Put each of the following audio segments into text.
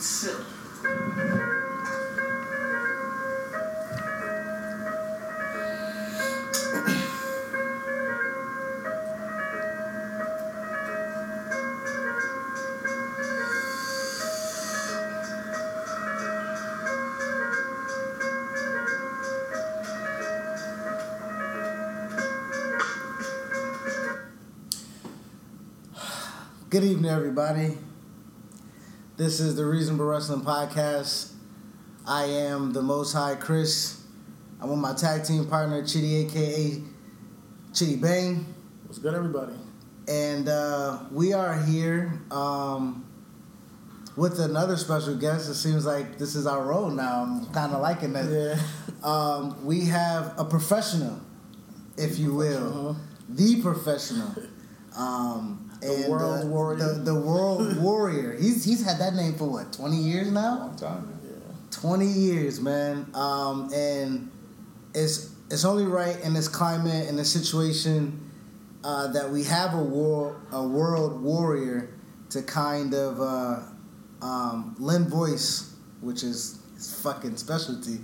It's silly. Good evening, everybody. This is the Reasonable Wrestling Podcast. I am the Most High Chris. I'm with my tag team partner, Chitty, aka Chitty Bang. What's good, everybody? And uh, we are here um, with another special guest. It seems like this is our role now. I'm kind of liking that. Yeah. Um, we have a professional, if you will, the professional. Um, The and, world uh, warrior. The, the world warrior. He's he's had that name for what, 20 years now? Long time. man. 20 years, man. Um, and it's it's only right in this climate in this situation uh, that we have a war a world warrior to kind of uh, um, lend voice, which is his fucking specialty,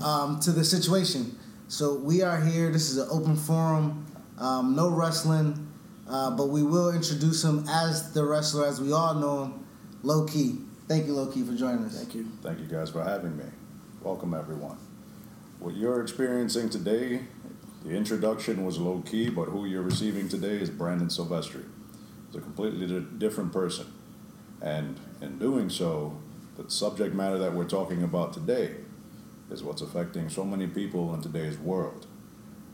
um, to the situation. So we are here. This is an open forum. Um, no wrestling, uh, but we will introduce him as the wrestler, as we all know him, Low-Ki. Thank you, Low-Ki, for joining us. Thank you. Thank you guys for having me. Welcome, everyone. What you're experiencing today, the introduction was Low-Ki, but who you're receiving today is Brandon Silvestry. He's a completely different person. And in doing so, the subject matter that we're talking about today is what's affecting so many people in today's world.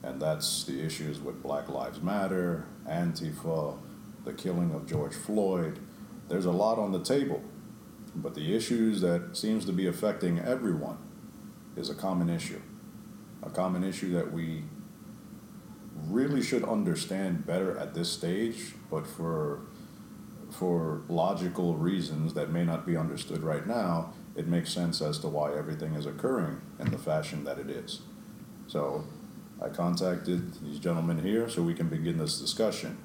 And that's the issues with Black Lives Matter, Antifa, the killing of George Floyd. There's a lot on the table. But the issues that seems to be affecting everyone is a common issue. A common issue that we really should understand better at this stage, but for for logical reasons that may not be understood right now, it makes sense as to why everything is occurring in the fashion that it is. So I contacted these gentlemen here so we can begin this discussion.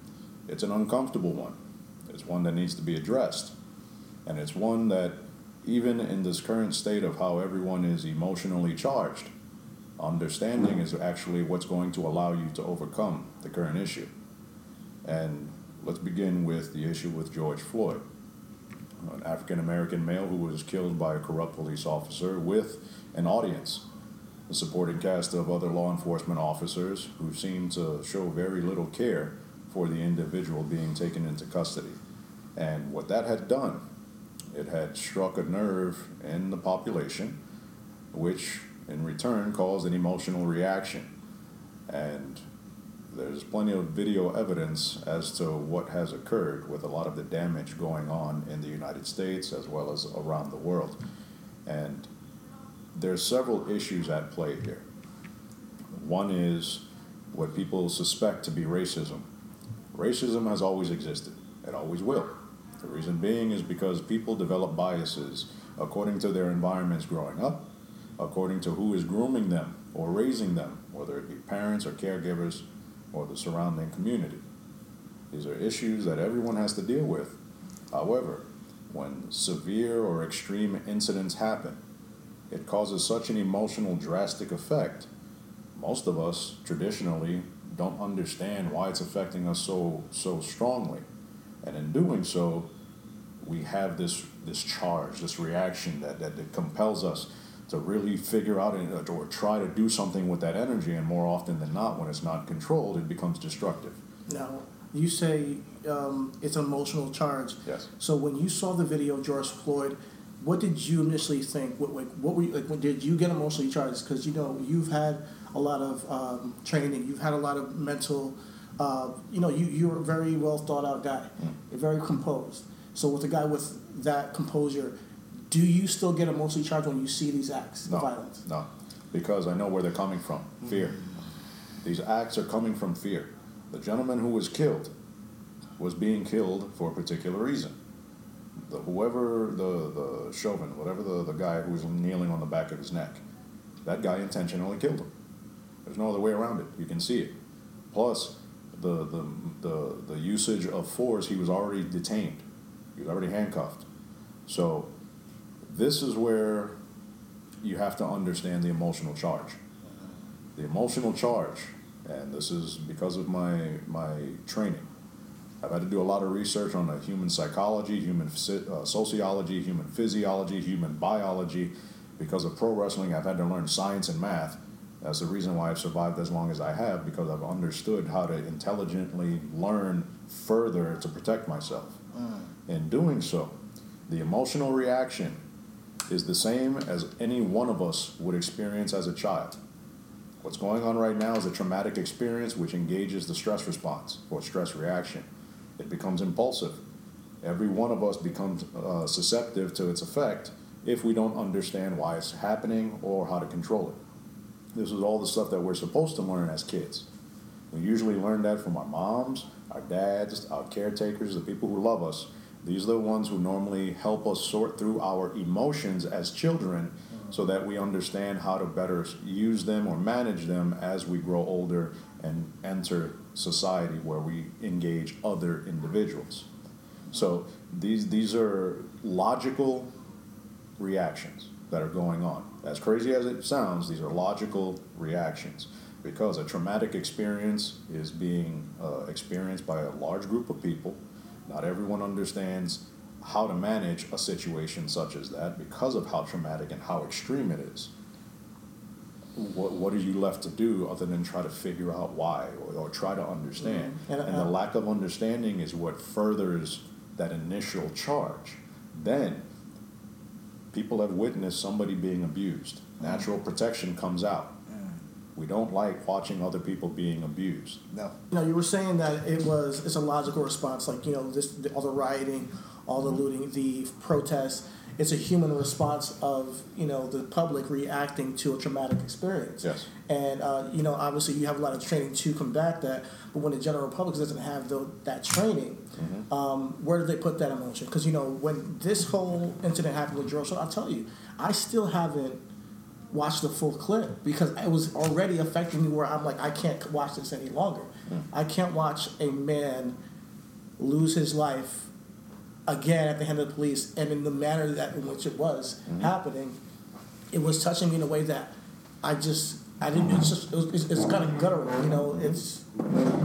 It's an uncomfortable one. It's one that needs to be addressed. And it's one that, even in this current state of how everyone is emotionally charged, understanding is actually what's going to allow you to overcome the current issue. And let's begin with the issue with George Floyd, an African American male who was killed by a corrupt police officer with an audience, a supporting cast of other law enforcement officers who seemed to show very little care for the individual being taken into custody. And what that had done it had struck a nerve in the population, which in return caused an emotional reaction. And there's plenty of video evidence as to what has occurred with a lot of the damage going on in the United States as well as around the world. And there's several issues at play here. One is what people suspect to be racism. Racism has always existed, it always will. The reason being is because people develop biases according to their environments growing up, according to who is grooming them or raising them, whether it be parents or caregivers or the surrounding community. These are issues that everyone has to deal with. However, when severe or extreme incidents happen, it causes such an emotional, drastic effect. Most of us traditionally don't understand why it's affecting us so so strongly. And in doing so, we have this this charge, this reaction that, that, that compels us to really figure out and, or try to do something with that energy. And more often than not, when it's not controlled, it becomes destructive. Now, you say um, it's an emotional charge. Yes. So when you saw the video of George Floyd, what did you initially think? What like what were you, like? When did you get emotionally charged? Because you know you've had a lot of um, training, you've had a lot of mental. Uh, you know, you you're a very well thought out guy, Mm. very composed. So with a guy with that composure, do you still get emotionally charged when you see these acts No, of violence? no, because I know where they're coming from. Fear. These acts are coming from fear. The gentleman who was killed was being killed for a particular reason. The whoever the the Chauvin, whatever the, the guy who was kneeling on the back of his neck, that guy intentionally killed him. There's no other way around it. You can see it. Plus, the the the, the usage of force, he was already detained. He was already handcuffed. So this is where you have to understand the emotional charge. The emotional charge, and this is because of my my training. I've had to do a lot of research on the human psychology, human uh, sociology, human physiology, human biology. Because of pro wrestling, I've had to learn science and math. That's the reason why I've survived as long as I have, because I've understood how to intelligently learn further to protect myself. In doing so, the emotional reaction is the same as any one of us would experience as a child. What's going on right now is a traumatic experience which engages the stress response or stress reaction. It becomes impulsive. Every one of us becomes uh, susceptible to its effect if we don't understand why it's happening or how to control it. This is all the stuff that we're supposed to learn as kids. We usually learn that from our moms, our dads, our caretakers, the people who love us. These are the ones who normally help us sort through our emotions as children so that we understand how to better use them or manage them as we grow older and enter society where we engage other individuals. So these these are logical reactions that are going on. As crazy as it sounds, these are logical reactions because a traumatic experience is being uh, experienced by a large group of people. Not everyone understands how to manage a situation such as that because of how traumatic and how extreme it is. What, what are you left to do other than try to figure out why or, or try to understand? Mm-hmm. And, And, the uh, lack of understanding is what furthers that initial charge. Then people have witnessed somebody being abused. Natural mm-hmm. protection comes out. Mm-hmm. We don't like watching other people being abused. No. You know, you were saying that it was it's a logical response, like you know, this all the rioting, all the looting, the protests. It's a human response of you know the public reacting to a traumatic experience. Yes. And uh, you know, obviously, you have a lot of training to combat that. But when the general public doesn't have the, that training, um, where do they put that emotion? Because you know, when this whole incident happened with George, I'll tell you, I still haven't watched the full clip because it was already affecting me where I'm like, I can't watch this any longer. I can't watch a man lose his life again at the hand of the police and in the manner that in which it was happening. It was touching me in a way that I just I didn't. It's just it was, it's, it's kind of guttural, you know. It's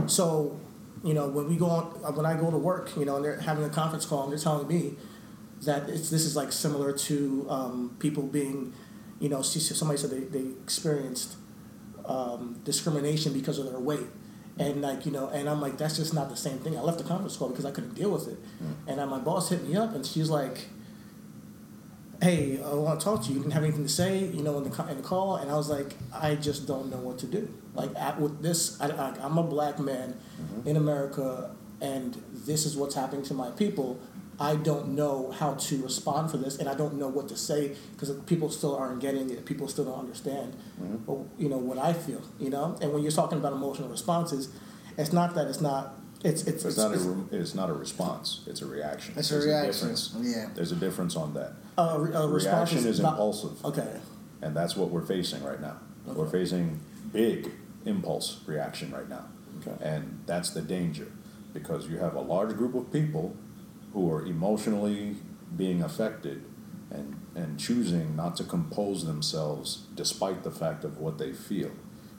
so you know when we go on when I go to work, you know, and they're having a conference call and they're telling me that it's, this is like similar to um, people being, you know, somebody said they, they experienced um, discrimination because of their weight. And like you know, and I'm like, that's just not the same thing. I left the conference call because I couldn't deal with it. Mm. And then my boss hit me up, and she's like, "Hey, I want to talk to you. You didn't have anything to say, you know, in the in the call." And I was like, "I just don't know what to do. Like with this, I, I'm a black man mm-hmm. in America, and this is what's happening to my people. I don't know how to respond for this, and I don't know what to say because people still aren't getting it. People still don't understand, mm-hmm. but, you know, what I feel. You know, and when you're talking about emotional responses, it's not that it's not. It's it's, It's, not a it's not a response. It's a reaction. It's a There's reaction. difference. Yeah. There's a difference on that. a, re- a response Reaction is not- impulsive. Okay. And that's what we're facing right now. We're facing big impulse reaction right now. Okay. And that's the danger because you have a large group of people who are emotionally being affected and, and choosing not to compose themselves despite the fact of what they feel.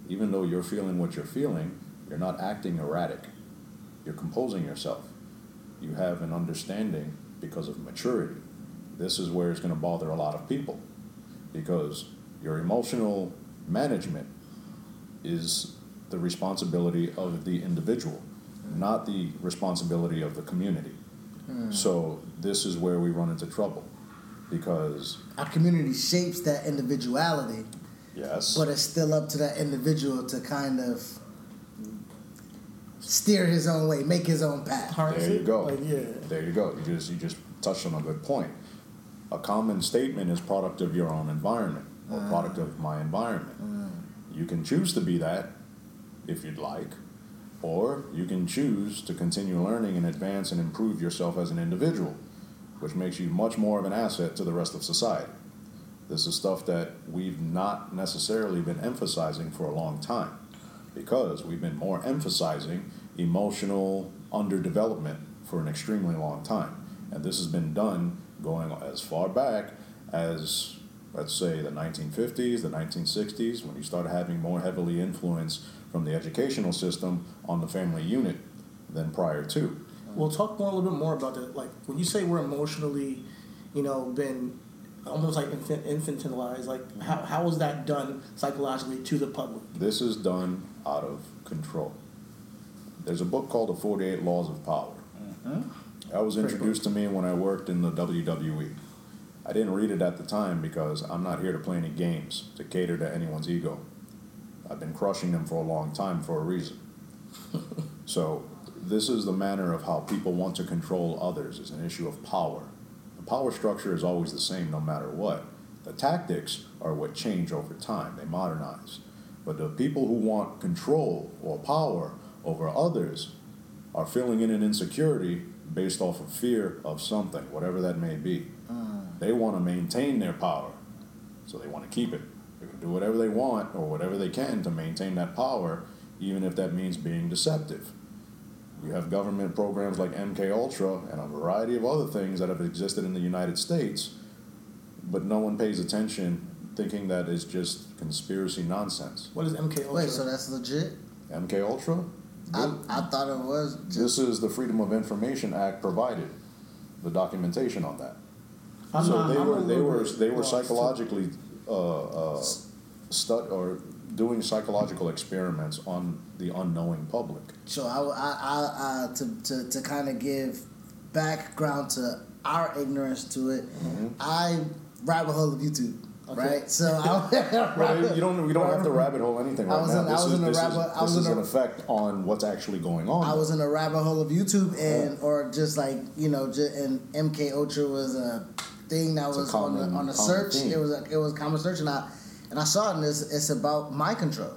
Even though you're feeling what you're feeling, you're not acting erratic. You're composing yourself. You have an understanding because of maturity. This is where it's going to bother a lot of people because your emotional management is the responsibility of the individual, not the responsibility of the community. Hmm. So this is where we run into trouble because Our community shapes that individuality, yes, but it's still up to that individual to kind of steer his own way, make his own path. Harness There you go. Like, yeah. There you go. You just you just touched on a good point. A common statement is product of your own environment or hmm. product of my environment. Hmm. You can choose to be that if you'd like, or you can choose to continue learning and advance and improve yourself as an individual, which makes you much more of an asset to the rest of society. This is stuff that we've not necessarily been emphasizing for a long time because we've been more emphasizing emotional underdevelopment for an extremely long time. And this has been done going as far back as, let's say, the 1950s, the 1960s, when you started having more heavily influence from the educational system on the family unit than prior to. We'll talk more a little bit more about that. Like when you say we're emotionally, you know, been almost like infant, infantilized. Like how how is that done psychologically to the public? This is done out of control. There's a book called The 48 Laws of Power. Mm-hmm. That was introduced to me when I worked in the WWE. I didn't read it at the time because I'm not here to play any games to cater to anyone's ego. I've been crushing them for a long time for a reason. so, this is the manner of how people want to control others is an issue of power. The power structure is always the same no matter what. The tactics are what change over time, they modernize. But the people who want control or power over others are filling in an insecurity based off of fear of something, whatever that may be. Mm. They want to maintain their power, so they want to keep it. They can do whatever they want or whatever they can to maintain that power, even if that means being deceptive. You have government programs like MK Ultra and a variety of other things that have existed in the United States, but no one pays attention, thinking that it's just conspiracy nonsense. What is MK Ultra? Wait, so that's legit? MK Ultra. I, I thought it was. This is the Freedom of Information Act provided the documentation on that. I'm so not- they I'm were they were they were lost, too. psychologically uh, uh, stud or doing psychological experiments on the unknowing public. So I, I, I, I to, to, to kind of give background to our ignorance to it, Mm-hmm. I rabbit hole of YouTube, right? So I, Well, you don't you don't have to rabbit hole anything right I was now. in- I this was is, in a rabbit- is, I was this is in an a- effect on what's actually going on. I was in a rabbit hole of YouTube and or just like you know, just, and MK Ultra was a thing that a was on common- the on the search. theme. It was a, it was common search, and I and I saw it, and it's, it's about mind control.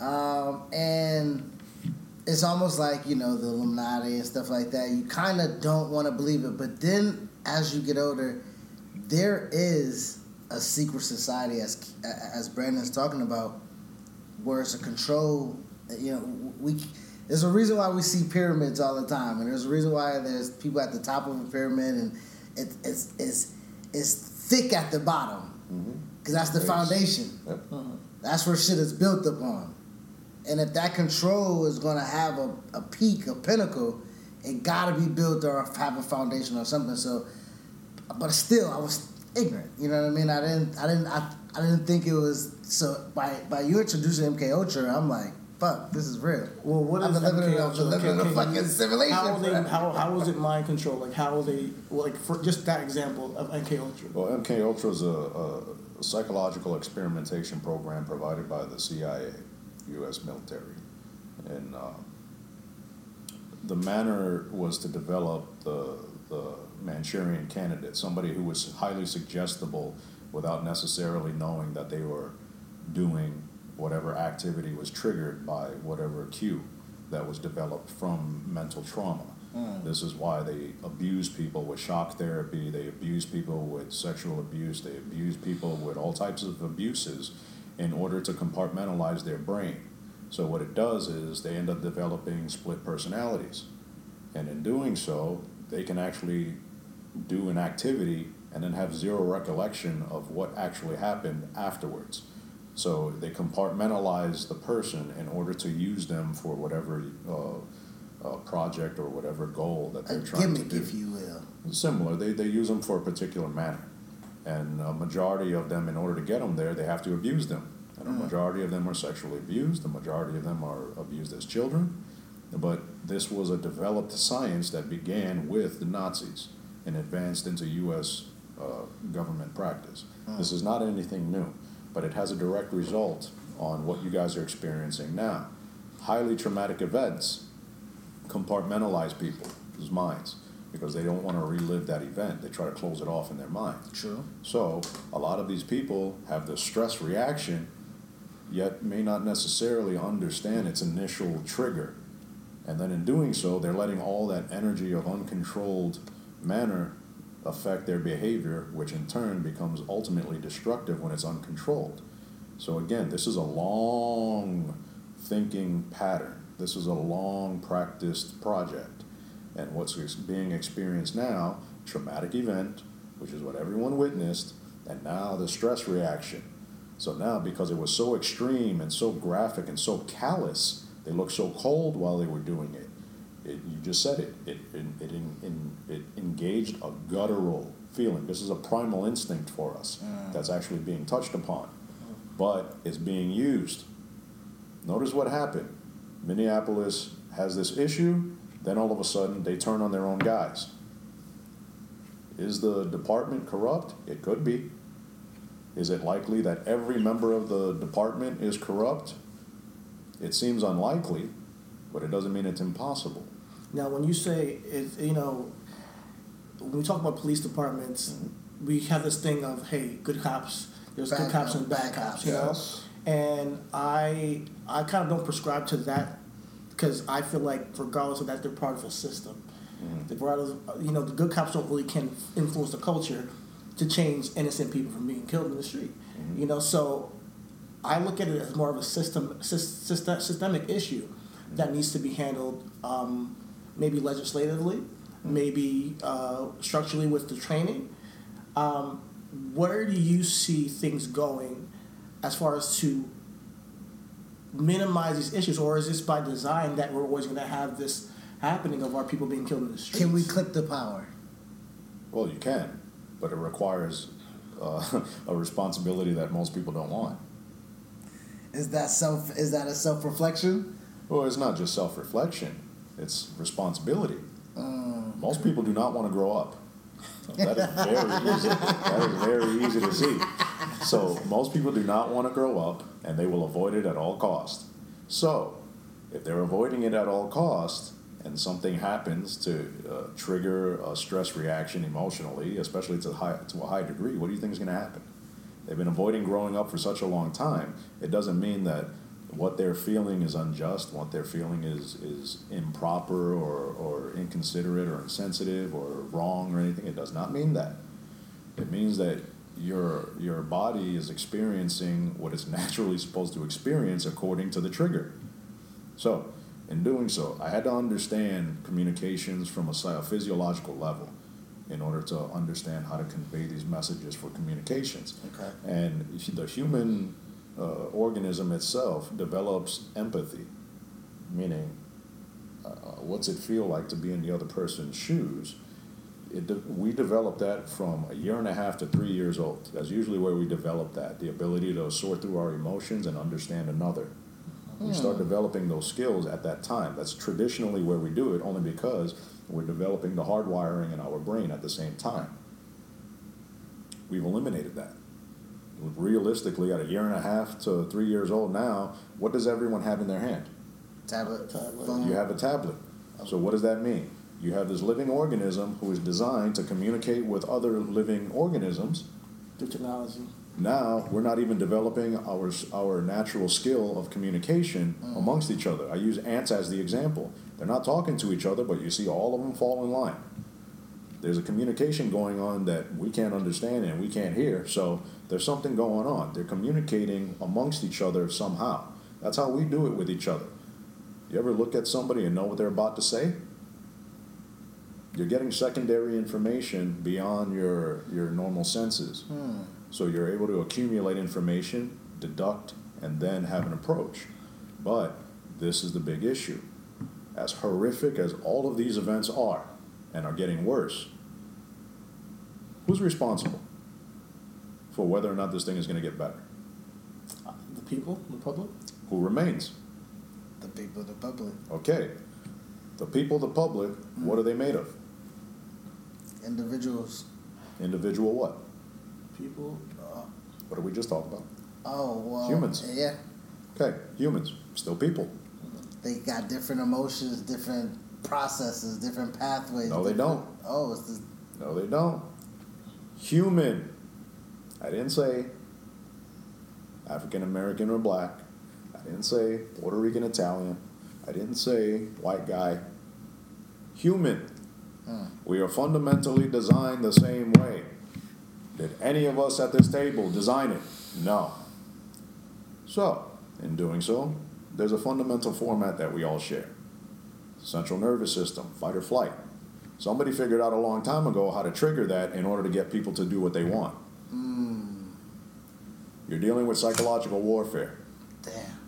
Um, and it's almost like you know the Illuminati and stuff like that. You kind of don't want to believe it, but then as you get older, there is a secret society, as as Brandon's talking about, where it's a control. You know, we there's a reason why we see pyramids all the time, and there's a reason why there's people at the top of a pyramid, and it, it's it's it's thick at the bottom because that's the foundation. Yep. That's where shit is built upon. And if that control is going to have a, a peak, a pinnacle, it got to be built or have a foundation or something. So, but still, I was ignorant. You know what I mean? I didn't, I didn't, I, I didn't think it was. So by by you introducing MK Ultra, I'm like, fuck, this is real. Well, what I've is been living in MK a- Ultra? living in a Can- can fucking you- simulation How, for they, how, how is it mind control? Like how they like for just that example of MK Ultra? Well, MK Ultra is a, a psychological experimentation program provided by the CIA, U.S. military, and uh, the manner was to develop the the Manchurian candidate, somebody who was highly suggestible without necessarily knowing that they were doing whatever activity was triggered by whatever cue that was developed from mental trauma. Hmm. This is why they abuse people with shock therapy, they abuse people with sexual abuse, they abuse people with all types of abuses in order to compartmentalize their brain. So, what it does is they end up developing split personalities. And in doing so, they can actually do an activity and then have zero recollection of what actually happened afterwards. So they compartmentalize the person in order to use them for whatever uh, uh, project or whatever goal that they're A trying gimmick, to do. if you will. Similar, they, they use them for a particular manner. And a majority of them, in order to get them there, they have to abuse them. And a majority of them are sexually abused, the majority of them are abused as children. But this was a developed science that began with the Nazis and advanced into U.S. Uh, government practice. This is not anything new, but it has a direct result on what you guys are experiencing now. Highly traumatic events compartmentalize people's minds because they don't want to relive that event. They try to close it off in their mind. True. So a lot of these people have the stress reaction, yet may not necessarily understand its initial trigger. And then in doing so, they're letting all that energy of uncontrolled manner affect their behavior, which in turn becomes ultimately destructive when it's uncontrolled. So again, this is a long thinking pattern. This is a long practiced project. And what's being experienced now, traumatic event, which is what everyone witnessed, and now the stress reaction. So now, because it was so extreme and so graphic and so callous, they looked so cold while they were doing it. It, you just said it. It, it, it, in, in, it engaged a guttural feeling. This is a primal instinct for us mm. that's actually being touched upon, but it's being used. Notice what happened. Minneapolis has this issue, then all of a sudden they turn on their own guys. Is the department corrupt? It could be. Is it likely that every member of the department is corrupt? It seems unlikely, but it doesn't mean it's impossible. Now, when you say it, you know, when we talk about police departments, mm-hmm. we have this thing of hey, good cops. There's Bad good cops cop, and bad bad cops, cops, you yes. know. And I, I kind of don't prescribe to that because I feel like regardless of that, they're part of a system. Mm-hmm. The regardless, you know, the good cops don't really can influence the culture to change innocent people from being killed in the street. Mm-hmm. You know, so I look at it as more of a system, sys- system systemic issue that needs to be handled, um, maybe legislatively, maybe uh, structurally with the training. Um, where do you see things going as far as to minimize these issues, or is this by design that we're always going to have this happening of our people being killed in the streets? Can we clip the power? Well, you can, but it requires uh, a responsibility that most people don't want. Is that self? Is that a self reflection? Well, it's not just self reflection, it's responsibility. Um, Most people do not want to grow up. That is very easy. That is very easy to see. So most people do not want to grow up, and they will avoid it at all cost. So, if they're avoiding it at all cost, and something happens to uh, trigger a stress reaction emotionally, especially to high to a high degree, what do you think is going to happen? They've been avoiding growing up for such a long time. It doesn't mean that what they're feeling is unjust, what they're feeling is, is improper or, or inconsiderate or insensitive or wrong or anything. It does not mean that. It means that your, your body is experiencing what it's naturally supposed to experience according to the trigger. So, in doing so, I had to understand communications from a physiological level in order to understand how to convey these messages for communications. Okay. And the human uh, organism itself develops empathy, meaning, uh, what's it feel like to be in the other person's shoes? It de- we develop that from a year and a half to three years old. That's usually where we develop that the ability to sort through our emotions and understand another. We start developing those skills at that time. That's traditionally where we do it, only because we're developing the hardwiring in our brain at the same time. We've eliminated that. Realistically, at a year and a half to three years old now, what does everyone have in their hand? Tablet, Tablet. phone. You have a tablet. Oh. So what does that mean? You have this living organism who is designed to communicate with other living organisms. through technology? Now we're not even developing our our natural skill of communication mm. amongst each other. I use ants as the example. They're not talking to each other, but you see all of them fall in line. There's a communication going on that we can't understand and we can't hear. So there's something going on. They're communicating amongst each other somehow. That's how we do it with each other. You ever look at somebody and know what they're about to say? You're getting secondary information beyond your, your normal senses. Hmm. So you're able to accumulate information, deduct, and then have an approach. But this is the big issue. as horrific as all of these events are and are getting worse, who's responsible for whether or not this thing is going to get better? The people, the public. Who remains? The people, the public, Okay. The people, the public, what are they made of? individuals. Individual what? People. Uh, What did we just talk about? oh well, Humans. Yeah, Okay, humans, still people. they got different emotions, different processes, different pathways. No, they don't. Oh, it's the No, they don't. Human. I didn't say African American or black. I didn't say Puerto Rican Italian. I didn't say white guy. Human. Hmm. We are fundamentally designed the same way. Did any of us at this table design it? No. So, in doing so, there's a fundamental format that we all share central nervous system, fight or flight. Somebody figured out a long time ago how to trigger that in order to get people to do what they want. Hmm. You're dealing with psychological warfare. damn.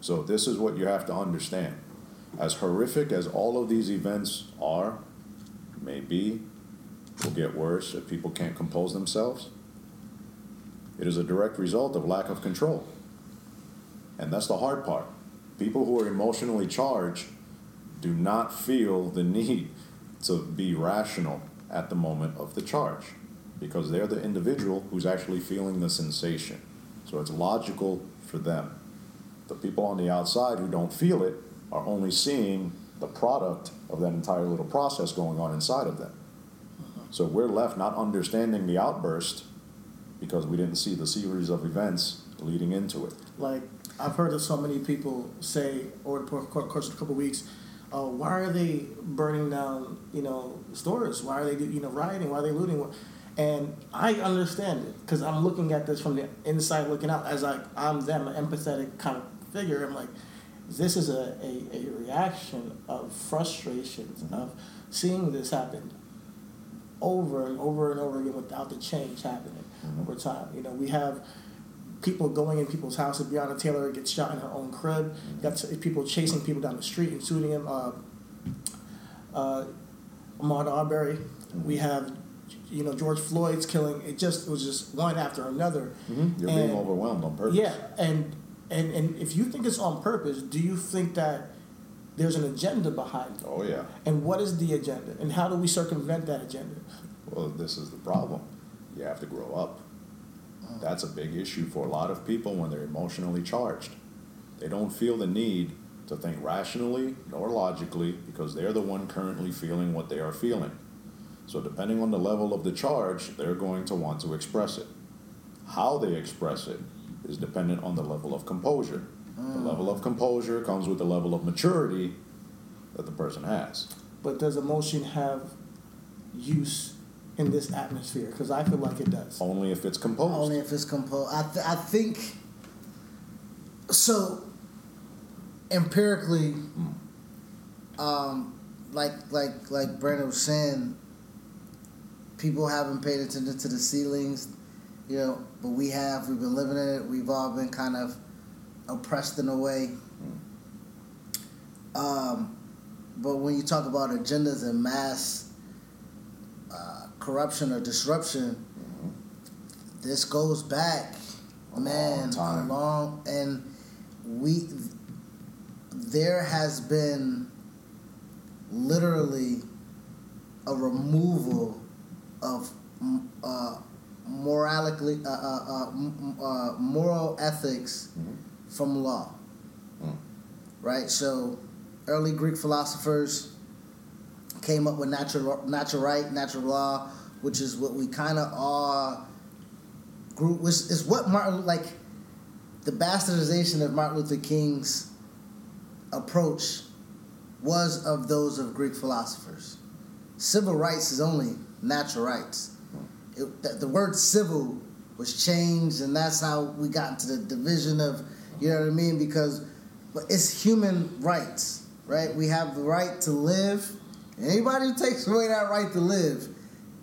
So, this is what you have to understand. As horrific as all of these events are, maybe will get worse if people can't compose themselves. It is a direct result of lack of control. And that's the hard part. People who are emotionally charged do not feel the need to be rational at the moment of the charge because they're the individual who's actually feeling the sensation. So it's logical for them. The people on the outside who don't feel it are only seeing the product of that entire little process going on inside of them. Uh-huh. So we're left not understanding the outburst because we didn't see the series of events leading into it. Like I've heard of so many people say over the course of a couple of weeks, uh, why are they burning down, you know, stores? Why are they, you know, rioting? Why are they looting? And I understand it because I'm looking at this from the inside, looking out as like I'm them, an empathetic kind of figure. I'm like, this is a, a, a reaction of frustrations of seeing this happen over and over and over again without the change happening over time. You know, we have people going in people's houses. Breonna Taylor gets shot in her own crib. You got people chasing people down the street and shooting them. Uh, uh, Ahmaud Arbery. We have, you know, George Floyd's killing. It just it was just one after another. You're being overwhelmed on purpose. Yeah, and and and if you think it's on purpose, do you think that there's an agenda behind it? Oh, yeah. And what is the agenda? And how do we circumvent that agenda? Well, this is the problem. You have to grow up. That's a big issue for a lot of people when they're emotionally charged. They don't feel the need to think rationally nor logically because they're the one currently feeling what they are feeling. So, depending on the level of the charge, they're going to want to express it. How they express it is dependent on the level of composure. The mm. level of composure comes with the level of maturity that the person has. But does emotion have use in this atmosphere? Because I feel like it does. Only if it's composed. Only if it's composed. I, th- I think so. Empirically, um, like like like Brandon was saying, people haven't paid attention to the ceilings, you know. But we have. We've been living in it. We've all been kind of oppressed in a way. Um, but when you talk about agendas and mass uh, corruption or disruption, this goes back, A man, long time. a long, and we there has been literally a removal of uh, morality, uh, uh, uh, uh, moral ethics from law. Mm. Right. So, early Greek philosophers came up with natural natural right, natural law, which is what we kind of are. Group which is what Martin like the bastardization of Martin Luther King's approach was of those of Greek philosophers. Civil rights is only natural rights. It, the, the word civil was changed, and that's how we got into the division of, you know what I mean? Because it's human rights, right? We have the right to live. Anybody who takes away that right to live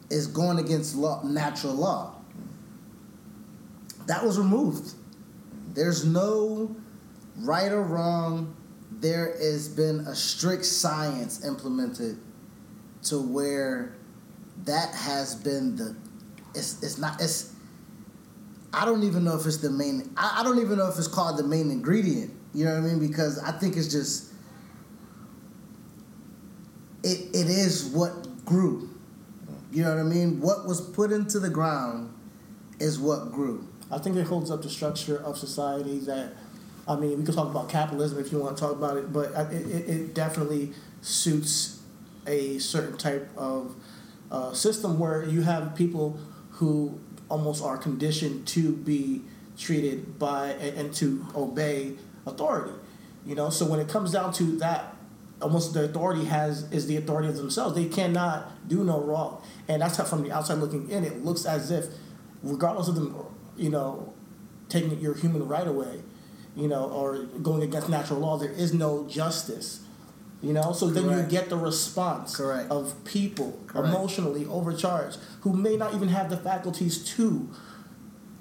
is going against law, natural law. That was removed. There's no right or wrong there has been a strict science implemented to where that has been the it's it's not it's I don't even know if it's the main I, I don't even know if it's called the main ingredient. You know what I mean? Because I think it's just it it is what grew. You know what I mean? What was put into the ground is what grew. I think it holds up the structure of society that, I mean, we could talk about capitalism if you want to talk about it, but it, it, it definitely suits a certain type of uh, system where you have people who almost are conditioned to be treated by and, and to obey authority. You know, so when it comes down to that, almost the authority has is the authority of themselves. They cannot do no wrong, and that's how from the outside looking in, it looks as if, regardless of them, you know, taking your human right away, you know, or going against natural law, there is no justice. You know, so then you get the response Correct. of people Correct. emotionally overcharged who may not even have the faculties to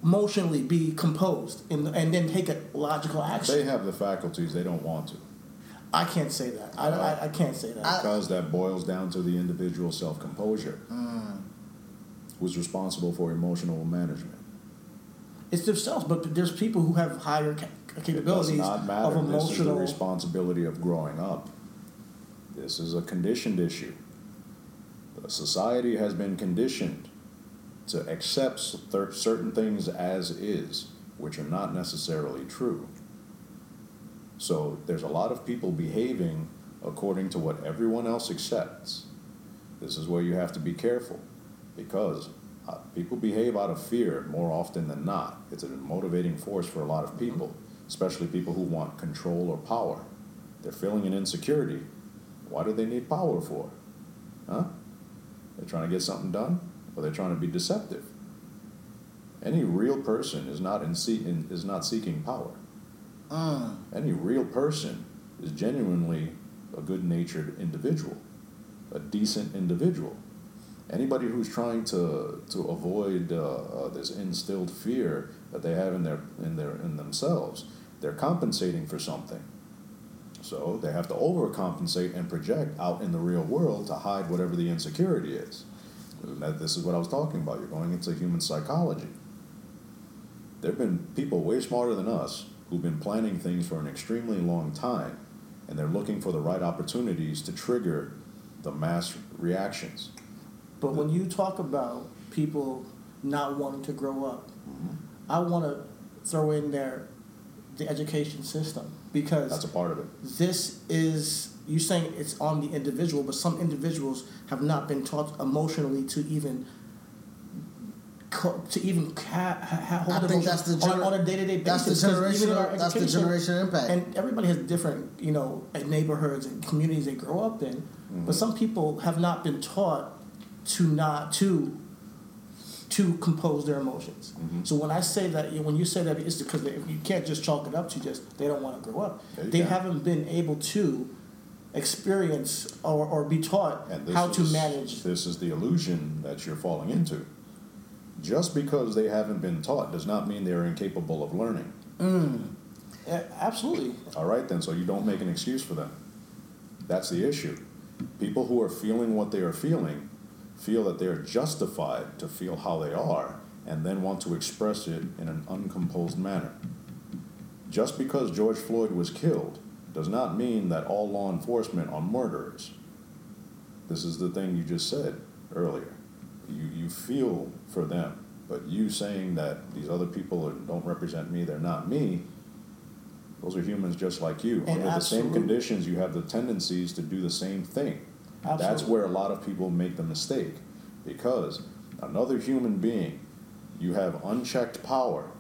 emotionally be composed and, and then take a logical action. They have the faculties, they don't want to. I can't say that. I, I, I can't say that. I- Because that boils down to the individual self composure. Mm. Who's responsible for emotional management? it's themselves, but there's people who have higher ca- It does capabilities not of matter. This is the responsibility of growing up. This is a conditioned issue. The society has been conditioned to accept certain things as is, which are not necessarily true. So there's a lot of people behaving according to what everyone else accepts. This is where you have to be careful because uh, people behave out of fear more often than not. It's a motivating force for a lot of people, especially people who want control or power. They're feeling an insecurity. Why do they need power for? Huh? They're trying to get something done, or they're trying to be deceptive. Any real person is not in, is not seeking power. Mm. Any real person is genuinely a good-natured individual, a decent individual. Anybody who's trying to to avoid uh, uh, this instilled fear that they have in their in their in themselves, they're compensating for something. So they have to overcompensate and project out in the real world to hide whatever the insecurity is. That- This is what I was talking about. You're going into human psychology. There have been people way smarter than us who've been planning things for an extremely long time, and they're looking for the right opportunities to trigger the mass reactions. But when you talk about people not wanting to grow up, Mm-hmm. I want to throw in there the education system because That's a part of it. this is you saying it's on the individual, but some individuals have not been taught emotionally to even to even ha- ha- hold I think that's the on, gener- on a day to day that's the basis. 'cause even in our generational- that's the generation impact. And everybody has different, you know, neighborhoods and communities they grow up in. But mm-hmm. some people have not been taught to not to to compose their emotions. Mm-hmm. So when I say that, when you say that, it's because they, you can't just chalk it up to just they don't want to grow up. They can. haven't been able to experience or, or be taught how to manage. This is the illusion that you're falling into. Just because they haven't been taught does not mean they're incapable of learning. Mm. Yeah, absolutely. All right, then, so you don't make an excuse for them. That's the issue. People who are feeling what they are feeling feel that they're justified to feel how they are and then want to express it in an uncomposed manner. Just because George Floyd was killed does not mean that all law enforcement are murderers. This is the thing you just said earlier. You, you feel for them, but you saying that these other people are, don't represent me, they're not me, those are humans just like you. And Under the same conditions, you have the tendencies to do the same thing. That's where a lot of people make the mistake. Because another human being, you have unchecked power.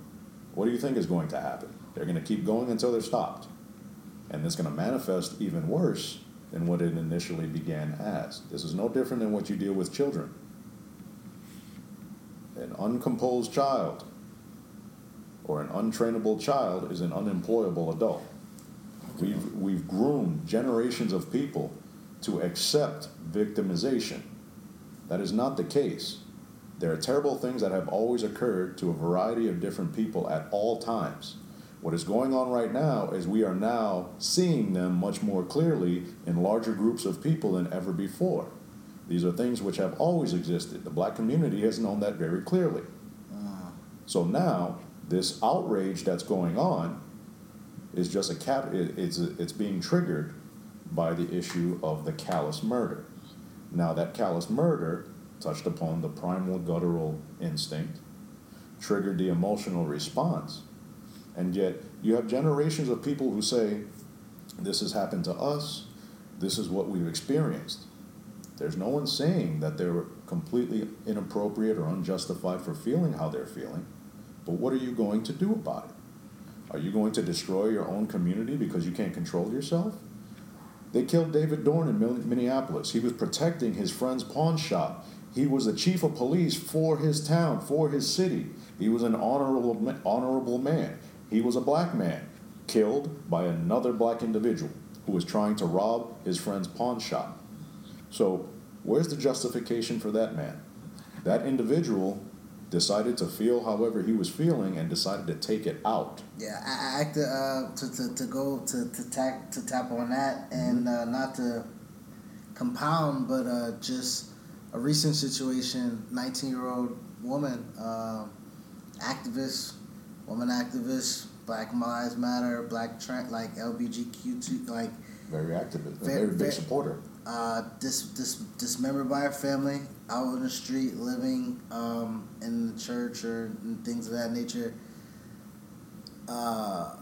What do you think is going to happen? They're going to keep going until they're stopped. And it's going to manifest even worse than what it initially began as. This is no different than what you deal with children. An uncomposed child or an untrainable child is an unemployable adult. We've, we've groomed generations of people to accept victimization. That is not the case. There are terrible things that have always occurred to a variety of different people at all times. What is going on right now is we are now seeing them much more clearly in larger groups of people than ever before. These are things which have always existed. The black community has known that very clearly. Mm. So now, this outrage that's going on is just a cap. It's it's being triggered by the issue of the callous murder. Now, that callous murder touched upon the primal guttural instinct, triggered the emotional response, and yet you have generations of people who say, "This has happened to us. This is what we've experienced." There's no one saying that they're completely inappropriate or unjustified for feeling how they're feeling. But what are you going to do about it? Are you going to destroy your own community because you can't control yourself? They killed David Dorn in Minneapolis. He was protecting his friend's pawn shop. He was the chief of police for his town, for his city. He was an honorable, honorable man. He was a black man, killed by another black individual who was trying to rob his friend's pawn shop. So, where's the justification for that man? That individual decided to feel however he was feeling and decided to take it out. Yeah, I, I to, uh, to, to, to go to to tap to tap on that and mm-hmm. uh, not to compound, but uh, just a recent situation. Nineteen year old woman, uh, activist, woman activist, Black Lives Matter, Black Trent, like LBGQ2, like very activist, very, very big supporter uh, dis, dis, dismembered by her family, out in the street, living um, in the church or things of that nature. Uh,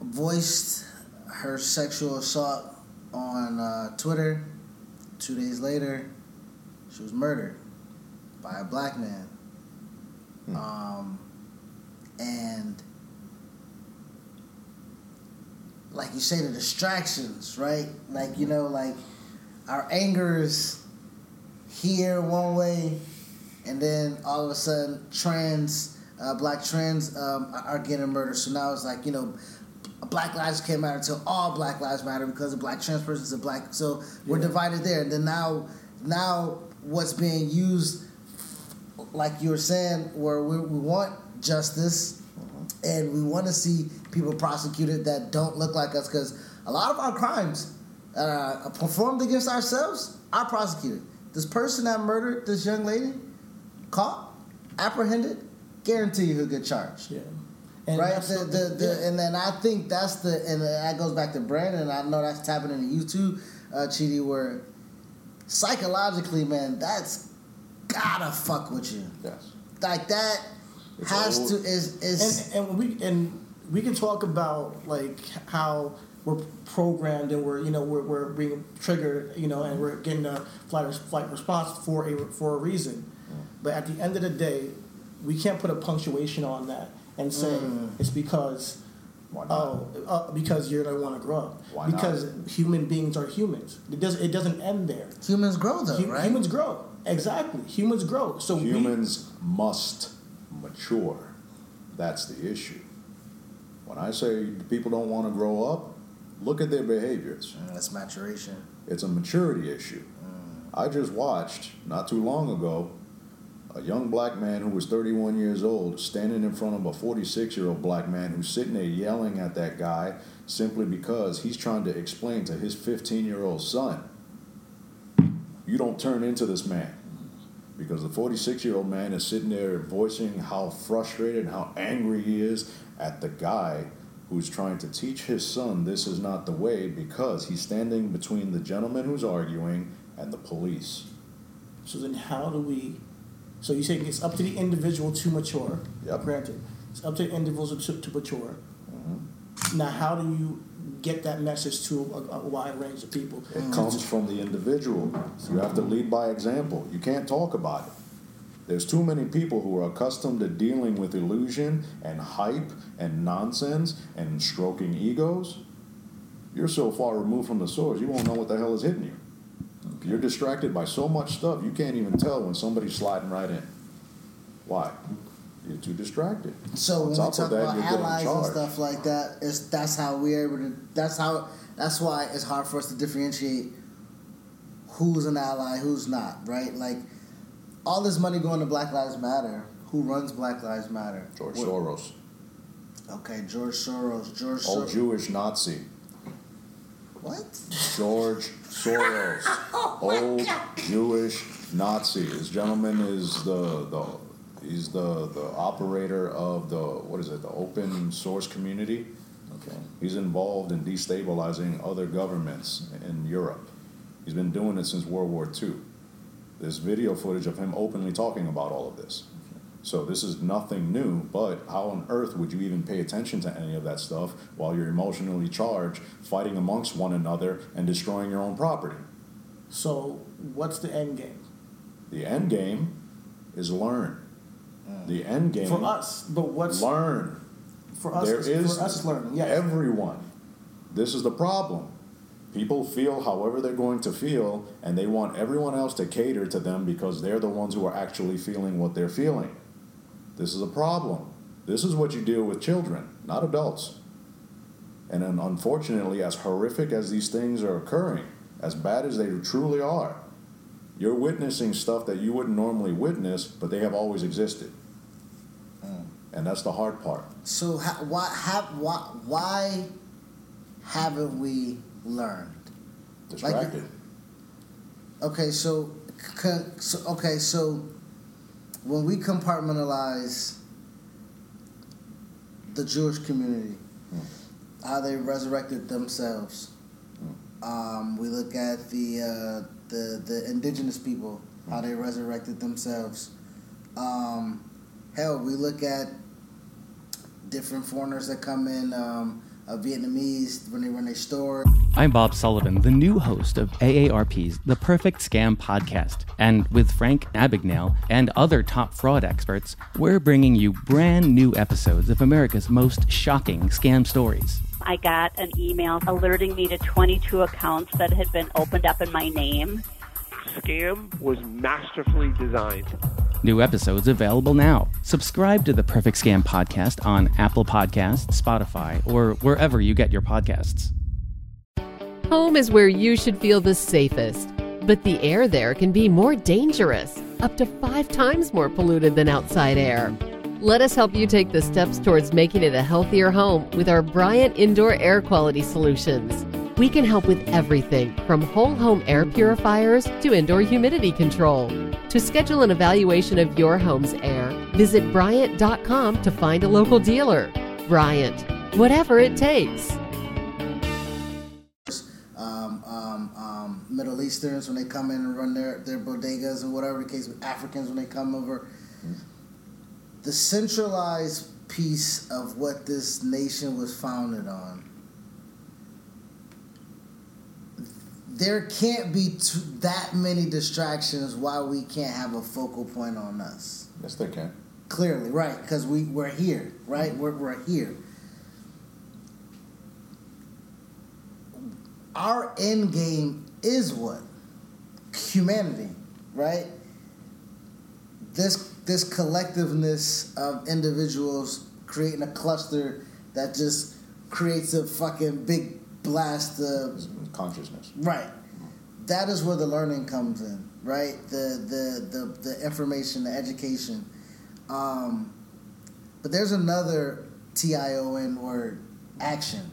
voiced her sexual assault on uh, Twitter. Two days later, she was murdered by a black man. Hmm. Um, and like you say, the distractions, right? Like you know, like our anger is here one way, and then all of a sudden, trans, uh, black trans um, are getting murdered. So now it's like you know, Black Lives Can't Matter until all Black Lives Matter because a black trans person is a black. So we're divided there, and then now, now what's being used, like you were saying, where we, we want justice and we want to see people prosecuted that don't look like us because a lot of our crimes uh, performed against ourselves are prosecuted. This person that murdered this young lady, caught, apprehended, guarantee you he'll get charged. Yeah. And right, the, the, the, yeah. and then I think that's the, and that goes back to Brandon. I know that's tapping into you too, uh, Chidi, where psychologically, man, that's gotta fuck with you. Yes. Like that it's has old. to is is and, and we and we can talk about like how we're programmed and we're you know we're, we're being triggered you know and we're getting a flight flight response for a for a reason, but at the end of the day, we can't put a punctuation on that and say mm. it's because. Oh, uh, because you're gonna want to grow up. Why because not? human beings are humans. It does. It doesn't end there. Humans grow, though, right? Humans grow. Exactly. Humans grow. So humans we, must mature. That's the issue. When I say people don't want to grow up, look at their behaviors. Mm, that's maturation. It's a maturity issue. Mm. I just watched not too long ago a young black man who was 31 years old standing in front of a 46 year old black man who's sitting there yelling at that guy simply because he's trying to explain to his 15 year old son, you don't turn into this man because the 46 year old man is sitting there voicing how frustrated and how angry he is at the guy who's trying to teach his son this is not the way because he's standing between the gentleman who's arguing and the police. So then, how do we? So you say it's up to the individual to mature. Yep. Granted, it's up to the individual to, to mature. Mm-hmm. Now, how do you get that message to a, a wide range of people. It comes from the individual. You have to lead by example. You can't talk about it. There's too many people who are accustomed to dealing with illusion and hype and nonsense and stroking egos. You're so far removed from the source, you won't know what the hell is hitting you. You're distracted by so much stuff, you can't even tell when somebody's sliding right in. Why? you're too distracted. So when we talk that, about allies and stuff like that, it's that's how we're able to. That's how. That's why it's hard for us to differentiate who's an ally, who's not. Right? Like all this money going to Black Lives Matter. Who runs Black Lives Matter? George what? Soros. Okay, George Soros. George Old Soros. Jewish Nazi. What? George Soros, oh old Jewish Nazi. This gentleman is the the he's the the operator of the what is it the open source community. Okay. He's involved in destabilizing other governments in Europe. He's been doing it since World War II. There's video footage of him openly talking about all of this. So this is nothing new, but how on earth would you even pay attention to any of that stuff while you're emotionally charged, fighting amongst one another and destroying your own property? So what's the end game The end game is learn. Mm. The end game for us? But what's learn. for us? There is, is for us learning. Yes. everyone. This is the problem. People feel however they're going to feel, and they want everyone else to cater to them because they're the ones who are actually feeling what they're feeling. This is a problem. This is what you deal with children, not adults. And unfortunately, as horrific as these things are occurring, as bad as they truly are, you're witnessing stuff that you wouldn't normally witness, but they have always existed. Mm. And that's the hard part. So ha- why have why why haven't we learned? Distracted. Okay, so, so okay, so when we compartmentalize the Jewish community, how they resurrected themselves. Um, we look at the uh, the the indigenous people, how they resurrected themselves. Um, hell, we look at different foreigners that come in, um, uh, Vietnamese when they run their store. I'm Bob Sullivan, the new host of AARP's The Perfect Scam podcast. And with Frank Abagnale and other top fraud experts, we're bringing you brand new episodes of America's most shocking scam stories. I got an email alerting me to 22 accounts that had been opened up in my name. scam was masterfully designed. New episodes available now. Subscribe to the Perfect Scam podcast on Apple Podcasts, Spotify, or wherever you get your podcasts. Home is where you should feel the safest, but the air there can be more dangerous, up to five times more polluted than outside air. Let us help you take the steps towards making it a healthier home with our Bryant Indoor Air Quality Solutions. We can help with everything from whole home air purifiers to indoor humidity control. To schedule an evaluation of your home's air, visit Bryant.com to find a local dealer. Bryant, whatever it takes. um, um, um, Middle Easterns when they come in and run their, their bodegas and whatever the case with Africans when they come over. The centralized piece of what this nation was founded on. There can't be t- that many distractions why we can't have a focal point on us. Yes, they can. Clearly, right? Because we, we're here, right? We're, we're here. Our end game is what? Humanity, right? This this collectiveness of individuals creating a cluster that just creates a fucking big blast the Consciousness. Right. That is where the learning comes in, right? The the the, the information, the education. Um, but there's another T I O N word, action.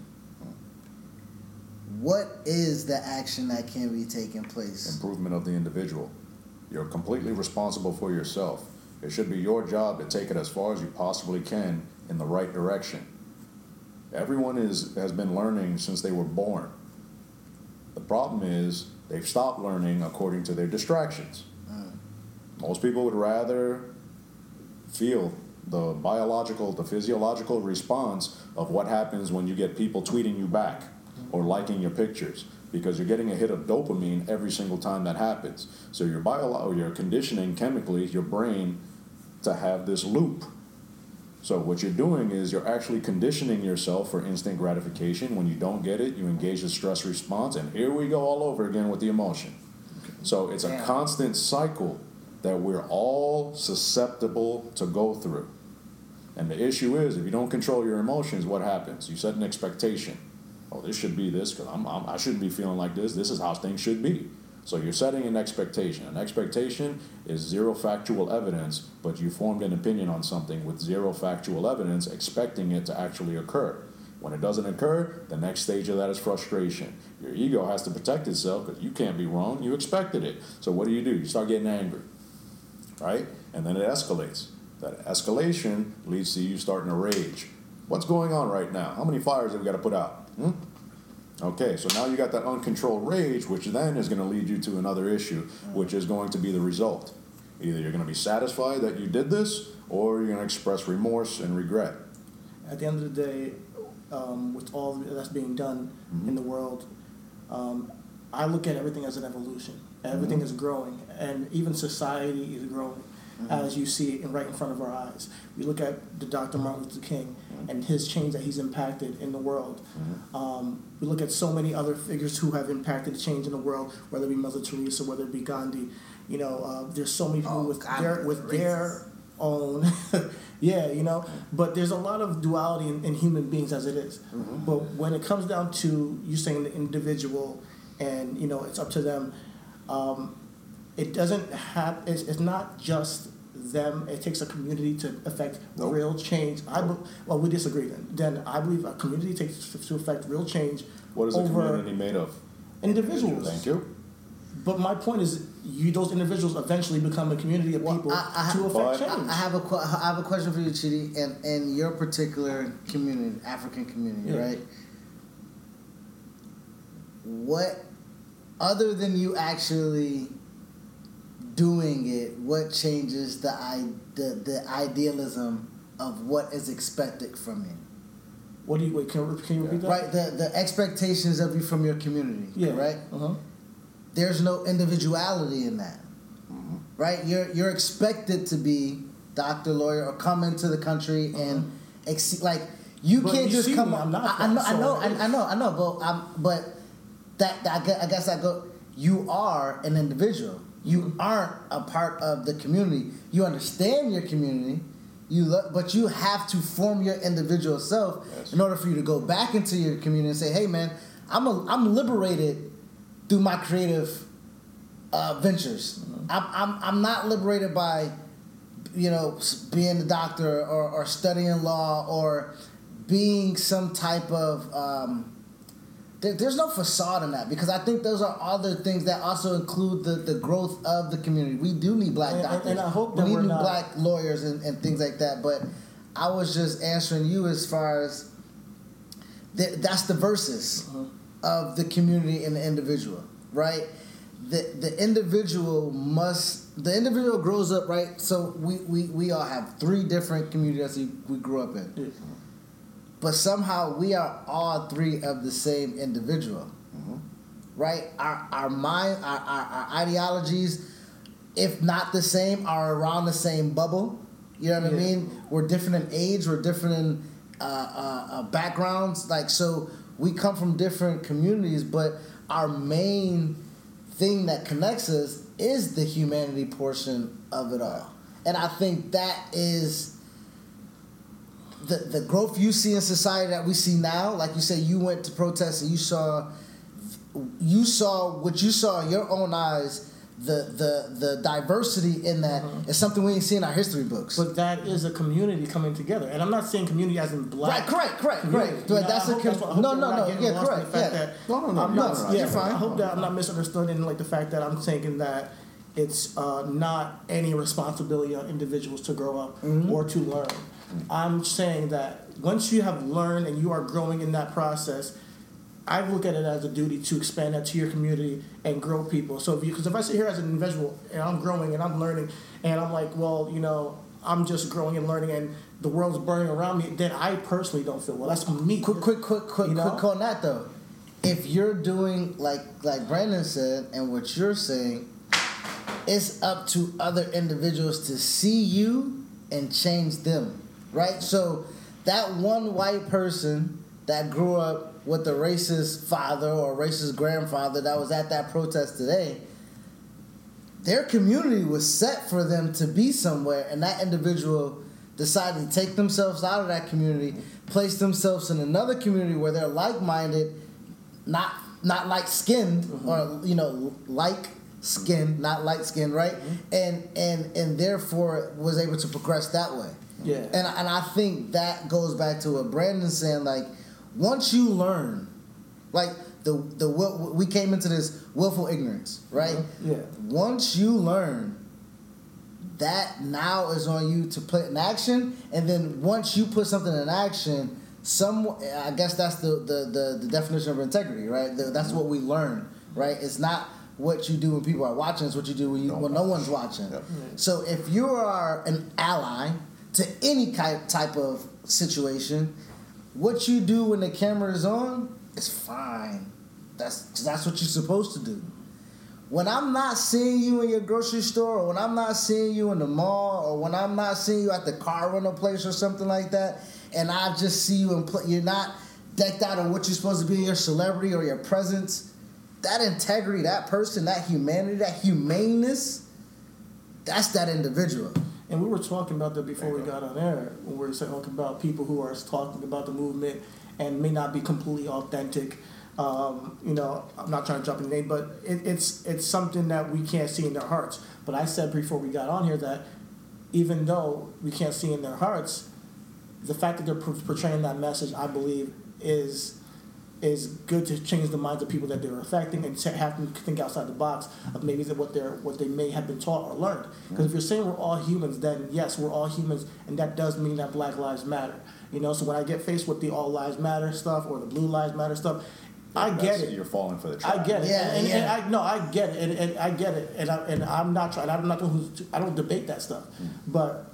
What is the action that can be taking place? Improvement of the individual. You're completely responsible for yourself. It should be your job to take it as far as you possibly can in the right direction. Everyone is has been learning since they were born. The problem is they've stopped learning according to their distractions. Most people would rather feel the biological, the physiological response of what happens when you get people tweeting you back or liking your pictures because you're getting a hit of dopamine every single time that happens. So you're bio- you're conditioning chemically your brain to have this loop. So what you're doing is you're actually conditioning yourself for instant gratification. When you don't get it, you engage the stress response, and here we go all over again with the emotion. So it's a constant cycle that we're all susceptible to go through. And the issue is, if you don't control your emotions, what happens? You set an expectation. Oh, this should be this because I'm, I'm, I shouldn't be feeling like this. This is how things should be. So you're setting an expectation. An expectation is zero factual evidence, but you formed an opinion on something with zero factual evidence, expecting it to actually occur. When it doesn't occur, the next stage of that is frustration. Your ego has to protect itself because you can't be wrong. You expected it. So what do you do? You start getting angry, right? And then it escalates. That escalation leads to you starting to rage. What's going on right now? How many fires have we got to put out? Hmm? Okay, so now you got that uncontrolled rage, which then is going to lead you to another issue, which is going to be the result. Either you're going to be satisfied that you did this, or you're going to express remorse and regret. At the end of the day, um, with all that's being done in the world, um, I look at everything as an evolution. Everything is growing, and even society is growing, as you see it in- right in front of our eyes. We look at the Dr. Martin Luther King and his change that he's impacted in the world. Um, we look at so many other figures who have impacted change in the world, whether it be Mother Teresa, whether it be Gandhi. You know, uh, there's so many people Oh, with God, their with their own yeah you know but there's a lot of duality in, in human beings as it is. but when it comes down to you saying the individual and you know it's up to them um, it doesn't have it's, it's not just them it takes a community to affect Nope. real change i be- well we disagree then then i believe a community takes to affect real change What is a over community made of? individuals Thank you. but my point is you those individuals eventually become a community of Well, people I- I- to affect change I have a que- I have a question for you, Chidi, and and your particular community, African community, Yeah. right? What, other than you actually doing it, what changes the the, the idealism of what is expected from you? what do you wait can, can you repeat that Right, the the expectations of you from your community, yeah right? uh-huh. there's no individuality in that, right? You're you're expected to be doctor, lawyer, or come into the country and ex- like you But can't you just come. me, I'm not I, I know, I know, I, I know, I know, but I'm, but that, that I guess I go. You are an individual. You aren't a part of the community. You understand your community. You lo- but you have to form your individual self Yes. in order for you to go back into your community and say, "Hey, man, I'm a, I'm liberated through my creative uh, ventures. I'm, I'm, I'm not liberated by, you know, being a doctor or, or studying law or being some type of. Um, there, there's no facade in that because I think those are other things that also include the, the growth of the community. We do need black And- doctors. and I hope we need not- black lawyers and, and things like that. But I was just answering you as far as th- that's the verses uh-huh. of the community and the individual, right? The the individual must the individual grows up, right? So we, we, we all have three different communities we, we grew up in. Yeah. But somehow we are all three of the same individual. Right? Our our mind our, our, our ideologies, if not the same, are around the same bubble. You know what I mean? We're different in age, we're different in uh, uh, uh, backgrounds. Like so we come from different communities, but our main thing that connects us is the humanity portion of it all. And I think that is the the growth you see in society that we see now, like you say, you went to protest and you saw you saw what you saw in your own eyes. The the the diversity in that is something we ain't see in our history books. But that is a community coming together, and I'm not saying community as in black. Right, correct, correct, community. correct. You But that's I a hope com- that's what- no, no, no, yeah, correct, yeah. that No, no, no, I'm no, not, no, no, yeah, you're fine. I hope that I'm not misunderstood in like the fact that I'm thinking that it's uh, not any responsibility on individuals to grow up Mm-hmm. or to learn. I'm saying that once you have learned and you are growing in that process, I look at it as a duty to expand that to your community and grow people. So if because if I sit here as an individual and I'm growing and I'm learning and I'm like, well, you know, I'm just growing and learning and the world's burning around me, then I personally don't feel well. That's me. quick, quick, quick, quick, You know? quick on that though. If you're doing like like Brandon said, and what you're saying, it's up to other individuals to see you and change them, right? So that one white person that grew up with a racist father or racist grandfather that was at that protest today, their community was set for them to be somewhere, and that individual decided to take themselves out of that community, place themselves in another community where they're like minded, not not light skinned Mm-hmm. or you know like skin, not light skinned, right? Mm-hmm. And and and therefore was able to progress that way. Yeah. And and I think that goes back to what Brandon's saying. Like once you learn, like the the we came into this willful ignorance, right? Uh-huh. Yeah. Once you learn that now is on you to put in action, and then once you put something in action, some I guess that's the the, the, the definition of integrity, right? The- that's what we learn, right? It's not what you do when people are watching; it's what you do when you when no one's watching. Yep. So if you are an ally to any type of situation, what you do when the camera is on is fine. That's that's what you're supposed to do. When I'm not seeing you in your grocery store, or when I'm not seeing you in the mall, or when I'm not seeing you at the car rental place or something like that, and I just see you and pl- you're not decked out on what you're supposed to be in your celebrity or your presence, that integrity, that person, that humanity, that humaneness, that's that individual. And we were talking about that before we got on air when we were talking about people who are talking about the movement and may not be completely authentic. Um, you know, I'm not trying to jump in the name, but it, it's it's something that we can't see in their hearts. But I said before we got on here that even though we can't see in their hearts, the fact that they're portraying that message, I believe, is is good to change the minds of people that they're affecting and to have them think outside the box of maybe that what they're what they may have been taught or learned. Because if you're saying we're all humans, then yes, we're all humans, and that does mean that Black Lives Matter. You know, so when I get faced with the All Lives Matter stuff or the Blue Lives Matter stuff, I get it. You're falling for the trap. I get it. Yeah, and, and, yeah. and I no, I get it, and, and I get it, and I, and I'm not trying. I'm not the one who's. I don't debate that stuff, but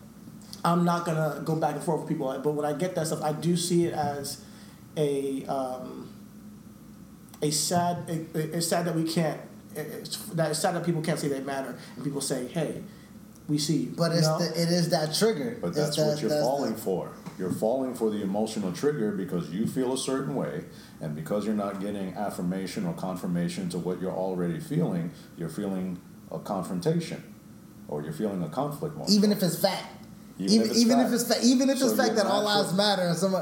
I'm not gonna go back and forth with people. But when I get that stuff, I do see it as a um, a sad. It, it's sad that we can't. It's, that it's sad that people can't say they matter, and people say, "Hey, we see you." But it's know? the, it is that trigger. But It's that's that- what you're that's falling the- for. You're falling for the emotional trigger because you feel a certain way, and because you're not getting affirmation or confirmation to what you're already feeling, you're feeling a confrontation, or you're feeling a conflict. More even so. if it's fact. Even Even if it's even fact. if it's fa- even if So it's fact that all lives matter and some.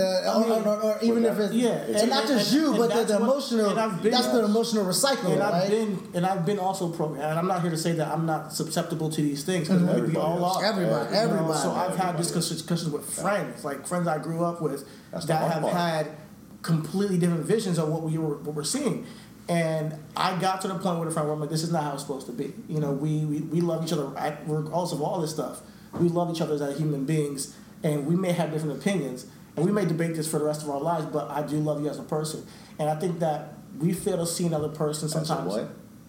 I or, mean, or, or even if it's yeah, and, and- not just and- you, and but the, the what- been, that's the emotional recycling, and right? I've been and I've been also pro. And I'm not here to say that I'm not susceptible to these things because we Everybody all are. Everybody, You know, everybody. So I've had Everybody discussions, discussions with friends, like friends I grew up with, That's that have part. had completely different visions of what we were what we're seeing. And I got to the point with a friend where I'm like, this is not how it's supposed to be. You know, we we, we love each other at- regardless of all this stuff. We love each other as human beings, and we may have different opinions, and we may debate this for the rest of our lives. But I do love you as a person, and I think that we fail to see another person As a sometimes. what?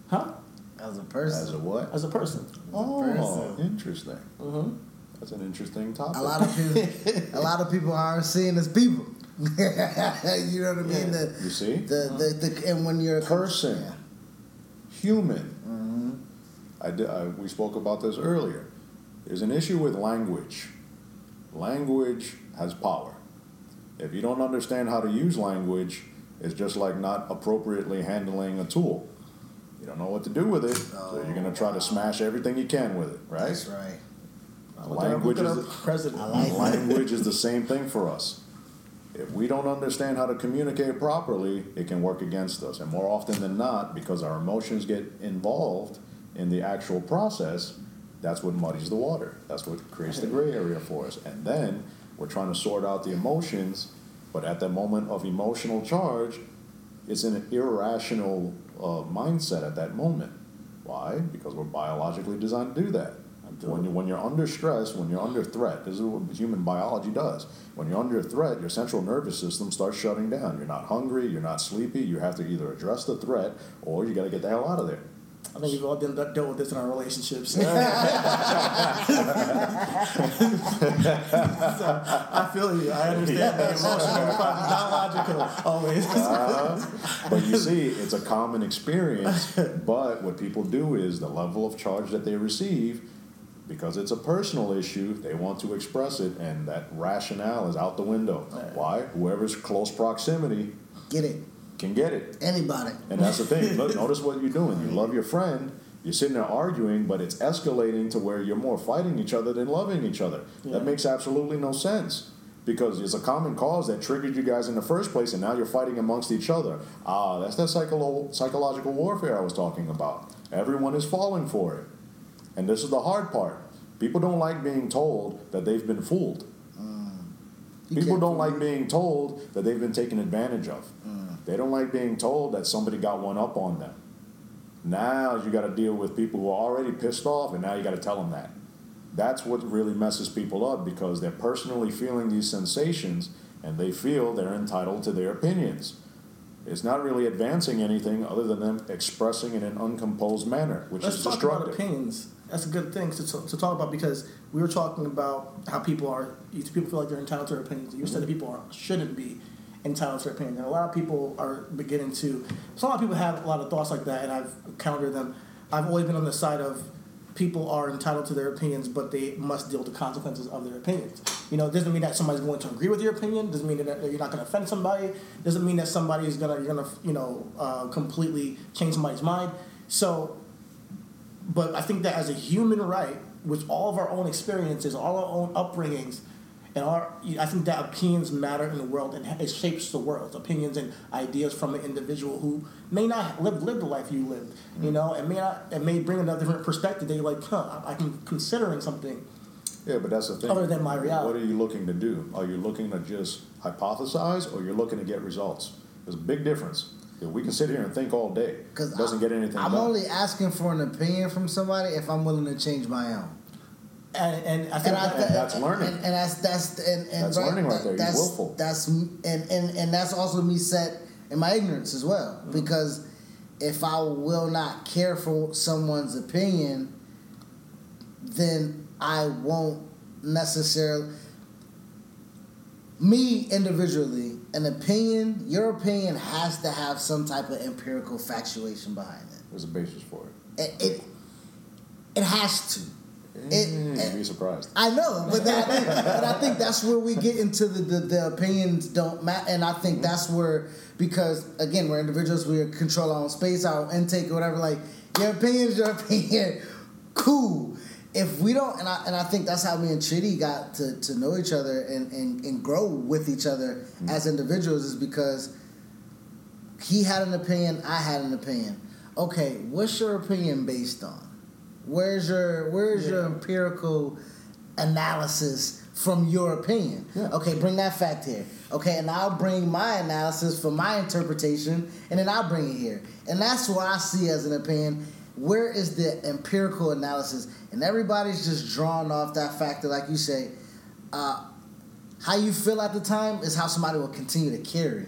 Huh? As a person, As a what? As a person. oh, person. interesting. Mm-hmm. That's an interesting topic. a lot of people, a lot of people aren't seen as people. you know what I mean? The, You see? the, uh-huh. the, the, and when you're a Person. Yeah. human. Mm-hmm. I did, I, we spoke about this earlier. There's an issue with language. Language has power. If you don't understand how to use language, it's just like not appropriately handling a tool. You don't know what to do with it, so you're going to try to smash everything you can with it, right? That's right. Language is the- president. Like language is the same thing for us. If we don't understand how to communicate properly, it can work against us. And more often than not, because our emotions get involved in the actual process, that's what muddies the water. That's what creates the gray area for us. And then we're trying to sort out the emotions, but at that moment of emotional charge, it's an irrational uh, mindset at that moment. Why? Because we're biologically designed to do that. When, you, when you're under stress, when you're under threat, this is what human biology does. When you're under threat, your central nervous system starts shutting down. You're not hungry, you're not sleepy, you have to either address the threat or you got to get the hell out of there. I think we've all done, dealt with this in our relationships. So, I feel you. I understand the emotional, not logical always. Uh, but you see, it's a common experience. But what people do is the level of charge that they receive, because it's a personal issue, they want to express it, and that rationale is out the window. Why? Whoever's close proximity Get it? Can get it. Anybody? And that's the thing. Look, notice what you're doing. You love your friend. You're sitting there arguing, but it's escalating to where you're more fighting each other than loving each other. Yeah. That makes absolutely no sense. because it's a common cause that triggered you guys in the first place, and now you're fighting amongst each other. Ah, that's that psycholo- psychological warfare I was talking about. Everyone is falling for it. And this is the hard part. People don't like being told that they've been fooled. You People don't like being told that they've been taken advantage of. They don't like being told that somebody got one up on them. Now you got to deal with people who are already pissed off, and now you got to tell them that. That's what really messes people up because they're personally feeling these sensations and they feel they're entitled to their opinions. It's not really advancing anything other than them expressing in an uncomposed manner, which Let's is talk about opinions. That's a good thing to, to talk about because we were talking about how people are. People feel like they're entitled to their opinions. You said mm-hmm. that people are, shouldn't be entitled to their opinion, and a lot of people are beginning to. So a lot of people have a lot of thoughts like that, and I've countered them. I've always been on the side of people are entitled to their opinions, but they must deal with the consequences of their opinions. You know, it doesn't mean that somebody's going to agree with your opinion. Doesn't mean that you're not going to offend somebody. Doesn't mean that somebody is gonna you're gonna you know uh, completely change somebody's mind. So but I think that as a human right, with all of our own experiences, all our own upbringings, and our, I think that opinions matter in the world and it shapes the world. Opinions and ideas from an individual who may not live live the life you lived, you know, and may not, it may bring a different perspective that you're like, huh, I can considering something. Yeah, but that's the thing. Other than my reality. What are you looking to do? Are you looking to just hypothesize or you're looking to get results? There's a big difference. Yeah, We can sit here and think all day. Because doesn't get anything I'm done. only asking for an opinion from somebody if I'm willing to change my own. And, and I think And, I, that, that's learning. And, and that's that's and, and That's learning right there. He's That's willful. that's and, and and that's also me set in my ignorance as well. Mm-hmm. Because if I will not care for someone's opinion, then I won't necessarily. Me individually, an opinion, your opinion has to have some type of empirical factuation behind it. There's a basis for it. It it, it has to. Mm, it- you'd be surprised. I know, but think, but I think that's where we get into the, the, the opinions don't matter, and I think that's where because again we're individuals, we control our own space, our intake, or whatever. Like your opinion is your opinion, cool. If we don't, and I and I think that's how me and Chidi got to, to know each other and, and, and grow with each other as individuals is because he had an opinion, I had an opinion. Okay, what's your opinion based on? Where's your where's your empirical analysis from your opinion? Okay, bring that fact here. Okay, and I'll bring my analysis for my interpretation, and then I'll bring it here. And that's what I see as an opinion. Where is the empirical analysis? And everybody's just drawn off that factor, like you say. Uh, how you feel at the time is how somebody will continue to carry.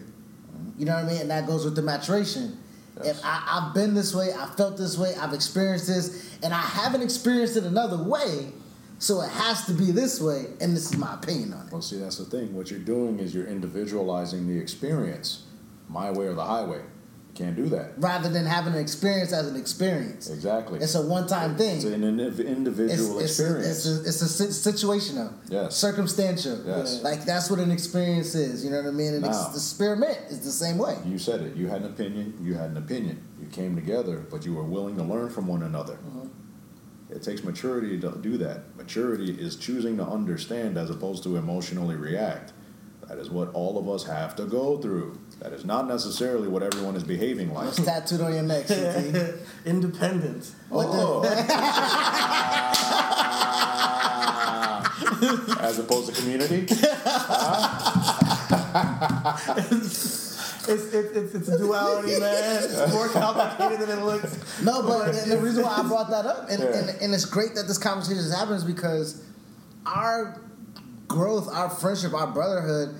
You know what I mean? And that goes with the maturation. If I, I've been this way, I felt this way, I've experienced this, and I haven't experienced it another way, so it has to be this way, and this is my opinion on it. Well, see, that's the thing. What you're doing is you're individualizing the experience, my way or the highway. Can't do that. Rather than having an experience as an experience. Exactly. It's a one-time thing. It's an individual it's, it's, experience. A, it's, a, it's a situational, Yes. circumstantial. Yes. Like that's what an experience is. You know what I mean? And Now- the experiment is the same way. You said it. You had an opinion. You had an opinion. You came together, but you were willing to learn from one another. Mm-hmm. It takes maturity to do that. Maturity is choosing to understand as opposed to emotionally react. That is what all of us have to go through. That is not necessarily what everyone is behaving like. What's tattooed on your neck, CT? independent. Oh. as opposed to community? It's, it's, it's, it's a duality, man. It's more complicated than it looks. No, but the, the reason why I brought that up, and, Yeah. and, and it's great that this conversation is happening, is because our growth, our friendship, our brotherhood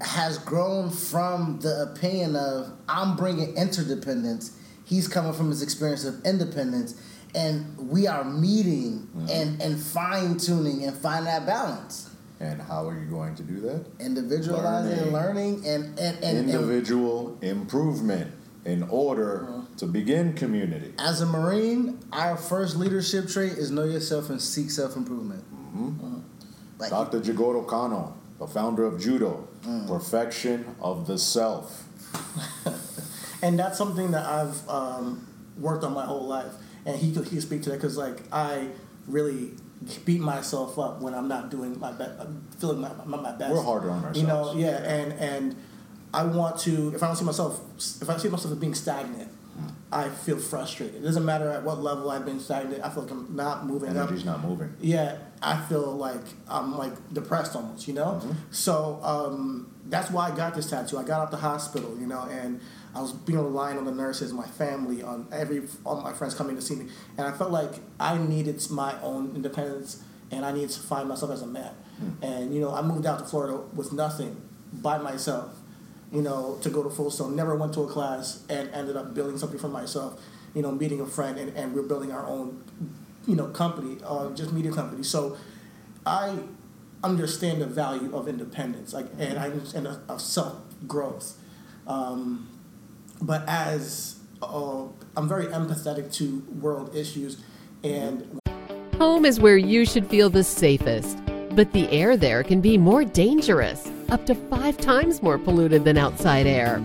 has grown from the opinion of I'm bringing interdependence. He's coming from his experience of independence, and we are meeting mm-hmm. and, and fine tuning and find that balance, And how are you going to do that? individualizing and learning, and and, and, and Individual improvement in order mm-hmm. to begin community. as a Marine, our first leadership trait is know yourself and seek self improvement. Mm-hmm. Like Dr. Jigoro Kano, the founder of Judo, Mm. perfection of the self. and that's something that I've um, worked on my whole life. And he could he speak to that because like I really beat myself up when I'm not doing my best, feeling my, my, my best. We're harder on ourselves. You know, ourselves. yeah, and and I want to. If I don't see myself, if I see myself as being stagnant, I feel frustrated. It doesn't matter at what level I've been stagnant. I feel like I'm not moving up. Energy's not moving. Yeah, I feel like I'm like depressed almost, you know. So um, that's why I got this tattoo. I got out the hospital, you know, and I was being relying on the nurses, my family, on every all my friends coming to see me, and I felt like I needed my own independence, and I needed to find myself as a man. And you know, I moved out to Florida with nothing, by myself, you know, to go to Full Sail. Never went to a class, and ended up building something for myself. You know, meeting a friend, and, and we're building our own you know, company, uh, just media company. So I understand the value of independence, like, and I of, of self growth. Um, but as uh, I'm very empathetic to world issues, and Home is where you should feel the safest, but the air there can be more dangerous, up to five times more polluted than outside air.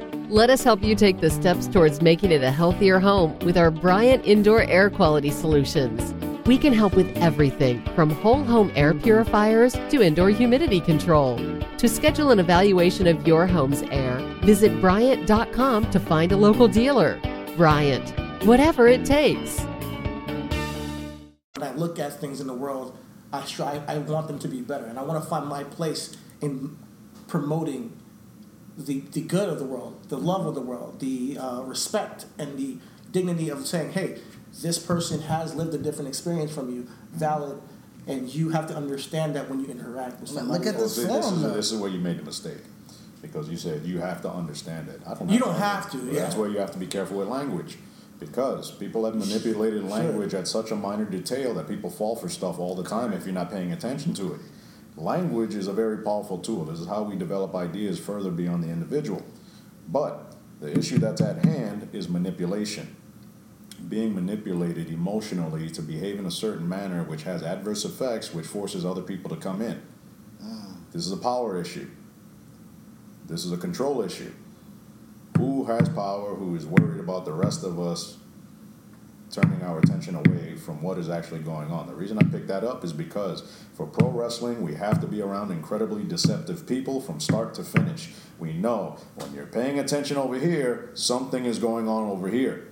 Let us help you take the steps towards making it a healthier home with our Bryant Indoor Air Quality Solutions. We can help with everything from whole home air purifiers to indoor humidity control. To schedule an evaluation of your home's air, visit Bryant.com to find a local dealer. Bryant, whatever it takes. when I look at things in the world, I strive. I want them to be better, and I want to find my place in promoting the the good of the world, the love of the world, the uh, respect and the dignity of saying, "Hey, this person has lived a different experience from you, valid." And you have to understand that when you interact with someone. look at Well, this see, this, form, is, this is where you made the mistake. Because you said you have to understand it. I don't You don't have to, understand it. That's yeah. where you have to be careful with language. Because people have manipulated language at such a minor detail that people fall for stuff all the time if you're not paying attention to it. Language is a very powerful tool. This is how we develop ideas further beyond the individual. But the issue that's at hand is manipulation. Being manipulated emotionally to behave in a certain manner which has adverse effects, which forces other people to come in. This is a power issue. This is a control issue. Who has power? Who is worried about the rest of us turning our attention away from what is actually going on? The reason I picked that up is because for pro wrestling, we have to be around incredibly deceptive people from start to finish. We know when you're paying attention over here, something is going on over here.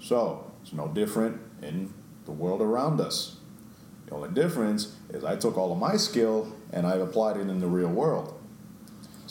So it's no different in the world around us. The only difference is I took all of my skill and I've applied it in the real world.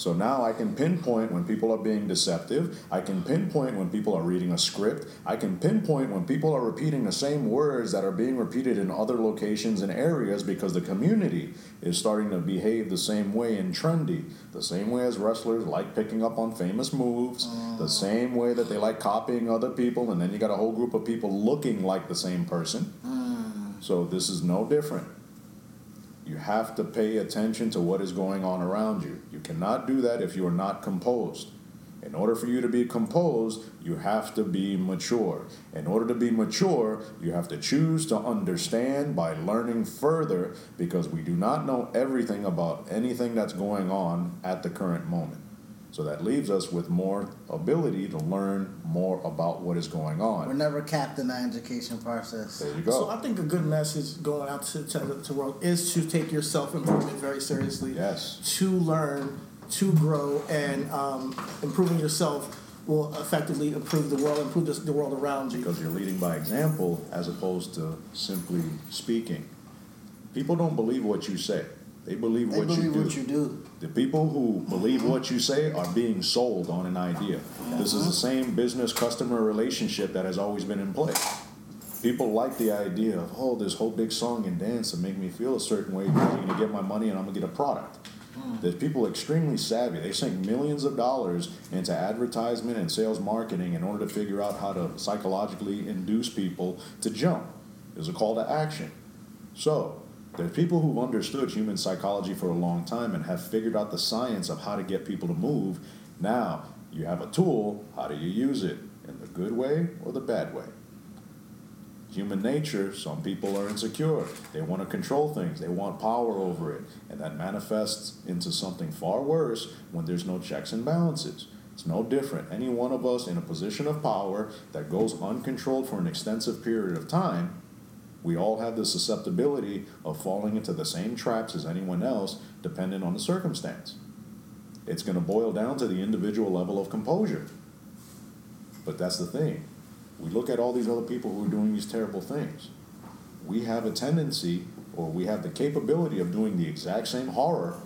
So now I can pinpoint when people are being deceptive. I can pinpoint when people are reading a script. I can pinpoint when people are repeating the same words that are being repeated in other locations and areas because the community is starting to behave the same way and trendy. The same way as wrestlers like picking up on famous moves, the oh. same way that they like copying other people, and then you got a whole group of people looking like the same person. Hmm. So this is no different. You have to pay attention to what is going on around you. You cannot do that if you are not composed. In order for you to be composed, you have to be mature. In order to be mature, you have to choose to understand by learning further because we do not know everything about anything that's going on at the current moment. So that leaves us with more ability to learn more about what is going on. We're never capped in the education process. There you go. So. I think a good message going out to, to, to the world is to take your self improvement very seriously. Yes. To learn, to grow, and um, improving yourself will effectively improve the world, improve the, the world around you. because you're leading by example as opposed to simply speaking. People don't believe what you say. They believe They what believe you do. what you do. The people who believe what you say are being sold on an idea. This is the same business customer relationship that has always been in play. People like the idea of, oh, this whole big song and dance and make me feel a certain way because you're going to get my money and I'm going to get a product. There's people extremely savvy. They sink millions of dollars into advertisement and sales marketing in order to figure out how to psychologically induce people to jump. There's a call to action. So, there's people who've understood human psychology for a long time and have figured out the science of how to get people to move. Now, you have a tool, how do you use it? In the good way or the bad way? Human nature, some people are insecure. They want to control things, they want power over it. And that manifests into something far worse when there's no checks and balances. It's no different. Any one of us in a position of power that goes uncontrolled for an extensive period of time, we all have the susceptibility of falling into the same traps as anyone else, depending on the circumstance. It's going to boil down to the individual level of composure. But that's the thing. We look at all these other people who are doing these terrible things. We have a tendency, or we have the capability of doing the exact same horror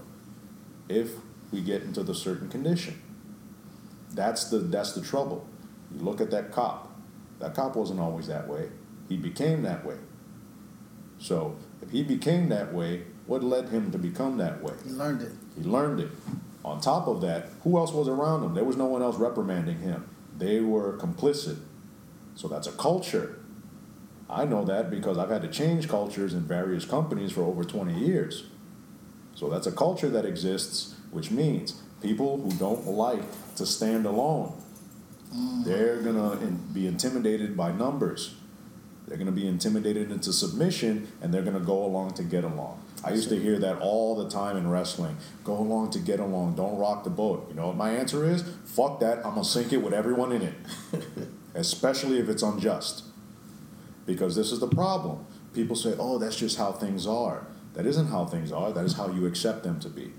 if we get into the certain condition. That's the that's the trouble. You look at that cop. That cop wasn't always that way. He became that way. So if he became that way, what led him to become that way? He learned it. He learned it. On top of that, who else was around him? There was no one else reprimanding him. They were complicit. So that's a culture. I know that because I've had to change cultures in various companies for over 20 years. So that's a culture that exists, which means people who don't like to stand alone, mm. they're going to be intimidated by numbers. They're going to be intimidated into submission and they're going to go along to get along. I used to hear that all the time in wrestling. Go along to get along. Don't rock the boat. You know what my answer is? Fuck that. I'm going to sink it with everyone in it. Especially if it's unjust. Because this is the problem. People say, oh, that's just how things are. That isn't how things are. That is how you accept them to be.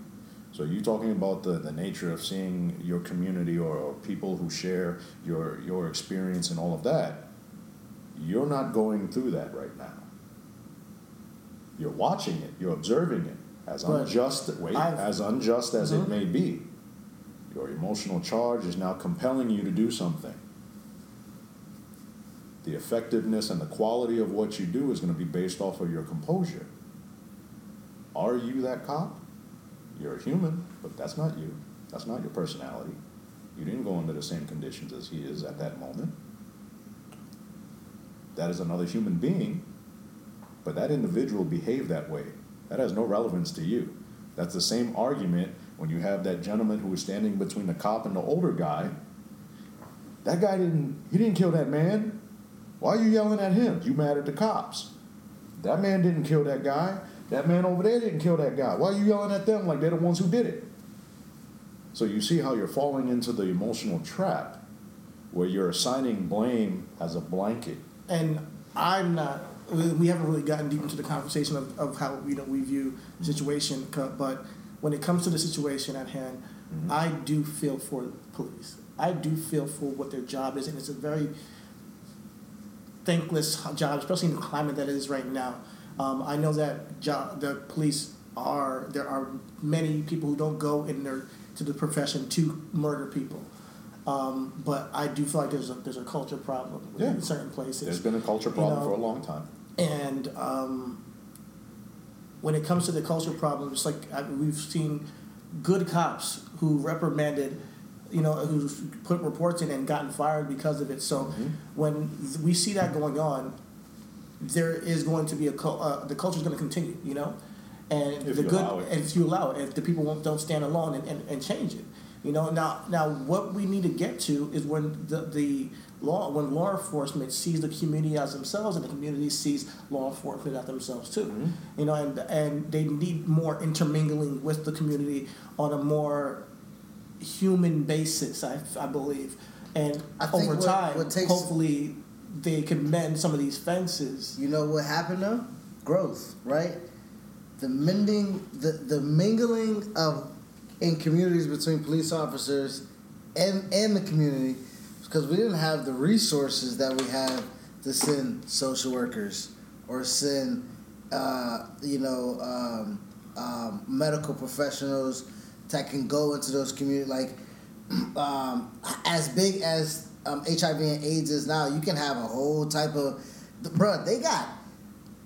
So you talking about the, the nature of seeing your community or, or people who share your your experience and all of that. You're not going through that right now. You're watching it, you're observing it. As But unjust wait, I've- as unjust as it Mhm. may be. Your emotional charge is now compelling you to do something. The effectiveness and the quality of what you do is going to be based off of your composure. Are you that cop? You're a human, but that's not you. That's not your personality. You didn't go under the same conditions as he is at that moment. That is another human being, but that individual behaved that way. That has no relevance to you. That's the same argument when you have that gentleman who was standing between the cop and the older guy. That guy didn't, he didn't kill that man. Why are you yelling at him? You mad at the cops. That man didn't kill that guy. That man over there didn't kill that guy. Why are you yelling at them like they're the ones who did it? So you see how you're falling into the emotional trap where you're assigning blame as a blanket. And I'm not. We haven't really gotten deep into the conversation of, of how you know we view the situation, but when it comes to the situation at hand, I do feel for the police. I do feel for what their job is, and it's a very thankless job, especially in the climate that it is right now. Um, I know that job, the police are there are many people who don't go in their to the profession to murder people. Um, but I do feel like there's a there's a culture problem Yeah. in certain places. There's been a culture You problem know, for a long time. And um, when it comes to the culture problem, it's like I, we've seen good cops who reprimanded, you know, who put reports in and gotten fired because of it. So Mm-hmm. when we see that going on, there is going to be a uh, the culture is going to continue, you know, and If the you good allow it. and if you allow it, if the people won't, don't stand alone and, and, and change it, you know. Now now what we need to get to is when the the law when law enforcement sees the community as themselves and the community sees law enforcement as themselves too, Mm-hmm. you know, and and they need more intermingling with the community on a more human basis, I, I believe, and I think over what- time, what takes- hopefully, they can mend some of these fences. You know what happened though? Growth, right? The mending, the, the mingling of in communities between police officers and and the community, because we didn't have the resources that we have to send social workers or send, uh, you know, um, um, medical professionals that can go into those communities. Like um, as big as um, HIV and AIDS is now, you can have a whole type of, bruh, they got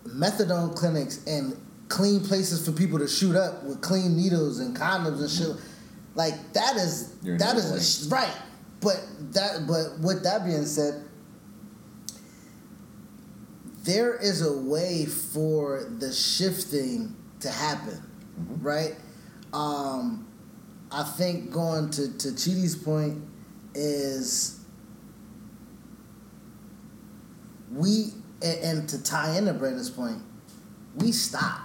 methadone clinics and clean places for people to shoot up with clean needles and condoms and shit. Like that is that is a right. But that but with that being said, there is a way for the shifting to happen, right? Um, I think going to to Chidi's point is we and, and to tie into Brandon's point, we stop,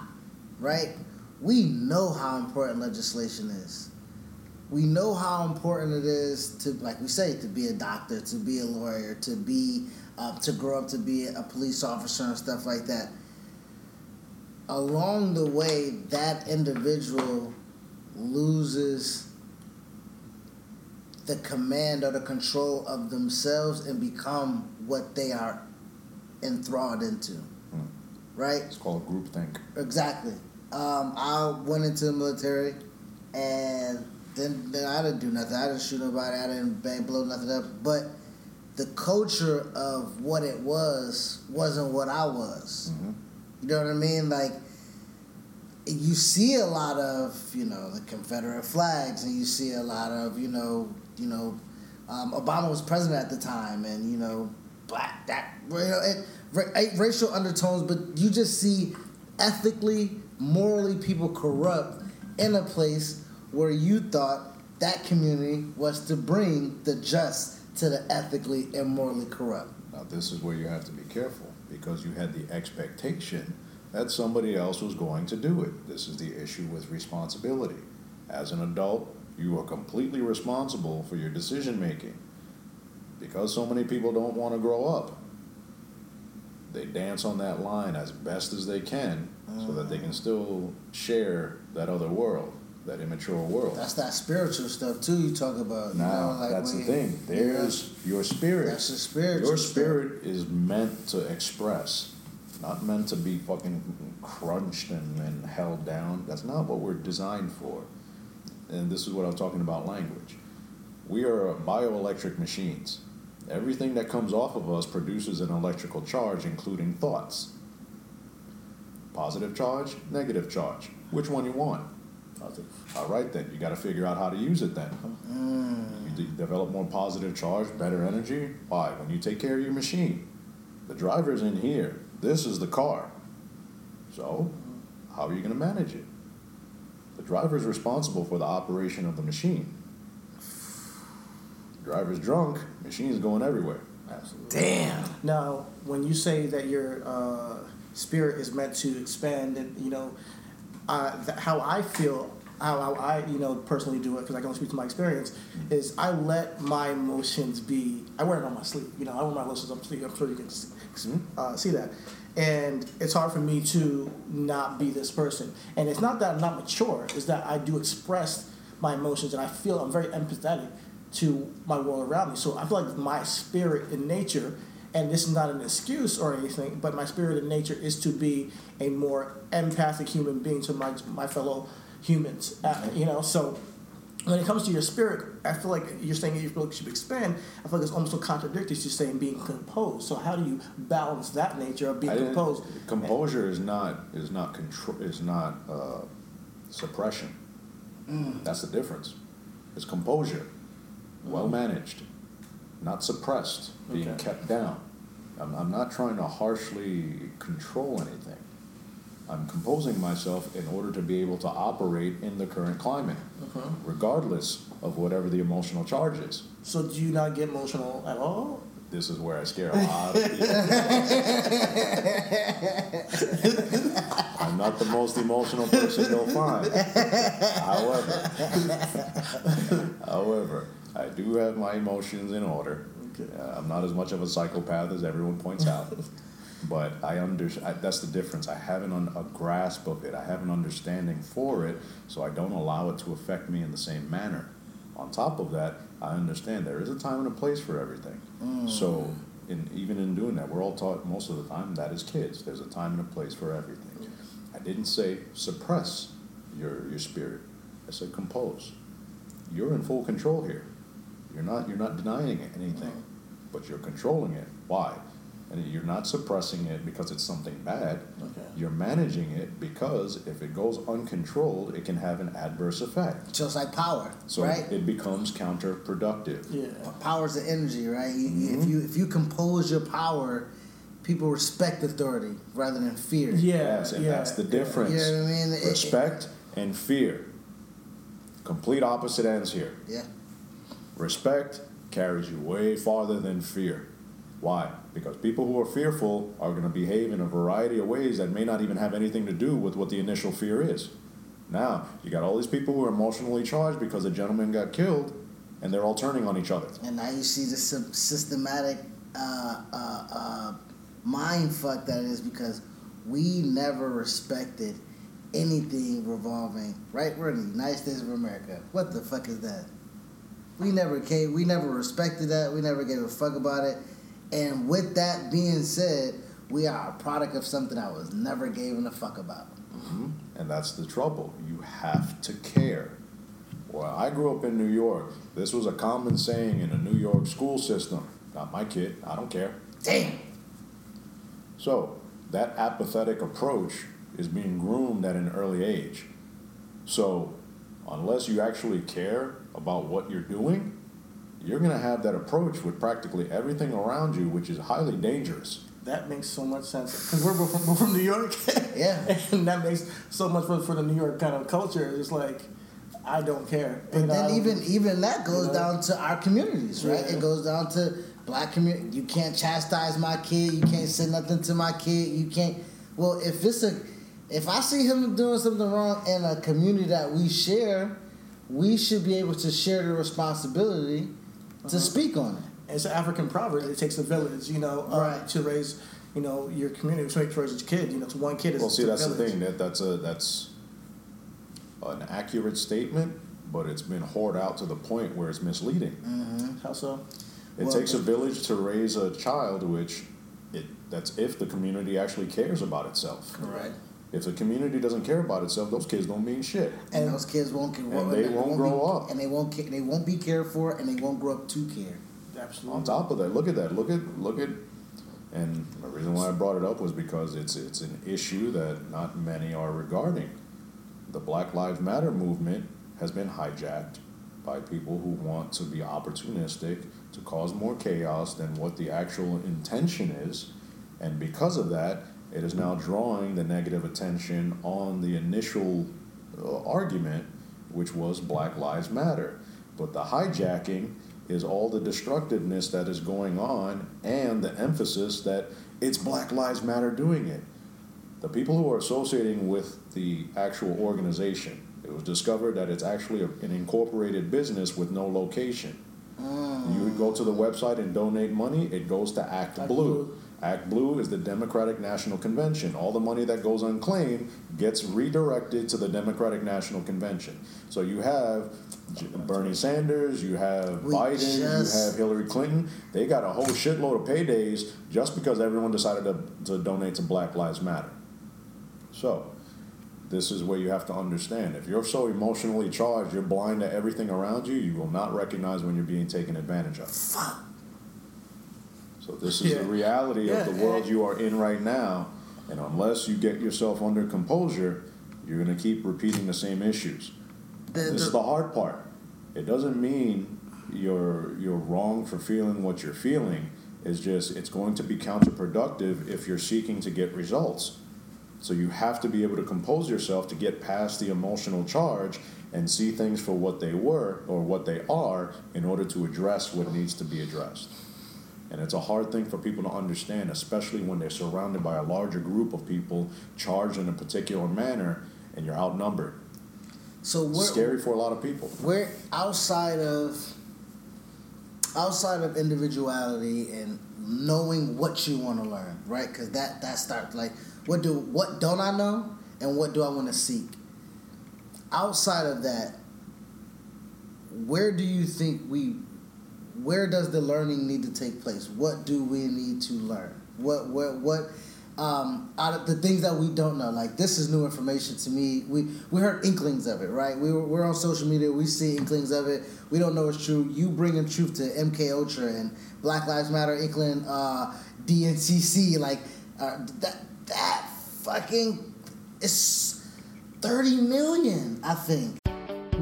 right? We know how important legislation is. We know how important it is to, like we say, to be a doctor, to be a lawyer, to be, uh, to grow up to be a police officer and stuff like that. Along the way, that individual loses the command or the control of themselves and become what they are enthralled into. Right? It's called groupthink. Exactly. Um, I went into the military and then, then I didn't do nothing. I didn't shoot nobody. I didn't bang, blow nothing up. But the culture of what it was wasn't what I was. You know what I mean? Like, you see a lot of, you know, the Confederate flags, and you see a lot of, you know, you know, um, Obama was president at the time, and you know, black that, you know, it, ra- racial undertones. But you just see ethically, morally, people corrupt in a place where you thought that community was to bring the just to the ethically and morally corrupt. Now, this is where you have to be careful because you had the expectation that somebody else was going to do it. This is the issue with responsibility. As an adult, you are completely responsible for your decision making. Because so many people don't want to grow up, they dance on that line as best as they can so that they can still share that other world, that immature world. That's that spiritual stuff too. You talk about. you Now, know, like that's the thing. There's your spirit. That's the spiritual Your stuff. spirit is meant to express, not meant to be fucking crunched and, and held down. That's not what we're designed for. And this is what I'm talking about language. We are bioelectric machines. Everything that comes off of us produces an electrical charge, including thoughts. Positive charge, negative charge. Which one do you want? Positive. All right, then you got to figure out how to use it. Then hmm. you de- develop more positive charge, better energy. Why? When you take care of your machine, the driver's in here. This is the car. So, how are you going to manage it? The driver's responsible for the operation of the machine. Driver's drunk, machine's going everywhere. Absolutely. Damn. Now, when you say that your uh, spirit is meant to expand, and you know, uh, th- how I feel, how, how I you know personally do it, because I can only speak to my experience, is I let my emotions be. I wear it on my sleeve. You know, I wear my emotions on my sleeve. I'm sure you can uh, see that. And it's hard for me to not be this person. And it's not that I'm not mature. It's that I do express my emotions, and I feel I'm very empathetic to my world around me. So I feel like my spirit in nature, and this is not an excuse or anything, but my spirit in nature is to be a more empathic human being to my my fellow humans. Uh, you know, so when it comes to your spirit, I feel like you're saying you feel like should expand. I feel like it's almost so contradictory to saying being composed. So how do you balance that nature of being composed? Composure is not is not control is not uh, suppression. That's the difference. It's composure, well managed, not suppressed, being Okay. kept down. I'm, I'm not trying to harshly control anything. I'm composing myself in order to be able to operate in the current climate, uh-huh. regardless of whatever the emotional charge is. So do you not get emotional at all? This is where I scare a lot of people. I'm not the most emotional person you'll find. However, however, I do have my emotions in order. Uh, I'm not as much of a psychopath as everyone points out, but I under I, that's the difference. I have an un, a grasp of it. I have an understanding for it, so I don't allow it to affect me in the same manner. On top of that, I understand there is a time and a place for everything. So, in, even in doing that, we're all taught most of the time that as kids, there's a time and a place for everything. I didn't say suppress your your spirit. I said compose. You're in full control here. You're not you're not denying it anything, but you're controlling it. Why? And you're not suppressing it because it's something bad. Okay. You're managing it because if it goes uncontrolled, it can have an adverse effect. Just like power, So right? it becomes counterproductive. Yeah. Power's the energy, right? You, you- Mm-hmm. If you if you compose your power, people respect authority rather than fear. Yeah, Yes, and yeah. that's the difference. You know what I mean? It- it- Respect and fear. Complete opposite ends here. Yeah. Respect carries you way farther than fear. Why? Because people who are fearful are going to behave in a variety of ways that may not even have anything to do with what the initial fear is. Now, you got all these people who are emotionally charged because a gentleman got killed, and they're all turning on each other. And now you see the systematic uh, uh, uh, mind fuck that is because we never respected anything revolving. Right? We're in the United States of America. What the fuck is that? We never came. We never respected that. We never gave a fuck about it. And with that being said, we are a product of something I was never given a fuck about. Mm-hmm. And that's the trouble. You have to care. Well, I grew up in New York. This was a common saying in a New York school system. Not my kid. I don't care. Damn. So, that apathetic approach is being groomed at an early age. So, unless you actually care about what you're doing, you're going to have that approach with practically everything around you, which is highly dangerous. That makes so much sense because we're, we're, from, we're from New York. Yeah. and that makes so much for, for the New York kind of culture. It's like, I don't care. But You know, I then um, even even that goes you know? down to our communities, right? Yeah. It goes down to black community. You can't chastise my kid. You can't say nothing to my kid. You can't. Well, if it's a, if I see him doing something wrong in a community that we share, we should be able to share the responsibility Uh-huh. to speak on it. it's an African proverb. It takes a village, you know, uh, Right. to raise, you know, your community, to raise your kid. You know, to one kid is Well, see, to a that's the thing. That that's a that's an accurate statement, but it's been hoard out to the point where it's misleading. How so? It Well, takes a village to raise a child, which it that's if the community actually cares about itself. Correct. If the community doesn't care about itself, those kids don't mean shit. And those kids won't, care, And they won't grow be, up. and they won't. ca- They won't be cared for, and they won't grow up to care. Absolutely. On top of that, look at that. Look at look at and the reason why I brought it up was because it's it's an issue that not many are regarding. The Black Lives Matter movement has been hijacked by people who want to be opportunistic to cause more chaos than what the actual intention is. And because of that, it is now drawing the negative attention on the initial uh, argument, which was Black Lives Matter. But the hijacking is all the destructiveness that is going on and the emphasis that it's Black Lives Matter doing it. The people who are associating with the actual organization, it was discovered that it's actually a- an incorporated business with no location. You would go to the website and donate money, it goes to Act, ActBlue. Blue. ActBlue is the Democratic National Convention. All the money that goes unclaimed gets redirected to the Democratic National Convention. So you have Bernie Sanders, you have We Biden, just- you have Hillary Clinton. They got a whole shitload of paydays just because everyone decided to, to donate to Black Lives Matter. So, this is where you have to understand. If you're so emotionally charged, you're blind to everything around you, you will not recognize when you're being taken advantage of. So, this is Yeah. the reality Yeah, of the world you are in right now. And unless you get yourself under composure, you're going to keep repeating the same issues. The- this is the- the hard part. It doesn't mean you're you're wrong for feeling what you're feeling. It's just it's going to be counterproductive if you're seeking to get results. So you have to be able to compose yourself to get past the emotional charge and see things for what they were or what they are in order to address what needs to be addressed. And it's a hard thing for people to understand, especially when they're surrounded by a larger group of people charged in a particular manner and you're outnumbered. So we're, scary for a lot of people. we're outside of outside of individuality and knowing what you want to learn, right? Because that that starts like what do what don't I know and what do I want to seek. Outside of that, where do you think we? Where does the learning need to take place? What do we need to learn? What what what? Um, out of the things that we don't know, like this is new information to me. We we heard inklings of it, right? We were, on social media. We see inklings of it. We don't know it's true. You bringing truth to MK Ultra and Black Lives Matter, inkling uh, DNCC, like uh, that that fucking is thirty million, I think.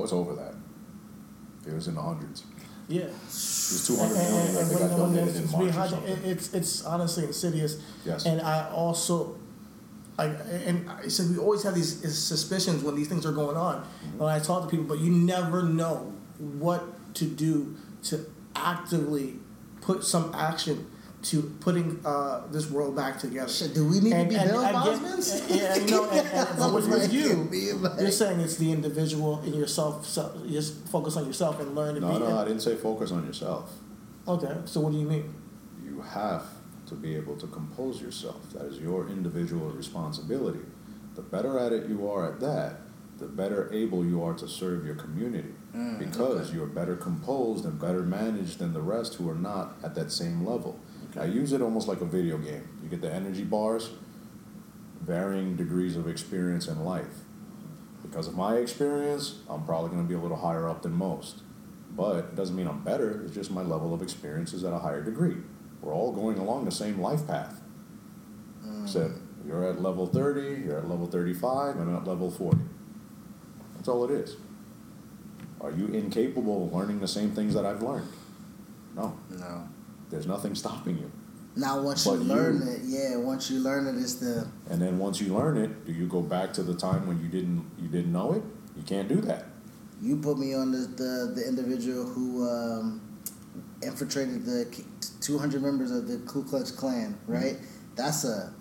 Oh, it's over that. It was in the hundreds. Yeah. It was 200 And- million and- that and they when- got donated it's in March. It's it's honestly insidious. Yes. And I also, I and I said we always have these suspicions when these things are going on. Mm-hmm. When I talk to people, but you never know what to do to actively put some action to putting uh, this world back together. Shit, do we need to be Bill I Bosmans? Yeah, you know, and, and, and with, with you, you're saying it's the individual in yourself. So just focus on yourself and learn to No, be. no, I didn't say focus on yourself. Okay, so what do you mean? You have to be able to compose yourself. That is your individual responsibility. The better at it you are at that, the better able you are to serve your community. Mm, because you're better composed and better managed than the rest who are not at that same level. I use it almost like a video game. You get the energy bars, varying degrees of experience in life. Because of my experience, I'm probably going to be a little higher up than most. But it doesn't mean I'm better, it's just my level of experience is at a higher degree. We're all going along the same life path. Hmm. Except you're at level 30, you're at level 35, I'm at level 40. That's all it is. Are you incapable of learning the same things that I've learned? No. No. There's nothing stopping you. Now, once But you you- learn it, yeah, once you learn it, it's the And then once you learn it, do you go back to the time when you didn't you didn't know it? You can't do that. you put me on the the, the individual who um, infiltrated the 200 members of the Ku Klux Klan, right? That's a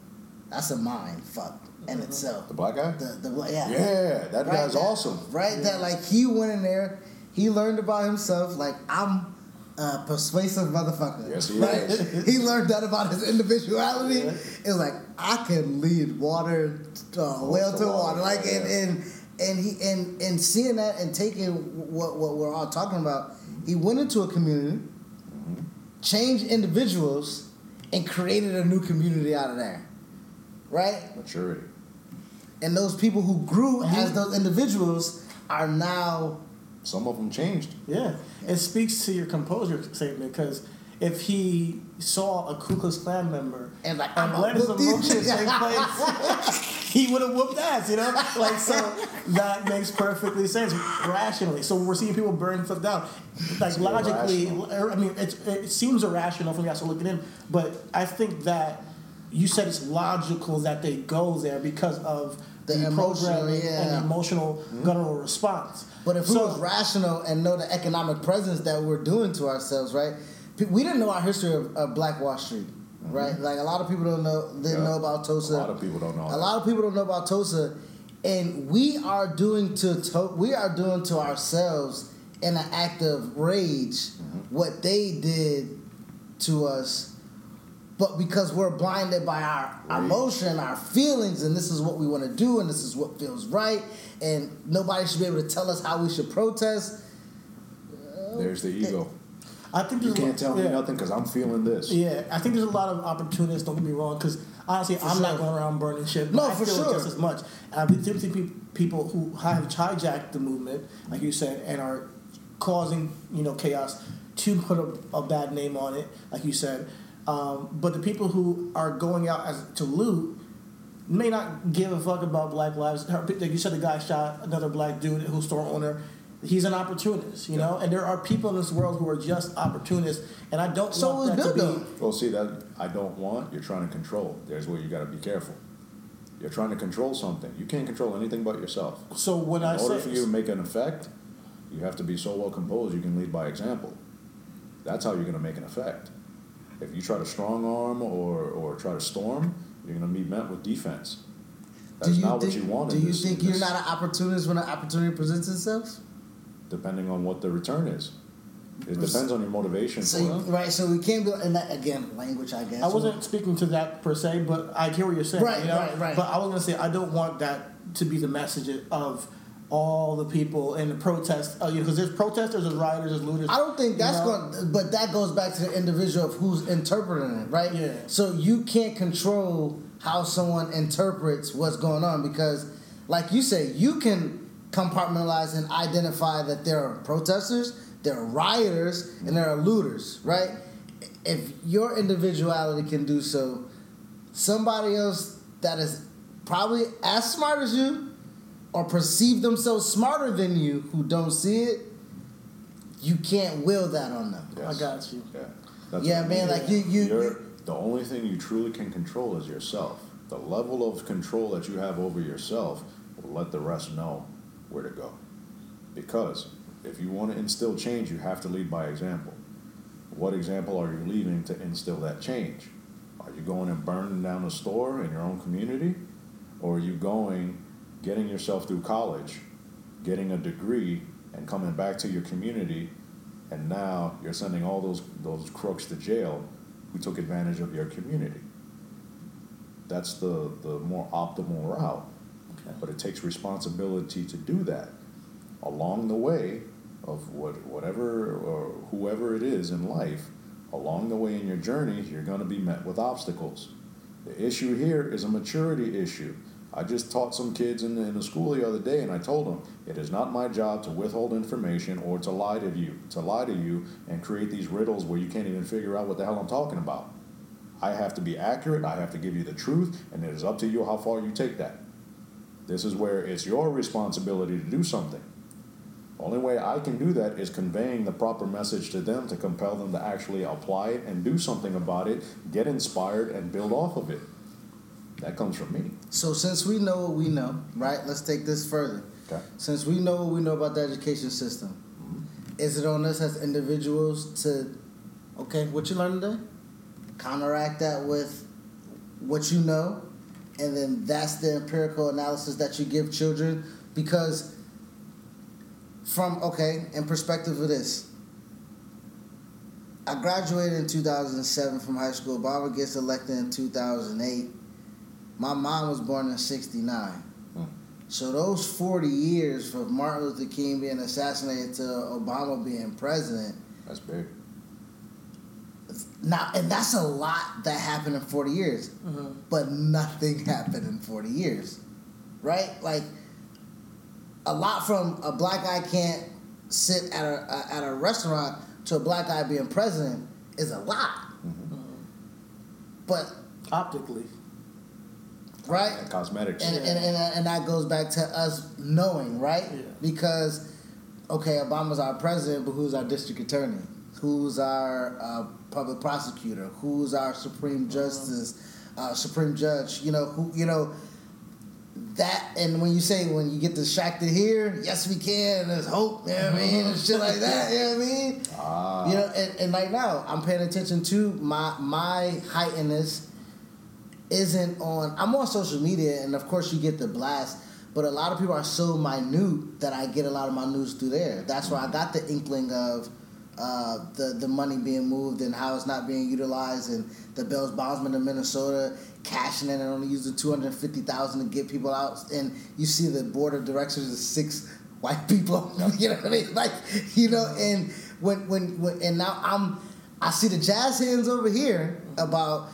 that's a mind fuck in itself. The black guy? The the bla- yeah Yeah, that Right, guy's awesome. Right, that like he went in there, he learned about himself. Like I'm a persuasive motherfucker. Yes, he right? is. he learned that about his individuality. It was like I can lead water, uh, well to water. Like and and and he and and seeing that and taking what what we're all talking about, he went into a community, changed individuals, and created a new community out of there. Right? Maturity. And those people who grew as those individuals are now Some of them changed. Yeah, it speaks to your composure statement because if he saw a Ku Klux Klan member And like, and I'ma let his emotions take place, he would have whooped ass, you know. Like so, that makes perfectly sense rationally. So we're seeing people burn stuff down, like It's logically. irrational. Er, I mean, it's, it seems irrational from the outside looking in, but I think that you said it's logical that they go there because of The the, emotional, programming yeah. and emotional guttural response. But if we So- was rational and know the economic presence that we're doing to ourselves, right? We didn't know our history of, of Black Wall Street, right? Like a lot of people don't know didn't Mm-hmm. Yeah. know about Tulsa. A lot of people don't know A that. lot of people don't know about Tulsa, and we are doing to, to we are doing to ourselves in an act of rage Mm-hmm. what they did to us. But because we're blinded by our, our Rage. emotion, our feelings, and this is what we want to do, and this is what feels right, and nobody should be able to tell us how we should protest. There's the ego. I think You can't tell yeah. me nothing because I'm feeling this. Yeah, I think there's a lot of opportunists. Don't get me wrong, because honestly, I'm not going around burning shit. No, I for feel it sure. just as much. And I've been seeing pe- people who have hijacked the movement, like you said, and are causing you know chaos to put a, a bad name on it, like you said. Um, but the people who are going out as to loot may not give a fuck about black lives. Like you said, the guy shot another black dude who's store owner. He's an opportunist, you know, and there are people in this world who are just opportunists, and I don't So want was that to Bill, be. Well, see that I don't want. You're trying to control. There's where you got to be careful. You're trying to control something. You can't control anything but yourself. So when In I order say for you to make an effect, you have to be so well composed you can lead by example. That's how you're going to make an effect. If you try to strong arm or, or try to storm, you're going to be met with defense. That's not think, what you want. Do in you this- think in you're this- not an opportunist when an opportunity presents itself? Depending on what the return is, it depends on your motivation. So for you, right, so we can't be and that again language, I guess. I wasn't speaking to that per se, but I hear what you're saying. Right, you know? right, right. But I was gonna say I don't want that to be the message of all the people in the protest. Uh, because there's protesters, there's rioters, there's looters. I don't think that's you know? going, but that goes back to the individual of who's interpreting it, right? Yeah. So you can't control how someone interprets what's going on because, like you say, you can compartmentalize and identify that there are protesters, there are rioters, and there are looters, right? If your individuality can do so, somebody else that is probably as smart as you or perceive themselves smarter than you who don't see it, you can't will that on them. I got you. Yeah, That's Yeah, man, like you- you- You're- you- the only thing you truly can control is yourself. The level of control that you have over yourself will let the rest know where to go. Because if you want to instill change, you have to lead by example. What example are you leaving to instill that change? Are you going and burning down a store in your own community? Or are you going, getting yourself through college, getting a degree, and coming back to your community, and now you're sending all those, those crooks to jail who took advantage of your community? That's the, the more optimal route. But it takes responsibility to do that. Along the way of what, whatever or whoever it is in life, along the way in your journey, you're going to be met with obstacles. The issue here is a maturity issue. I just taught some kids in the, in the school the other day, and I told them it is not my job to withhold information or to lie to you, to lie to you and create these riddles where you can't even figure out what the hell I'm talking about. I have to be accurate. I have to give you the truth, and it is up to you how far you take that. This is where it's your responsibility to do something. Only way I can do that is conveying the proper message to them to compel them to actually apply it and do something about it, get inspired, and build off of it. That comes from me. So since we know what we know, right? Let's take this further. Okay. Since we know what we know about the education system, mm-hmm. is it on us as individuals to, okay, what you learned today, counteract that with what you know, and then that's the empirical analysis that you give children because from okay in perspective of this i graduated in 2007 from high school obama gets elected in 2008 my mom was born in 69 hmm. so those 40 years from martin luther king being assassinated to obama being president That's big. now and that's a lot that happened in 40 years mm-hmm. but nothing happened in 40 years right? Like a lot from a black guy can't sit at a, at a restaurant to a black guy being president is a lot. Mm-hmm. But Optically, right And cosmetics. and, and, and, and that goes back to us knowing, right? Yeah. Because, okay, Obama's our president, but who's our district attorney? Who's our uh, public prosecutor? Who's our supreme justice, uh, supreme judge? You know, who, you know, that, and when you say, when you get distracted here, yes, we can, there's hope, you know what I mean? And shit like that, you know what I mean? Ah. You know, and, and like now, I'm paying attention to my my heightenedness isn't on. I'm on social media, and of course you get the blast. But a lot of people are so minute that I get a lot of my news through there. That's where I mm-hmm. got the inkling of uh, the the money being moved and how it's not being utilized, and the Bells Bondsman of Minnesota cashing in and only using two hundred fifty thousand to get people out. And you see the board of directors is six white people. you know what I mean? Like you know, mm-hmm. and when when, when and now I'm I see the jazz hands over here mm-hmm. about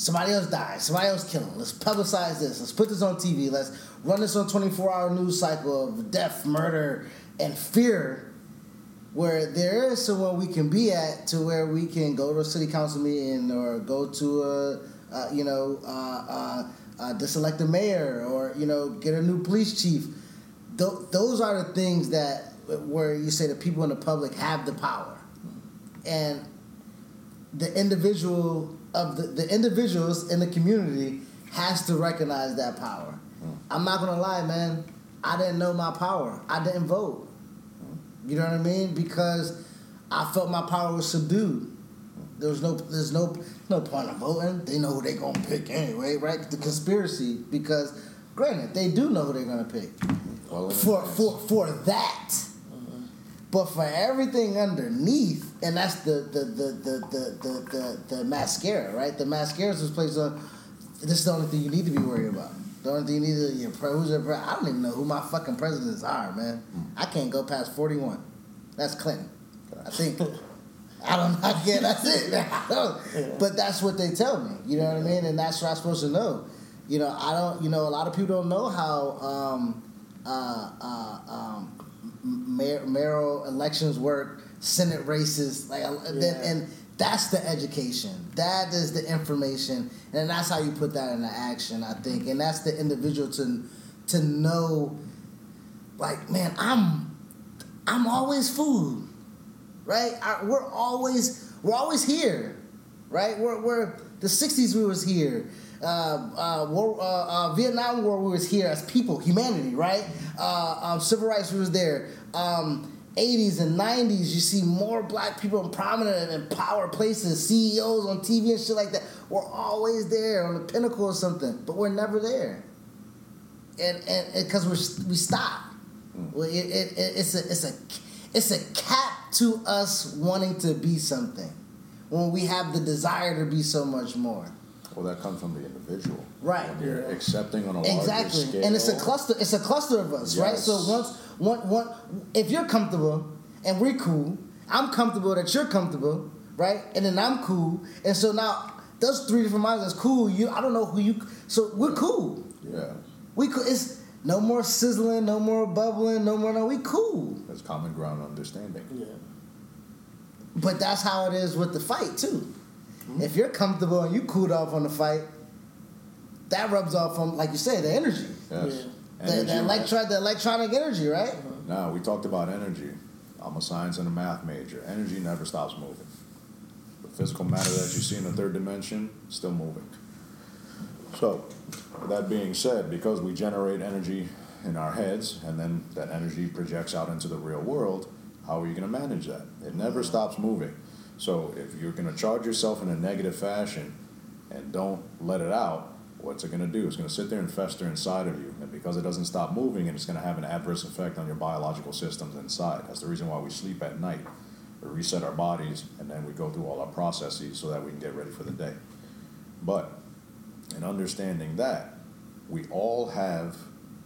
somebody else died, somebody else killing. Let's publicize this. Let's put this on TV. Let's run this on 24 hour news cycle of death, murder, and fear. Where there is somewhere we can be at to where we can go to a city council meeting or go to a, uh, you know, uh, uh, a mayor or you know get a new police chief. Th- those are the things that where you say the people in the public have the power, and the individual of the, the individuals in the community has to recognize that power. Hmm. I'm not gonna lie, man. I didn't know my power. I didn't vote. Hmm. You know what I mean? Because I felt my power was subdued. There was no, there's no, no point of voting. They know who they gonna pick anyway, right? The conspiracy, because granted, they do know who they're gonna pick Well, for for for that. But for everything underneath, and that's the the the the the the, the, the mascara, right? The mascara is placed on. This is the only thing you need to be worried about. The only thing you need to your pre- who's your pre- I don't even know who my fucking presidents are, man. I can't go past forty one. That's Clinton. I think. I don't know. I can't. That's it. I But that's what they tell me. You know what I mean? And that's what I'm supposed to know. You know, I don't. You know, a lot of people don't know how um, uh, uh, um, mayor, mayoral elections work, Senate races, like, uh, then, Yeah. and that's the education. That is the information, and that's how you put that into action. I think, and that's the individual to to know, like, man, I'm I'm always food, right? I, we're always we're always here, right? We're, we're the '60s we was here. Uh, uh, war, uh, uh, Vietnam War we was here as people, humanity, right? Uh, um, civil rights we was there. Um, 80s and 90s, you see more black people in prominent and power places, CEOs on TV and shit like that. We're always there on the pinnacle or something, but we're never there. And and because we're we stop. Well, it, it, it, it's a it's a it's a cap to us wanting to be something when we have the desire to be so much more. Well, that comes from the individual. Right. When you're accepting on a larger Exactly, scale. and it's a cluster. It's a cluster of us, right? So once one one, if you're comfortable and we're cool, I'm comfortable that you're comfortable, right? And then I'm cool, and so now those three different minds is cool. You, I don't know who you. So we're cool. Yeah. We cool. It's no more sizzling, no more bubbling, no more. No, we cool. That's common ground understanding. Yeah. But that's how it is with the fight too. Mm-hmm. If you're comfortable and you cooled off on the fight, that rubs off on, like you said, the energy, Yes. the, the, Energy- electron, the electronic energy, right? Now, we talked about energy. I'm a science and a math major. Energy never stops moving. The physical matter that you see in the third dimension, still moving. So, that being said, because we generate energy in our heads and then that energy projects out into the real world, how are you going to manage that? It never mm-hmm. stops moving. So, if you're going to charge yourself in a negative fashion and don't let it out, what's it going to do? It's going to sit there and fester inside of you. And because it doesn't stop moving, and it's going to have an adverse effect on your biological systems inside. That's the reason why we sleep at night. We reset our bodies, and then we go through all our processes so that we can get ready for the day. But in understanding that, we all have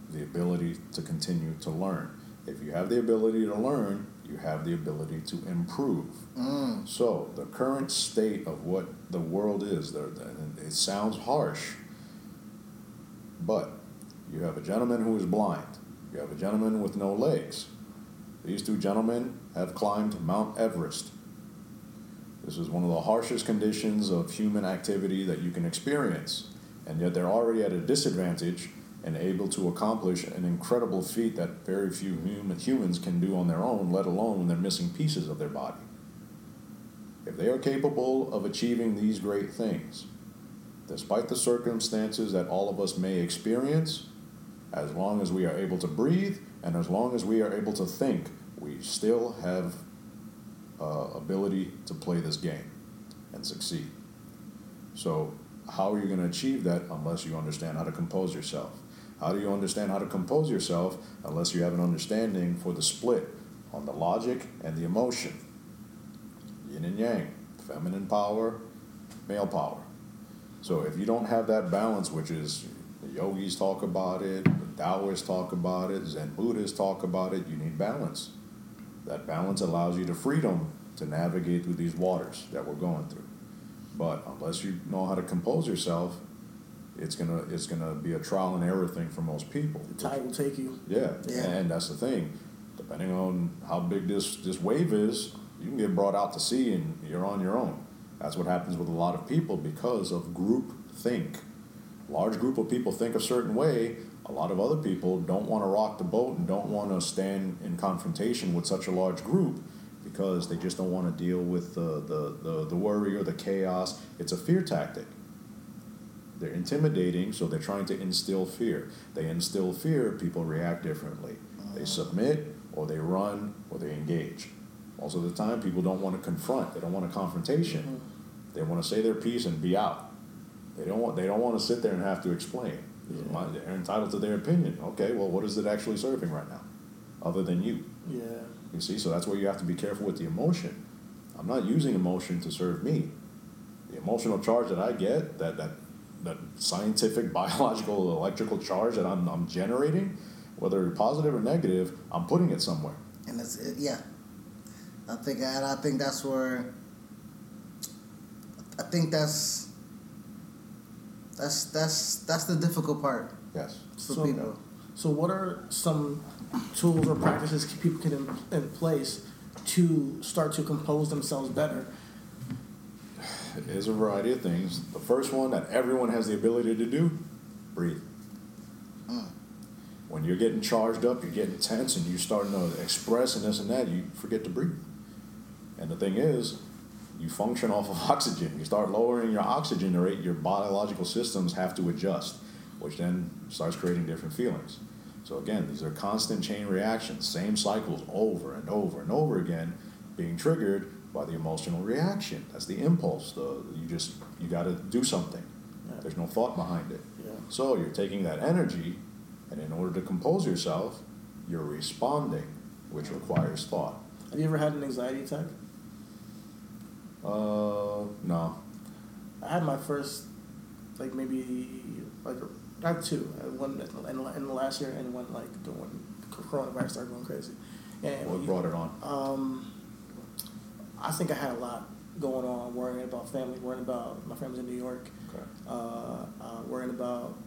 the ability to continue to learn. If you have the ability to learn, you have the ability to improve. Mm. So, the current state of what the world is, it sounds harsh, but you have a gentleman who is blind, you have a gentleman with no legs. These two gentlemen have climbed Mount Everest. This is one of the harshest conditions of human activity that you can experience, and yet they're already at a disadvantage and able to accomplish an incredible feat that very few human, humans can do on their own, let alone when they're missing pieces of their body. If they are capable of achieving these great things, despite the circumstances that all of us may experience, as long as we are able to breathe and as long as we are able to think, we still have uh, ability to play this game and succeed. So, how are you going to achieve that unless you understand how to compose yourself? How do you understand how to compose yourself unless you have an understanding for the split on the logic and the emotion? Yin and yang, feminine power, male power. So if you don't have that balance, which is the yogis talk about it, the Taoists talk about it, Zen Buddhists talk about it, you need balance. That balance allows you the freedom to navigate through these waters that we're going through. But unless you know how to compose yourself, it's gonna it's gonna be a trial and error thing for most people. The tide will take you. Yeah, Yeah. and that's the thing. Depending on how big this this wave is, you can get brought out to sea and you're on your own. That's what happens with a lot of people because of group think. Large group of people think a certain way. A lot of other people don't want to rock the boat and don't want to stand in confrontation with such a large group because they just don't want to deal with the, the, the, the worry or the chaos. It's a fear tactic. They're intimidating, so they're trying to instill fear. They instill fear, people react differently. They submit, or they run, or they engage. Most of the time, people don't want to confront, they don't want a confrontation. Mm-hmm. They want to say their piece and be out. They don't want. They don't want to sit there and have to explain. My- They're entitled to their opinion. Okay, well, what is it actually serving right now, other than you? Yeah. You see, so that's where you have to be careful with the emotion. I'm not using emotion to serve me. The emotional charge that I get, that that that scientific, biological, electrical charge that I'm, I'm generating, whether positive or negative, I'm putting it somewhere. and it's it, yeah. I think and I think that's where I think that's that's that's that's the difficult part Yes. for So- people. So, what are some tools or practices people can in, in place to start to compose themselves better? There's a variety of things. The first one that everyone has the ability to do, breathe. Mm. When you're getting charged up, you're getting tense, and you're starting to express and this and that, you forget to breathe. And the thing is, you function off of oxygen. You start lowering your oxygen rate, your biological systems have to adjust, which then starts creating different feelings. So again, these are constant chain reactions, same cycles over and over and over again, being triggered by the emotional reaction. That's the impulse. The you just you got to do something. Yeah. There's no thought behind it. Yeah. So you're taking that energy, and in order to compose yourself, you're responding, which requires thought. Have you ever had an anxiety attack? Uh, no. I had my first, like maybe like not two. One in, in the last year and one like the one coronavirus started going crazy. And What brought it on? Um, I think I had a lot going on, worrying about family, worrying about my family's in New York, Okay. uh, uh, worrying about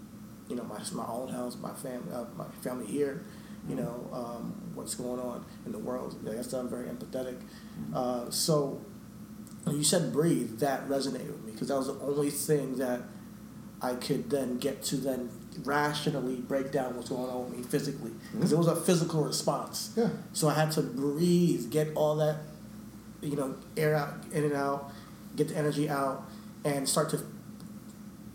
you know my my own house, my family, uh, my family here, you know um, what's going on in the world. I guess I'm very empathetic. Uh, so when you said breathe, that resonated with me because that was the only thing that I could then get to then rationally break down what's going on with me physically because it was a physical response. Yeah. So I had to breathe, get all that, you know, air out, in and out, get the energy out, and start to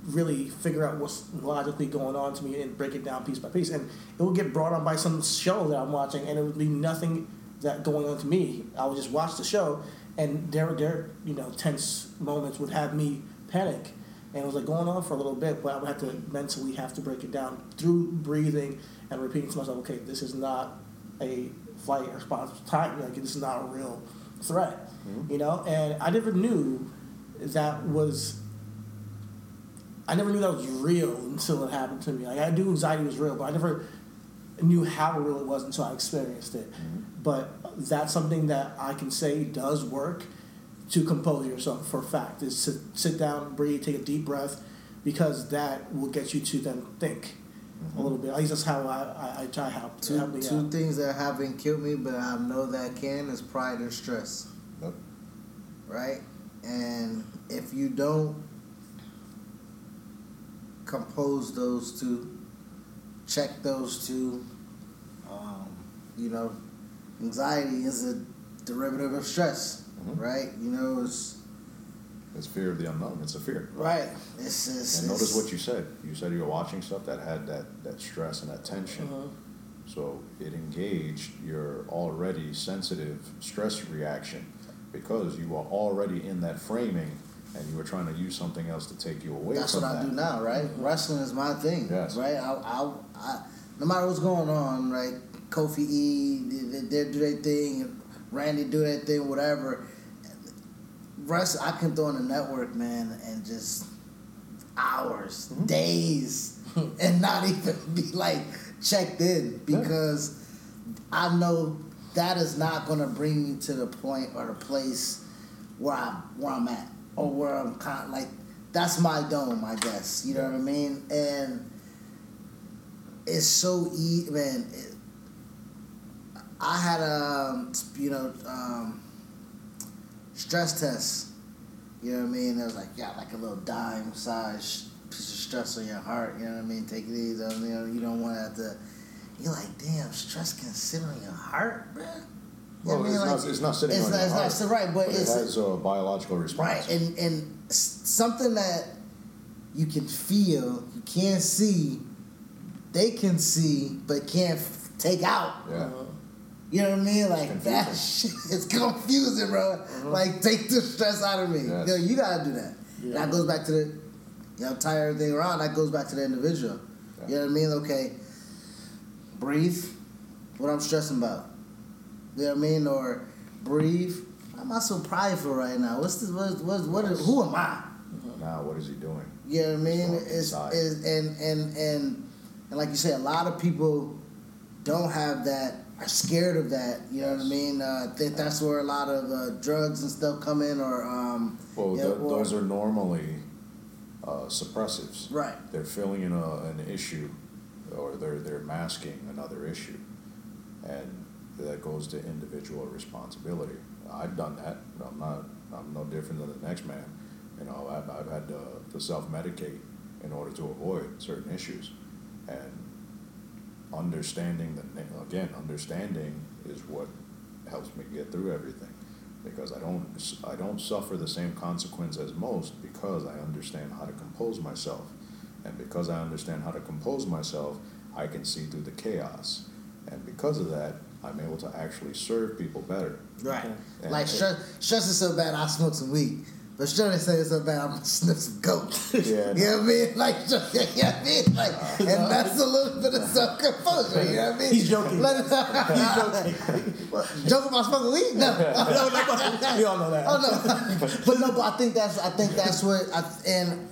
really figure out what's logically going on to me and break it down piece by piece. And it would get brought on by some show that I'm watching, and it would be nothing that going on to me. I would just watch the show, and their their you know tense moments would have me panic. And it was like going on for a little bit, but I would have to mentally have to break it down through breathing and repeating to myself, okay, this is not a flight response time. Like this is not a real threat, mm-hmm. you know. And I never knew that was. I never knew that was real until it happened to me. Like I knew anxiety was real, but I never knew how real it was until I experienced it. Mm-hmm. But that's something that I can say does work to compose yourself for a fact. Is to sit down, breathe, take a deep breath, because that will get you to then think a little bit. At least that's how I, I, I try help, Two, help me two out. things that haven't killed me, but I know that can is pride and stress. Yep. Right? And if you don't compose those two, check those two, um, you know, anxiety is a derivative of stress, Mhm. right? You know, it's It's fear of the unknown. It's a fear. right. It's, it's, And notice what you said. You said you were watching stuff that had that, that stress and that tension. Mhm. So it engaged your already sensitive stress reaction because you were already in that framing and you were trying to use something else to take you away That's what I do now, right? Wrestling is my thing, Yes. right? I, I, I, no matter what's going on, right? Kofi E, they, they do their thing, Randy do their thing, whatever. Rest, I can throw on the network, man, and just hours, Mm-hmm. days, and not even be like checked in because I know that is not going to bring me to the point or the place where I where I'm at or where I'm kind of like that's my dome, I guess. You know what I mean? And it's so easy, man. It, I had a um, you know um, stress test. You know what I mean? It was like got like a little dime size piece of stress on your heart. You know what I mean? Take it easy. You know you don't want to have to. You're like, damn, stress can sit on your heart. You Well, I mean? it's, Like, not, it's not sitting it's on not, your it's heart, not right, but, but it's it has a biological response. right, and and something that you can feel, you can't see, they can see, but can't take out. yeah. You know what I mean? Like that shit is confusing, bro. Uh-huh. Like take the stress out of me. Yes. Yo, you gotta do that. Yeah. That goes back to the you know, tie everything around, that goes back to the individual. You know what I mean? Okay. Breathe. What I'm stressing about. You know what I mean? Or breathe. Why am I so prideful right now? What's this what what what is, who am I? Now, what is he doing? You know what I mean? It's, it's and and and and like you say, a lot of people don't have that, are scared of that. You know what I mean? Uh, I think that's where a lot of uh, drugs and stuff come in, or um, Well, yeah, th- or- those are normally uh, suppressives. right. They're filling in a, an issue, or they're they're masking another issue, and that goes to individual responsibility. I've done that. I'm not. I'm no different than the next man. You know, I've, I've had to, to self medicate in order to avoid certain issues, and understanding the again, understanding is what helps me get through everything because I don't I don't suffer the same consequence as most because I understand how to compose myself, and because I understand how to compose myself, I can see through the chaos, and because of that, I'm able to actually serve people better. Right. And like it- stress, stress is so bad, I smoke some weed. But is so- so bad, I'm gonna sniff some coke. Yeah, you know what I mean? Like, you know what I mean? Like, and that's a little bit of self composure. You know what I mean? He's joking. Let it- He's joking. Joking about smoking weed? No. no, no, we all know that. Oh no, but no, but I think that's I think that's what I and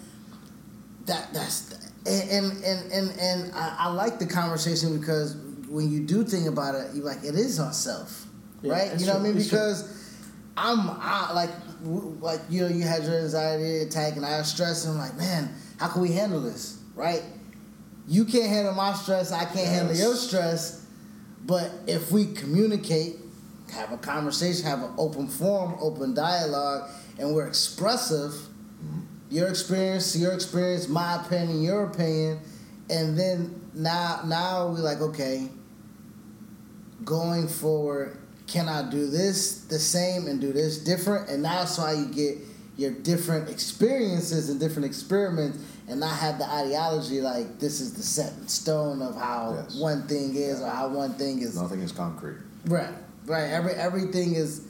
that that's and and and and, I, I like the conversation because when you do think about it, you like it is on self, Yeah, right? You know what I mean? it's true. I'm I, like like you know you had your anxiety attack and I have stress and I'm like man, how can we handle this, right? You can't handle my stress, I can't handle your stress, but if we communicate, have a conversation, have an open forum, open dialogue, and we're expressive, mm-hmm. your experience, your experience, my opinion, your opinion, and then now now we're like, okay, going forward, can I do this the same and do this different? And that's why you get your different experiences and different experiments and not have the ideology like this is the set in stone of how Yes. one thing is or how one thing is Nothing is concrete. Right, right. Every everything is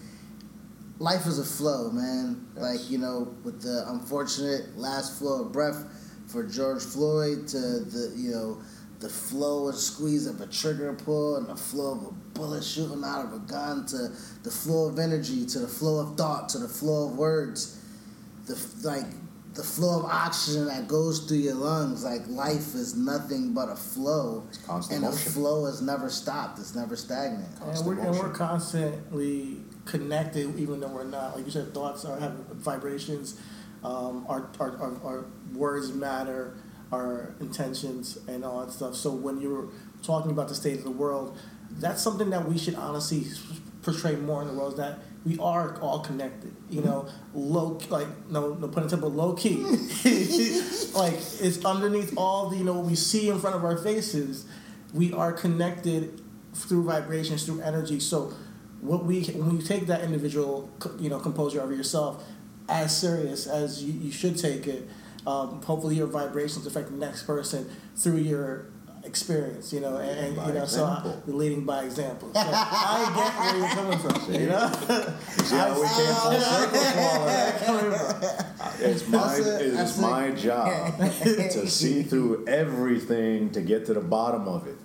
life is a flow, man. Yes. Like you know, with the unfortunate last flow of breath for George Floyd to the you know the flow and squeeze of a trigger pull and the flow of a bullet shooting out of a gun to the flow of energy to the flow of thought to the flow of words, the like the flow of oxygen that goes through your lungs. Like life is nothing but a flow, It's constant and the motion. flow is never stopped. It's never stagnant. And we're, and we're constantly connected, even though we're not. Like you said, thoughts are have vibrations. Um, our, our, our, our words matter, our intentions, and all that stuff. So when you're talking about the state of the world, that's something that we should honestly portray more in the world. Is that we are all connected. You mm-hmm. know, low like no no pun intended, but low key. like it's underneath all the you know what we see in front of our faces. We are connected through vibrations, through energy. So what we when you take that individual you know composure of yourself as serious as you, you should take it, um, hopefully your vibrations affect the next person through your experience, you know, and, and you know, so I, example. you're leading by example. So I get where you're coming from, See? you know. See how we came full circle from all of that? It's my That's it, it that's is it. my job to see through everything to get to the bottom of it.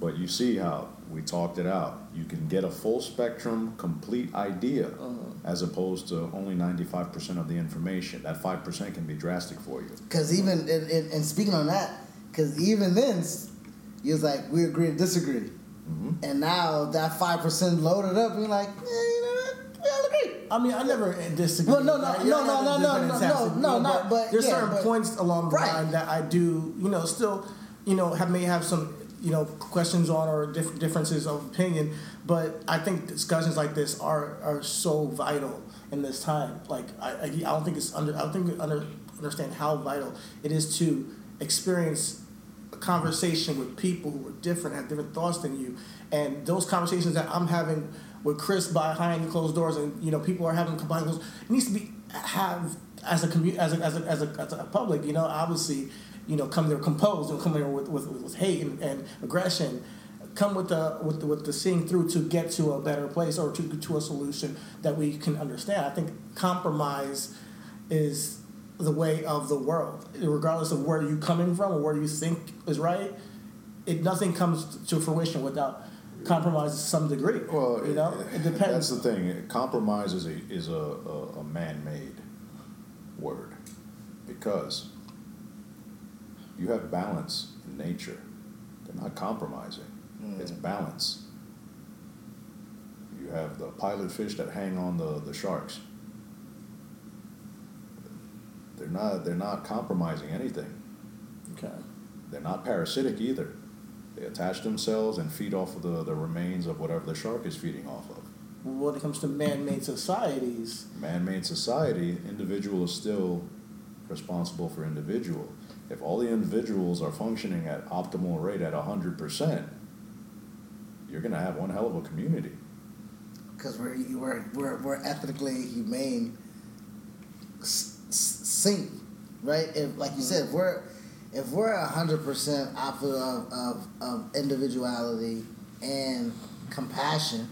But you see how we talked it out. You can get a full spectrum, complete idea, uh-huh. as opposed to only ninety five percent of the information. That five percent can be drastic for you. Because even and, and, and speaking on that, because even then, you was like we agree to disagree, mm-hmm. and now that five percent loaded up, you're like, yeah, you know what, we all agree. I mean, I never disagree. Well, no, no, right? no, You're no, not no, no, no, no, not- but, there's yeah, certain but- points along the Right. line that I do, you know, still, you know, have may have some, you know, questions on or diff- differences of opinion, but I think discussions like this are are so vital in this time. Like, I, I, don't think it's under, I don't think we under, understand how vital it is to experience a conversation with people who are different, have different thoughts than you, and those conversations that I'm having with Chris behind closed doors, and you know people are having behind closed. Needs to be have as a commu- as a, as a, as a, as a public. You know, obviously, you know, come there composed and come there with with, with hate and, and aggression. come with the with the, with the seeing through to get to a better place or to to a solution that we can understand. I think compromise is the way of the world, regardless of where you're coming from or where you think is right. It nothing comes to fruition without compromise to some degree. Well, you know, it depends. That's the thing. Compromise is a is a, a, a man made word because you have balance in nature. They're not compromising. Hmm. It's balance. You have the pilot fish that hang on the, the sharks. They're not they're not compromising anything. Okay. They're not parasitic either. They attach themselves and feed off of the, the remains of whatever the shark is feeding off of. When it comes to man-made societies, Man-made society, individual is still responsible for individual. If all the individuals are functioning at optimal rate at hundred percent, you're gonna have one hell of a community. because we're, we're we're we're ethically humane s- s- sync, right? If like you said, if we're if we're hundred percent opposite of, of of individuality and compassion,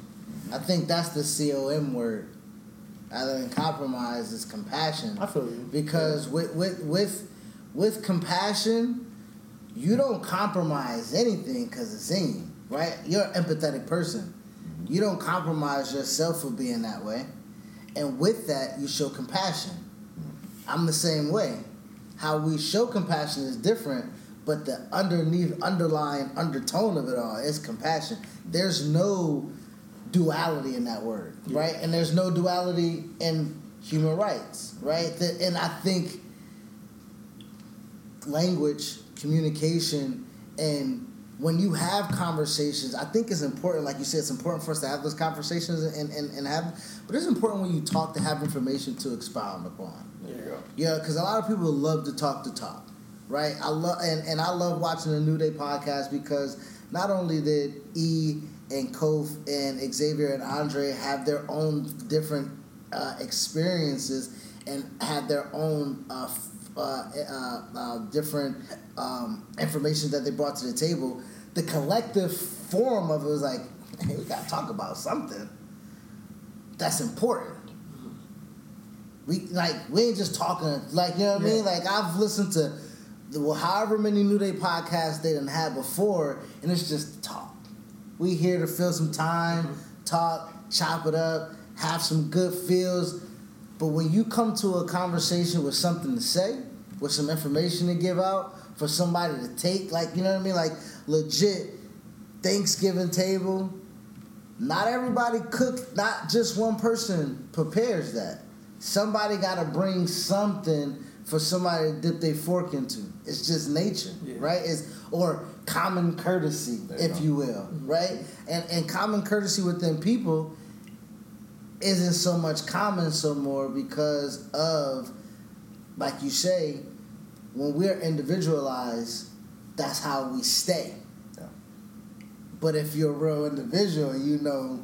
I think that's the com word. Other than compromise is compassion. I feel you. Because with with with with compassion, you don't compromise anything because it's in you, right? You're an empathetic person. Mm-hmm. You don't compromise yourself for being that way. And with that, you show compassion. Mm-hmm. I'm the same way. How we show compassion is different, but the underneath, underlying undertone of it all is compassion. There's no duality in that word, right? And there's no duality in human rights, right? And I think language, communication, and when you have conversations, I think it's important, like you said, it's important for us to have those conversations and, and, and have, but it's important when you talk to have information to expound upon. There you go. Yeah, because a lot of people love to talk to talk, right? I love and, and I love watching the New Day podcast because not only did E and Kof and Xavier and Andre have their own different uh, experiences and had their own uh, uh, uh, uh, different um, information that they brought to the table, the collective form of it was like, hey, we gotta talk about something that's important we like we ain't just talking like you know what I mean. Like I've listened to the well, however many New Day podcasts they didn't have before, and it's just talk. We here to fill some time, talk, chop it up, have some good feels. But when you come to a conversation with something to say, with some information to give out for somebody to take, like you know what I mean, like legit Thanksgiving table. Not everybody cook. Not just one person prepares that. Somebody got to bring something for somebody to dip their fork into. It's just nature, right? It's or common courtesy, if you will, right? And and common courtesy within people isn't so much common so more because of, like you say, when we're individualized, that's how we stay. But if you're a real individual, you know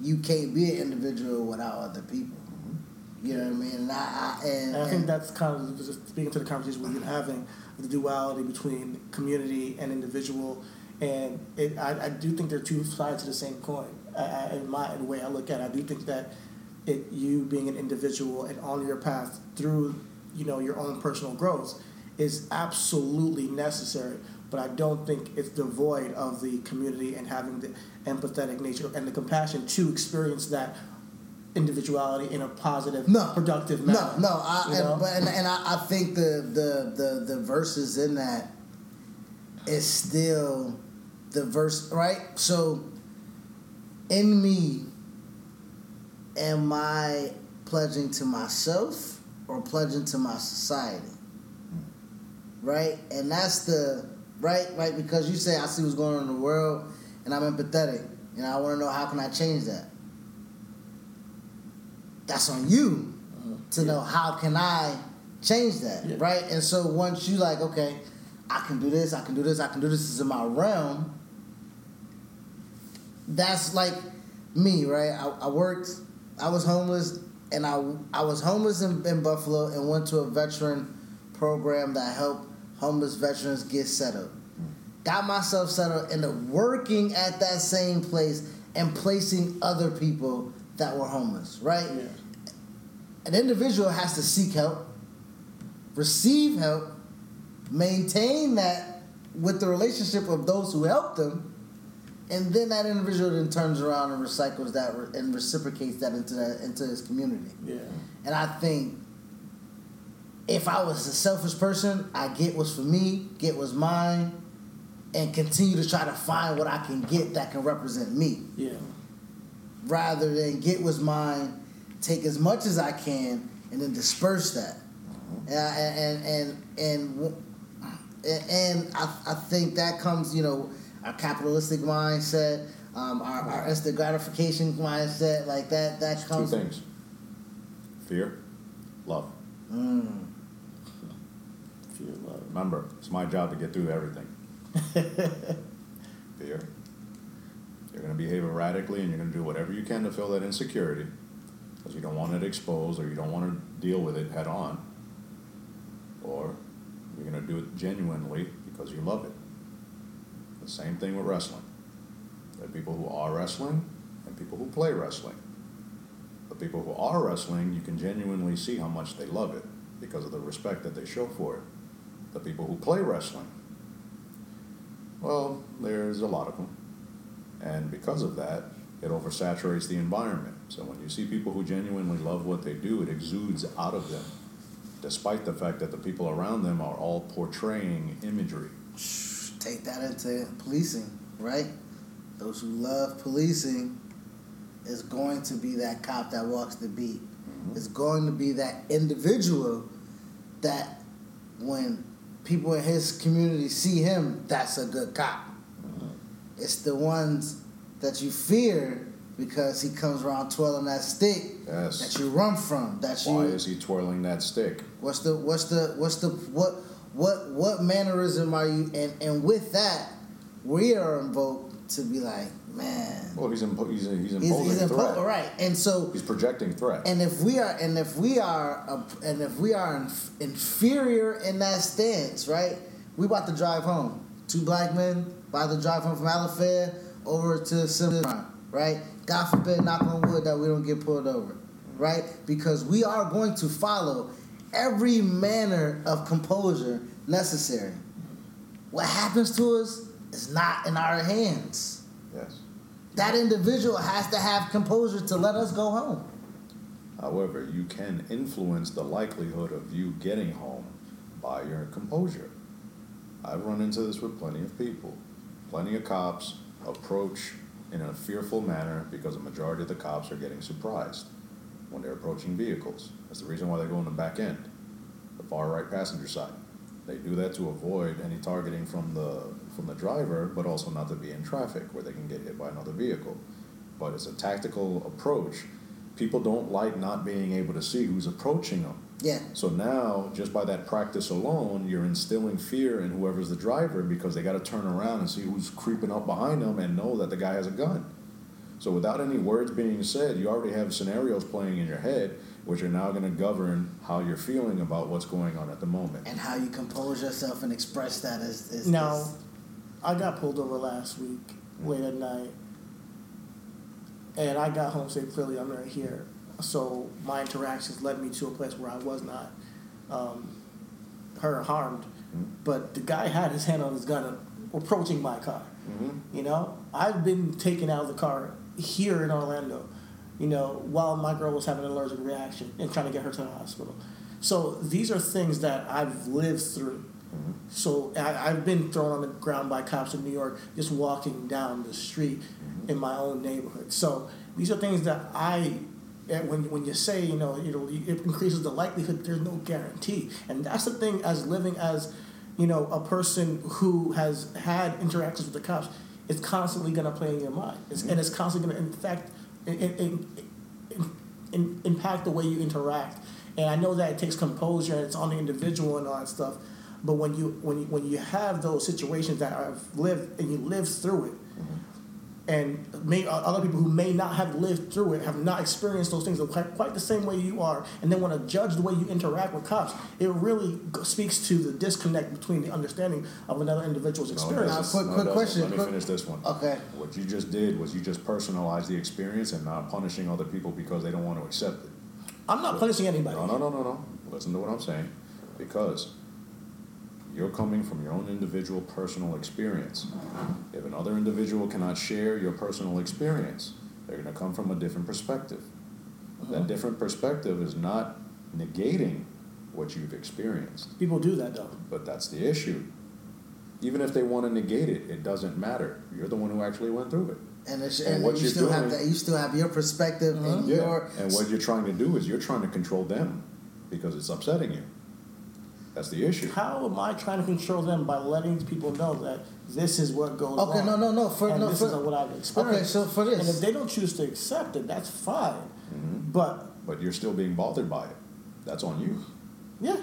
you can't be an individual without other people. Mm-hmm. You know what I mean? And I, I and, And I think and- that's kind of just speaking to the conversation we've been having, the duality between community and individual, and it, I, I do think they're two sides of the same coin. I, I, in my the way I look at it, I do think that it you being an individual and on your path through you know your own personal growth is absolutely necessary. But I don't think it's devoid of the community and having the empathetic nature and the compassion to experience that individuality in a positive, productive manner. No, no, I, you know? and, but, and, and I, I think the, the the the verses in that is still the verse, right? So, in me, am I pledging to myself or pledging to my society? Hmm. Right, and that's the right, right, because you say I see what's going on in the world, and I'm empathetic, and I want to know how can I change that. That's on you to know how can I change that, right? And so once you like, okay, I can do this, I can do this, I can do this, this is in my realm. That's like me, right? I, I worked, I was homeless, and I I was homeless in, in Buffalo and went to a veteran program that helped homeless veterans get set up. got myself settled, up working at that same place and placing other people that were homeless, right? Yeah. An individual has to seek help, receive help, maintain that with the relationship of those who helped them, and then that individual then turns around and recycles that re- and reciprocates that into that into his community. Yeah. And I think if I was a selfish person, I get what's for me, get what's mine, and continue to try to find what I can get that can represent me. Yeah. Rather than get what's mine, take as much as I can, and then disperse that. Mm-hmm. And I- and and and and, and I, I think that comes, you know, our capitalistic mindset, um, our, our instant gratification mindset, like that. That Two comes. things fear, love. Mm. Fear, love. Remember, it's my job to get through everything. Fear. You're going to behave erratically and you're going to do whatever you can to fill that insecurity because you don't want it exposed or you don't want to deal with it head on. Or you're going to do it genuinely because you love it. The same thing with wrestling. There are people who are wrestling and people who play wrestling. The people who are wrestling, you can genuinely see how much they love it because of the respect that they show for it. The people who play wrestling, well, there's a lot of them. And because of that, it oversaturates the environment. So when you see people who genuinely love what they do, it exudes out of them, despite the fact that the people around them are all portraying imagery. Take that into policing, right? Those who love policing is going to be that cop that walks the beat. Mm-hmm. It's going to be that individual that when people in his community see him, that's a good cop. Mm-hmm. It's the ones that you fear because he comes around twirling that stick Yes. that you run from. That you Why is he twirling that stick? What's the what's the what's the what what what mannerism are you and and with that we are invoked to be like man Well, he's impo- he's, he's he's, imposing he's threat. impo- right and so He's projecting threat. and if we are and if we are a, and if we are inf- inferior in that stance right we about to drive home two black men about to drive home from Alafaya over to Cimarron right God forbid knock on wood that we don't get pulled over right because we are going to follow every manner of composure necessary what happens to us is not in our hands yes. that individual has to have composure to let us go home However, you can influence the likelihood of you getting home by your composure. I've run into this with plenty of people. Plenty of cops approach in a fearful manner because a majority of the cops are getting surprised when they're approaching vehicles. That's the reason why they go in the back end, the far right passenger side. They do that to avoid any targeting from the from the driver, but also not to be in traffic where they can get hit by another vehicle. But it's a tactical approach. People don't like not being able to see who's approaching them. yeah So now, just by that practice alone, you're instilling fear in whoever's the driver because they got to turn around and see who's creeping up behind them and know that the guy has a gun. So without any words being said, you already have scenarios playing in your head, which are now going to govern how you're feeling about what's going on at the moment. and how you compose yourself and express that is, is Now, is- I got pulled over last week late at night, and I got home safe. Clearly, I'm right here. So my interactions led me to a place where I was not um, hurt or harmed, but the guy had his hand on his gun approaching my car. Mm-hmm. You know, I've been taken out of the car here in Orlando. You know, while my girl was having an allergic reaction and trying to get her to the hospital. So these are things that I've lived through. Mm-hmm. So I, I've been thrown on the ground by cops in New York just walking down the street mm-hmm. in my own neighborhood. So these are things that I, and when when you say you know you know it increases the likelihood, there's no guarantee, and that's the thing as living as you know a person who has had interactions with the cops. It's constantly going to play in your mind, it's, and mm-hmm. it's constantly going to infect, in, in, in, in, impact the way you interact. And I know that it takes composure and it's on the individual and all that stuff. But when you when you when you have those situations that I've lived and you live through it, and may, uh, other people who may not have lived through it have not experienced those things quite, quite the same way you are, and then want to judge the way you interact with cops. It really g- speaks to the disconnect between the understanding of another individual's experience. doesn't. quick- No, quick question, Let me quick- finish this one. Okay. What you just did was you just personalized the experience and not punishing other people because they don't want to accept it. I'm not punishing anybody. No, no, no, no, no. Listen to what I'm saying. Because you're coming from your own individual personal experience. If another individual cannot share your personal experience, they're going to come from a different perspective. Uh-huh. That different perspective is not negating what you've experienced, People do that though. but that's the issue. Even if they want to negate it, it doesn't matter. You're the one who actually went through it. And, it's, And and, what you still have that. You still have your perspective and uh-huh. your. And what you're trying to do is you're trying to control them because it's upsetting you. That's the issue. How am I trying to control them by letting people know that this is what goes on? Okay, no, no, no, for- and no, this for- is what I've experienced. Okay, so for this- and if they don't choose to accept it, that's fine. Mm-hmm. But But you're still being bothered by it. That's on you. yeah,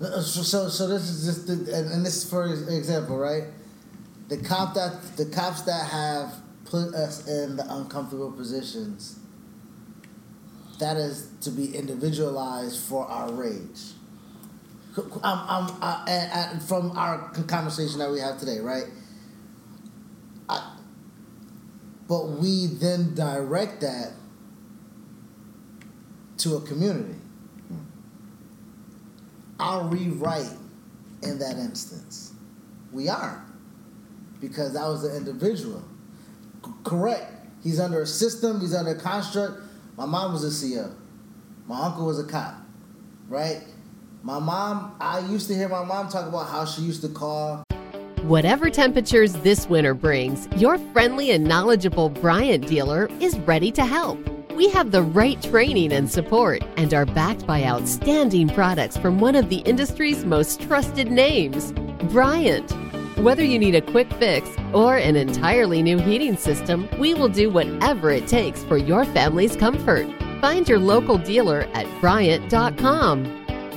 Uh, So, so, so this is just, the, and, and this is for example, right? The cop that the cops that have put us in the uncomfortable positions. That is to be individualized for our rage. I'm, I'm, and, and from our conversation that we have today, right? I, but we then direct that to a community. Hmm. I'll rewrite in that instance. We are. Because that was the individual. C- correct. He's under a system, he's under a construct. My mom was a CO. My uncle was a cop. Right? My mom, I used to hear my mom talk about how she used to call Whatever temperatures this winter brings, your friendly and knowledgeable Bryant dealer is ready to help. We have the right training and support and are backed by outstanding products from one of the industry's most trusted names, Bryant. Whether you need a quick fix or an entirely new heating system, we will do whatever it takes for your family's comfort. Find your local dealer at Bryant.com.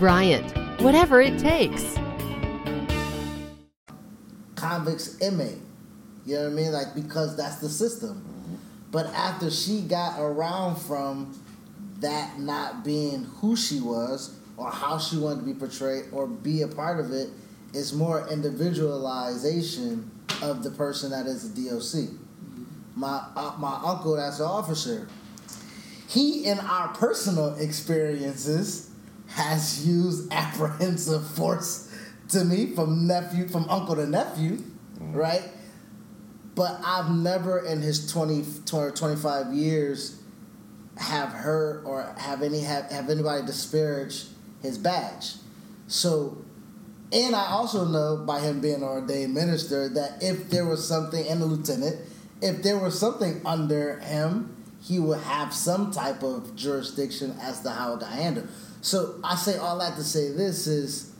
Bryant, whatever it takes. convicts inmate. You know what I mean? Like because that's the system. But after she got around from that not being who she was or how she wanted to be portrayed or be a part of it, it's more individualization of the person that is the DOC. My uh, my uncle that's an officer. He in our personal experiences has used apprehensive force to me from nephew from uncle to nephew, mm. right? But I've never in his 20, 20 25 years have heard or have any have, have anybody disparage his badge. So and I also know by him being an ordained minister that if there was something and a lieutenant, if there was something under him, he would have some type of jurisdiction as to how it got handled. So I say all that to say this is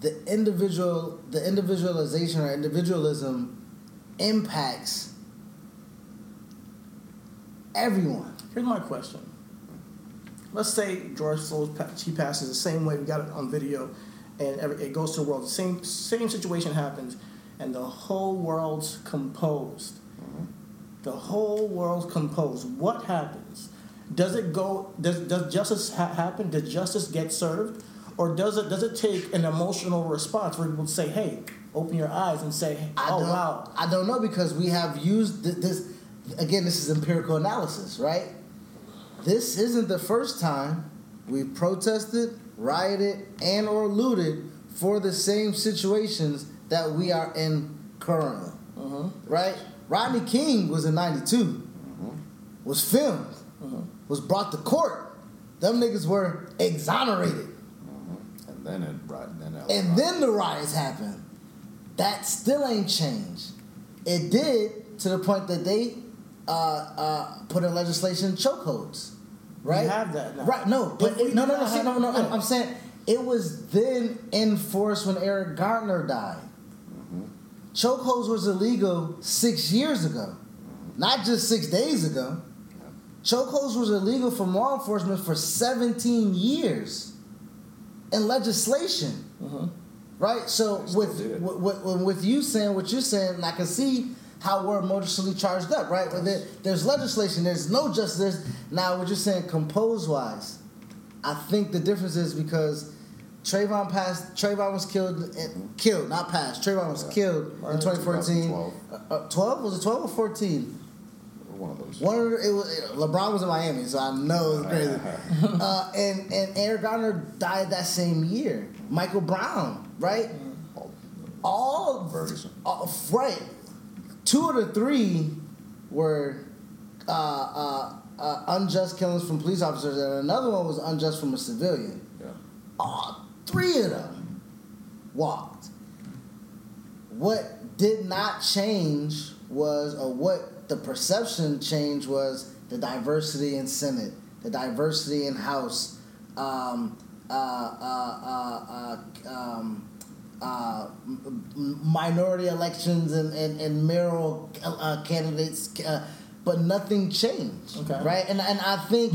the individual the individualization or individualism impacts everyone. here's my question. Let's say George Floyd he passes the same way we got it on video, and every, it goes to the world. The same same situation happens, and the whole world's composed. Mm-hmm. The whole world's composed. What happens? Does it go? Does does justice ha- happen? Does justice get served, or does it does it take an emotional response where people say, "Hey, open your eyes and say, I oh don't, wow, I don't know because we have used th- this. Again, this is empirical analysis, right? This isn't the first time we protested, rioted, and or looted for the same situations that we are in currently, mm-hmm. right? Rodney King was in '92, mm-hmm. was filmed, mm-hmm. Was brought to court. Them niggas were exonerated. And then it right then And then the riots happened. That still ain't changed. It did to the point that they uh, uh, put in legislation chokeholds, right? We have that now. right? No, but it, no, no, no, see, no, no. it, I'm. I'm saying it was then enforced when Eric Garner died. Chokeholds was illegal six years ago, not just six days ago. Chokeholds was illegal for law enforcement for 17 years in legislation. Right? So with, with, with with you saying what you're saying, I can see how we're emotionally charged up, right? But there, there's legislation, there's no justice. Now, what you're saying, compose wise, I think the difference is because Trayvon passed. Trayvon was killed. Killed, not passed. Trayvon was killed in 2014. 2012. Uh, uh, 12 was it 12 or 14? One of those. One of the, it was LeBron was in Miami, so I know it was crazy. uh, and and Eric Garner died that same year. Michael Brown, right? All Ferguson. all- right. Two of the three were uh, uh, uh, unjust killings from police officers, and another one was unjust from a civilian. Yeah. All three of them walked. What did not change was, or what the perception change was the diversity in Senate, the diversity in House, um, uh, uh, uh, uh, um, uh, minority elections and, and, and mayoral uh, candidates, uh, but nothing changed. Okay. Right? And, and I think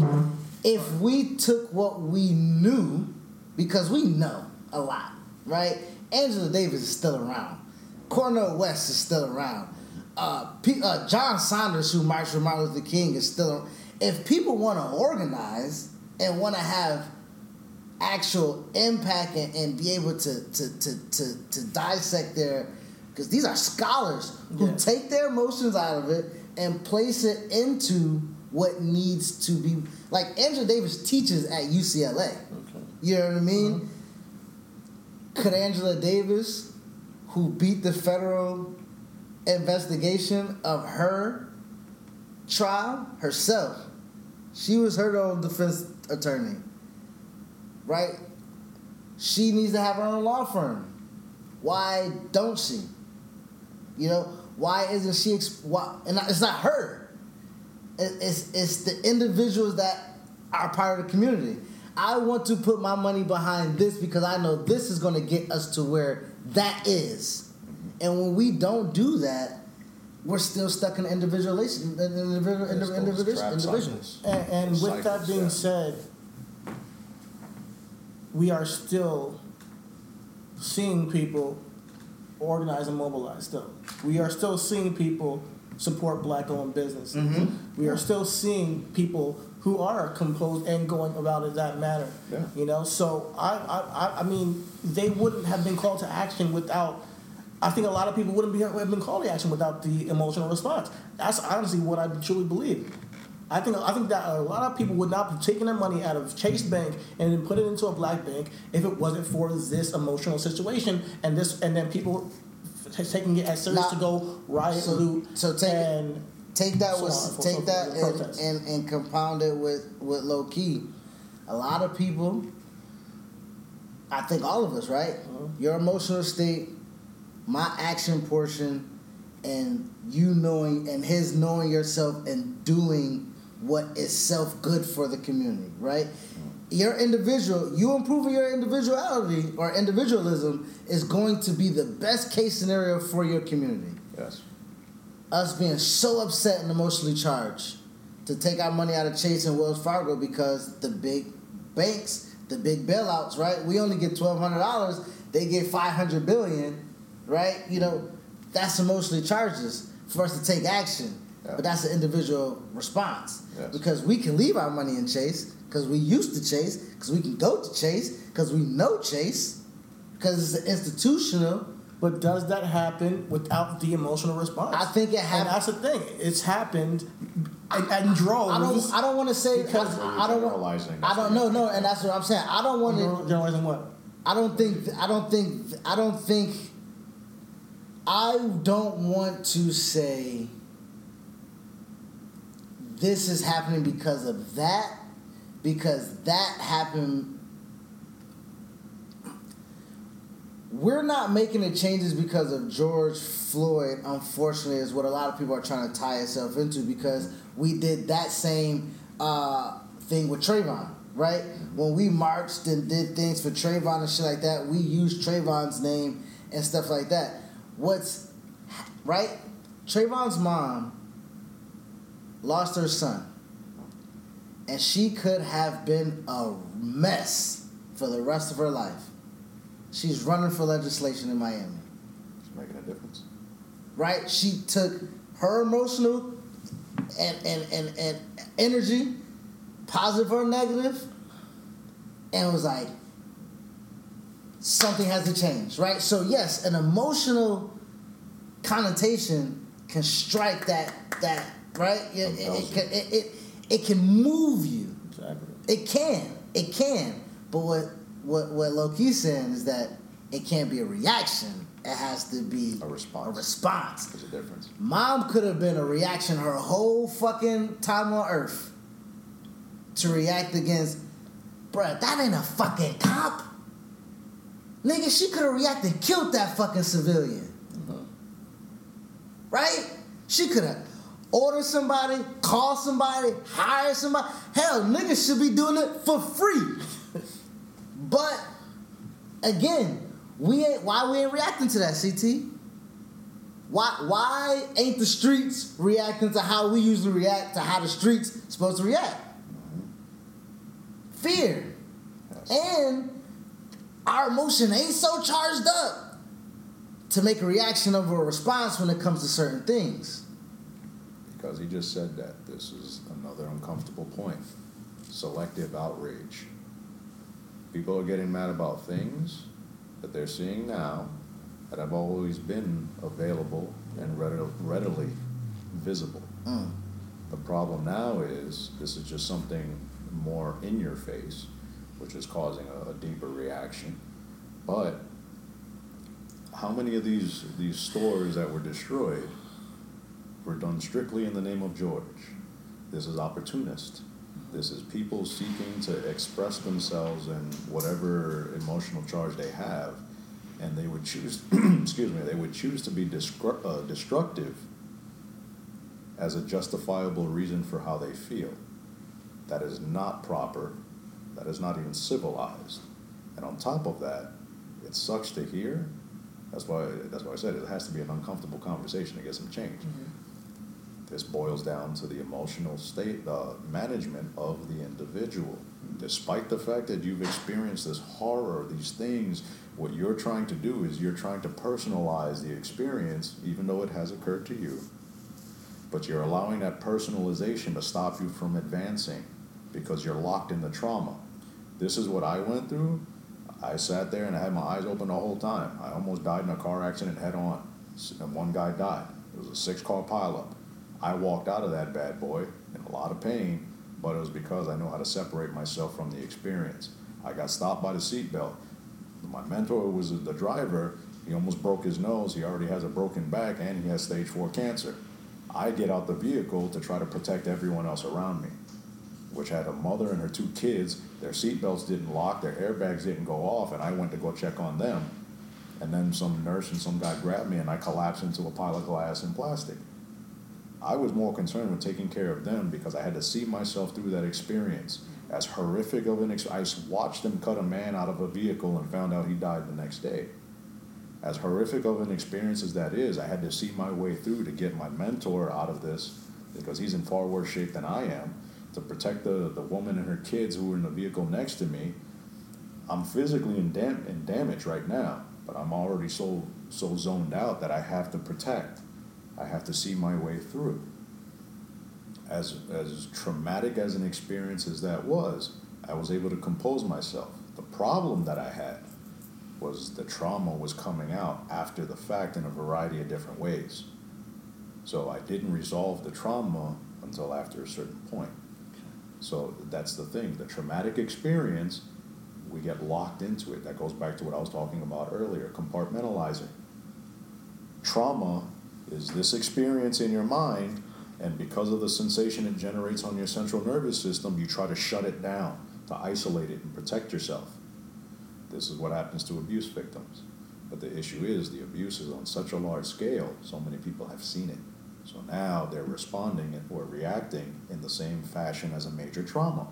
if we took what we knew, because we know a lot, right? Angela Davis is still around. Cornel West is still around. Uh, P- uh, John Saunders, who marched with Martin Luther King, is still. If people want to organize and want to have actual impact and, and be able to to, to, to, to dissect their because these are scholars who Yeah. take their emotions out of it and place it into what needs to be like Angela Davis teaches at UCLA. You know what I mean? Could Angela Davis, who beat the federal investigation of her trial herself, she was her own defense attorney, right? She needs to have her own law firm. Why don't she? You know, why isn't she? Exp- why, and it's not her. It's it's the individuals that are part of the community. I want to put my money behind this because I know this is going to get us to where that is. And when we don't do that, we're still stuck in individualization, individual, individual, trap And, and with that being yeah. said, we are still seeing people organize and mobilize. Still, we are still seeing people support black-owned businesses. Mm-hmm. We are still seeing people who are composed and going about it that manner. Yeah. You know, so I, I- I mean, they wouldn't have been called to action without. I think a lot of people wouldn't be have been called to action without the emotional response. That's honestly what I truly believe. I think I think that a lot of people would not be taking their money out of Chase Bank and then put it into a black bank if it wasn't for this emotional situation and this and then people f- taking it as serious Now- to go riot, so- loot, so take- and Take that So for- take for- that and, and, and compound it with, with low key. A lot of people, I think all of us, right? Mm-hmm. Your emotional state, my action portion, and you knowing and his knowing yourself and doing what is self good for the community, right? Your individual, you improving your individuality or individualism is going to be the best case scenario for your community Yes. us being so upset and emotionally charged to take our money out of Chase and Wells Fargo because the big banks, the big bailouts, right? We only get twelve hundred dollars, they get five hundred billion, right? You know, that's emotionally charges for us to take action. Yeah. But that's an individual response Yes. because we can leave our money in Chase because we used to Chase because we can go to Chase because we know Chase because it's institutional. But does that happen without the emotional response? I think it And happened. that's the thing. It's happened and, in droves. I don't. I don't want to say Because- I, I don't. want- Generalizing, I don't know. No, and that's what I'm saying. I don't want to. Generalizing what? I don't think. I don't think. I don't think. I don't want to say. This is happening because of that, because that happened. we're not making the changes because of George Floyd, unfortunately, is what a lot of people are trying to tie itself into because we did that same uh, thing with Trayvon, right? When we marched and did things for Trayvon and shit like that, we used Trayvon's name and stuff like that. What's right? Trayvon's mom lost her son, and she could have been a mess for the rest of her life. She's running for legislation in Miami. It's making a difference. Right? She took her emotional and, and, and, and energy, positive or negative, and was like, something has to change, right? So yes, an emotional connotation can strike that that right. It, it, it, can, it, it, it can move you. Exactly. It can. It can. But what what what Low-Ki's saying is that it can't be a reaction. It has to be A response. A response. There's a difference. Mom could have been a reaction her whole fucking time on Earth to react against, bruh, that ain't a fucking cop. Nigga, she could have reacted killed that fucking civilian. Uh-huh. Right? She could have ordered somebody, called somebody, hired somebody. Hell, niggas should be doing it for free. but again, we ain't why we ain't reacting to that, CT? Why why ain't the streets reacting to how we usually react to how the streets supposed to react? Fear. And our emotion ain't so charged up to make a reaction of a response when it comes to certain things. Because he just said that. This is another uncomfortable point. Selective outrage. People are getting mad about things that they're seeing now that have always been available and readily, visible. Mm. The problem now is this is just something more in your face, which is causing a, a deeper reaction. But how many of these these stores that were destroyed were done strictly in the name of George? This is opportunist. This is people seeking to express themselves in whatever emotional charge they have, and they would choose. excuse me. They would choose to be destru- uh, destructive as a justifiable reason for how they feel. That is not proper. That is not even civilized. And on top of that, it sucks to hear. That's why. That's why I said it has to be an uncomfortable conversation to get some change. Mm-hmm. This boils down to the emotional state, the management of the individual. Despite the fact that you've experienced this horror, these things, what you're trying to do is you're trying to personalize the experience, even though it has occurred to you. But you're allowing that personalization to stop you from advancing because you're locked in the trauma. This is what I went through. I sat there and I had my eyes open the whole time. I almost died in a car accident head on, and one guy died. It was a six car pileup. I walked out of that bad boy in a lot of pain, but it was because I know how to separate myself from the experience. I got stopped by the seatbelt. My mentor was the driver. He almost broke his nose. He already has a broken back and he has stage four cancer. I get out the vehicle to try to protect everyone else around me, which had a mother and her two kids. Their seatbelts didn't lock, their airbags didn't go off, and I went to go check on them. And then some nurse and some guy grabbed me, and I collapsed into a pile of glass and plastic. I was more concerned with taking care of them because I had to see myself through that experience. As horrific of an experience, I watched them cut a man out of a vehicle and found out he died the next day. As horrific of an experience as that is, I had to see my way through to get my mentor out of this because he's in far worse shape than I am to protect the, the woman and her kids who were in the vehicle next to me. I'm physically in, dam- in damage right now, but I'm already so so zoned out that I have to protect. I have to see my way through. As as traumatic as an experience as that was, I was able to compose myself. The problem that I had was the trauma was coming out after the fact in a variety of different ways. So I didn't resolve the trauma until after a certain point. So that's the thing. The traumatic experience, we get locked into it. That goes back to what I was talking about earlier compartmentalizing. Trauma is this experience in your mind, and because of the sensation it generates on your central nervous system, you try to shut it down, to isolate it and protect yourself. This is what happens to abuse victims. But the issue is the abuse is on such a large scale, so many people have seen it. So now they're responding or reacting in the same fashion as a major trauma.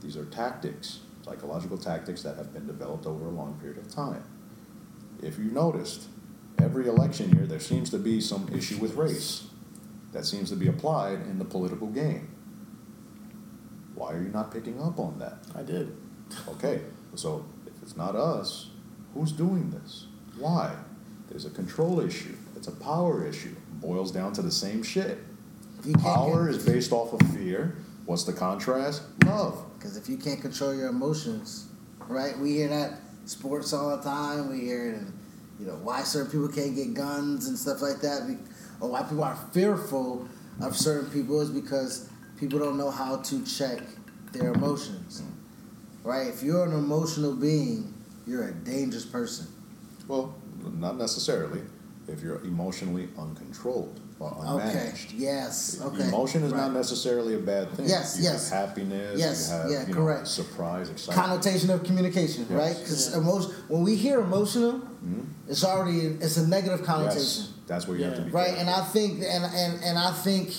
These are tactics, psychological tactics that have been developed over a long period of time. If you noticed, every election year there seems to be some issue with race that seems to be applied in the political game. Why are you not picking up on that? I did. Okay, so if it's not us, who's doing this? Why? There's a control issue. It's a power issue. Boils down to the same shit. Power is based off of fear. What's the contrast? Love. Because if you can't control your emotions, right? We hear that sports all the time. We hear it, in, you know, why certain people can't get guns and stuff like that, be- or why people are fearful of certain people is because people don't know how to check their emotions, right? If you're an emotional being, you're a dangerous person. Well, not necessarily. If you're emotionally uncontrolled or Okay. unmanaged. Yes. Okay. Emotion is not necessarily a bad thing. Yes, You yes. have happiness. Yes, You have, yeah, you correct. Know, surprise, excitement. connotation of communication, Yes. right? Because emotion, when we hear emotional, mm-hmm. it's already it's a negative connotation, Yes, that's where you have to be. right? careful. And I think and, and and I think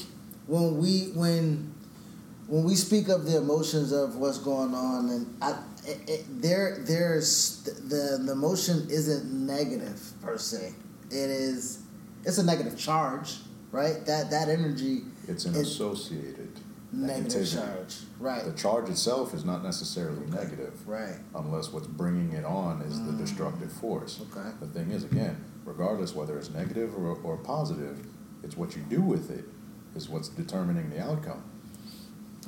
when we when when we speak of the emotions of what's going on, and I, it, it, there there's the the emotion isn't negative per se. It is it's a negative charge, right? That that energy it's an associated negative charge, right? The charge itself is not necessarily negative, Right. unless what's bringing it on is the mm. destructive force. Okay. The thing is, again, regardless whether it's negative or, or positive, it's what you do with it is what's determining the outcome.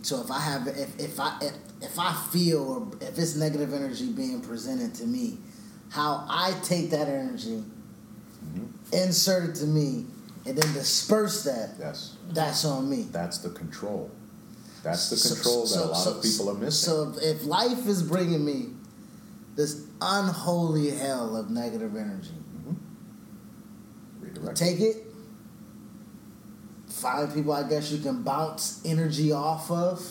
So if I have if, if I if, if I feel or if it's negative energy being presented to me, how I take that energy, insert it to me, and then disperse that, Yes, that's on me. that's the control. That's the control so- that a lot so- of people are missing. So if life is bringing me this unholy hell of negative energy, mm-hmm. Redirect. take it. Find people I guess you can bounce energy off of,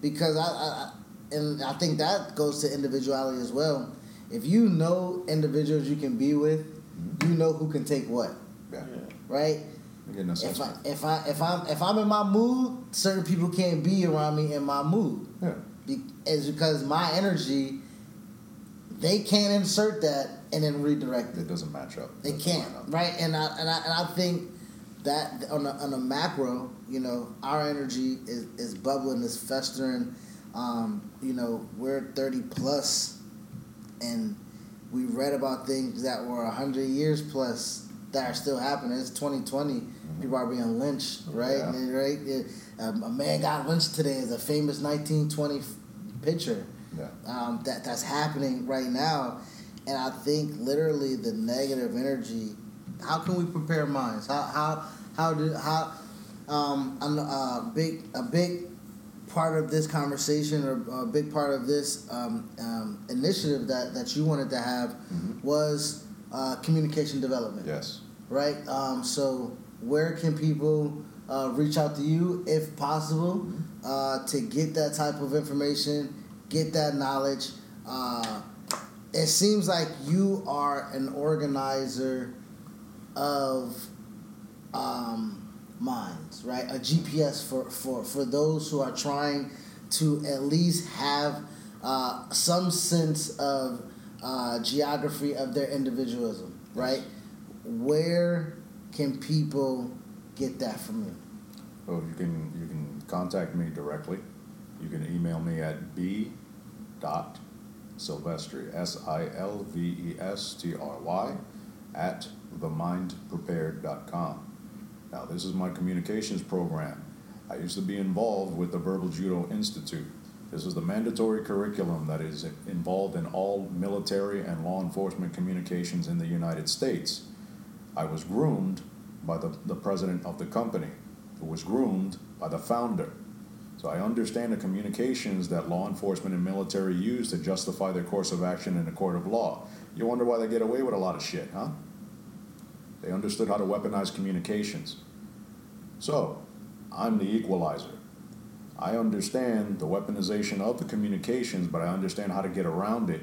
because I, I and I think that goes to individuality as well. If you know individuals you can be with, you know who can take what, yeah. right? Getting If I if I if I'm if I'm in my mood, certain people can't be around me in my mood. Yeah. Be, is because my energy, they can't insert that and then redirect it. It doesn't match up. They can't, up. right? And I and I and I think that on a, on a macro, you know, our energy is, is bubbling, is festering. Um, you know, we're thirty plus, and we read about things that were hundred years plus that are still happening. It's twenty twenty. People are being lynched, right? Yeah. And, right? Yeah. Um, a man got lynched today. Is a famous nineteen twenty picture Yeah. um, that that's happening right now, and I think literally the negative energy. How can we prepare minds? How how how do how um, a big a big part of this conversation or a big part of this um, um, initiative that that you wanted to have was uh, communication development Yes. right? Um, so where can people uh, reach out to you if possible uh, to get that type of information, get that knowledge? Uh, it seems like you are an organizer of um, minds, right? A GPS for, for, for those who are trying to at least have uh, some sense of uh, geography of their individualism, right? Where can people get that from you? Well, you can you can contact me directly. You can email me at b dot silvestry s i l v e s t r y at themindprepared.com. Now, this is my communications program. I used to be involved with the Verbal Judo Institute. This is the mandatory curriculum that is involved in all military and law enforcement communications in the United States. I was groomed by the, the president of the company, who was groomed by the founder. So I understand the communications that law enforcement and military use to justify their course of action in a court of law. You wonder why they get away with a lot of shit, huh? They understood how to weaponize communications. So, I'm the equalizer. I understand the weaponization of the communications, but I understand how to get around it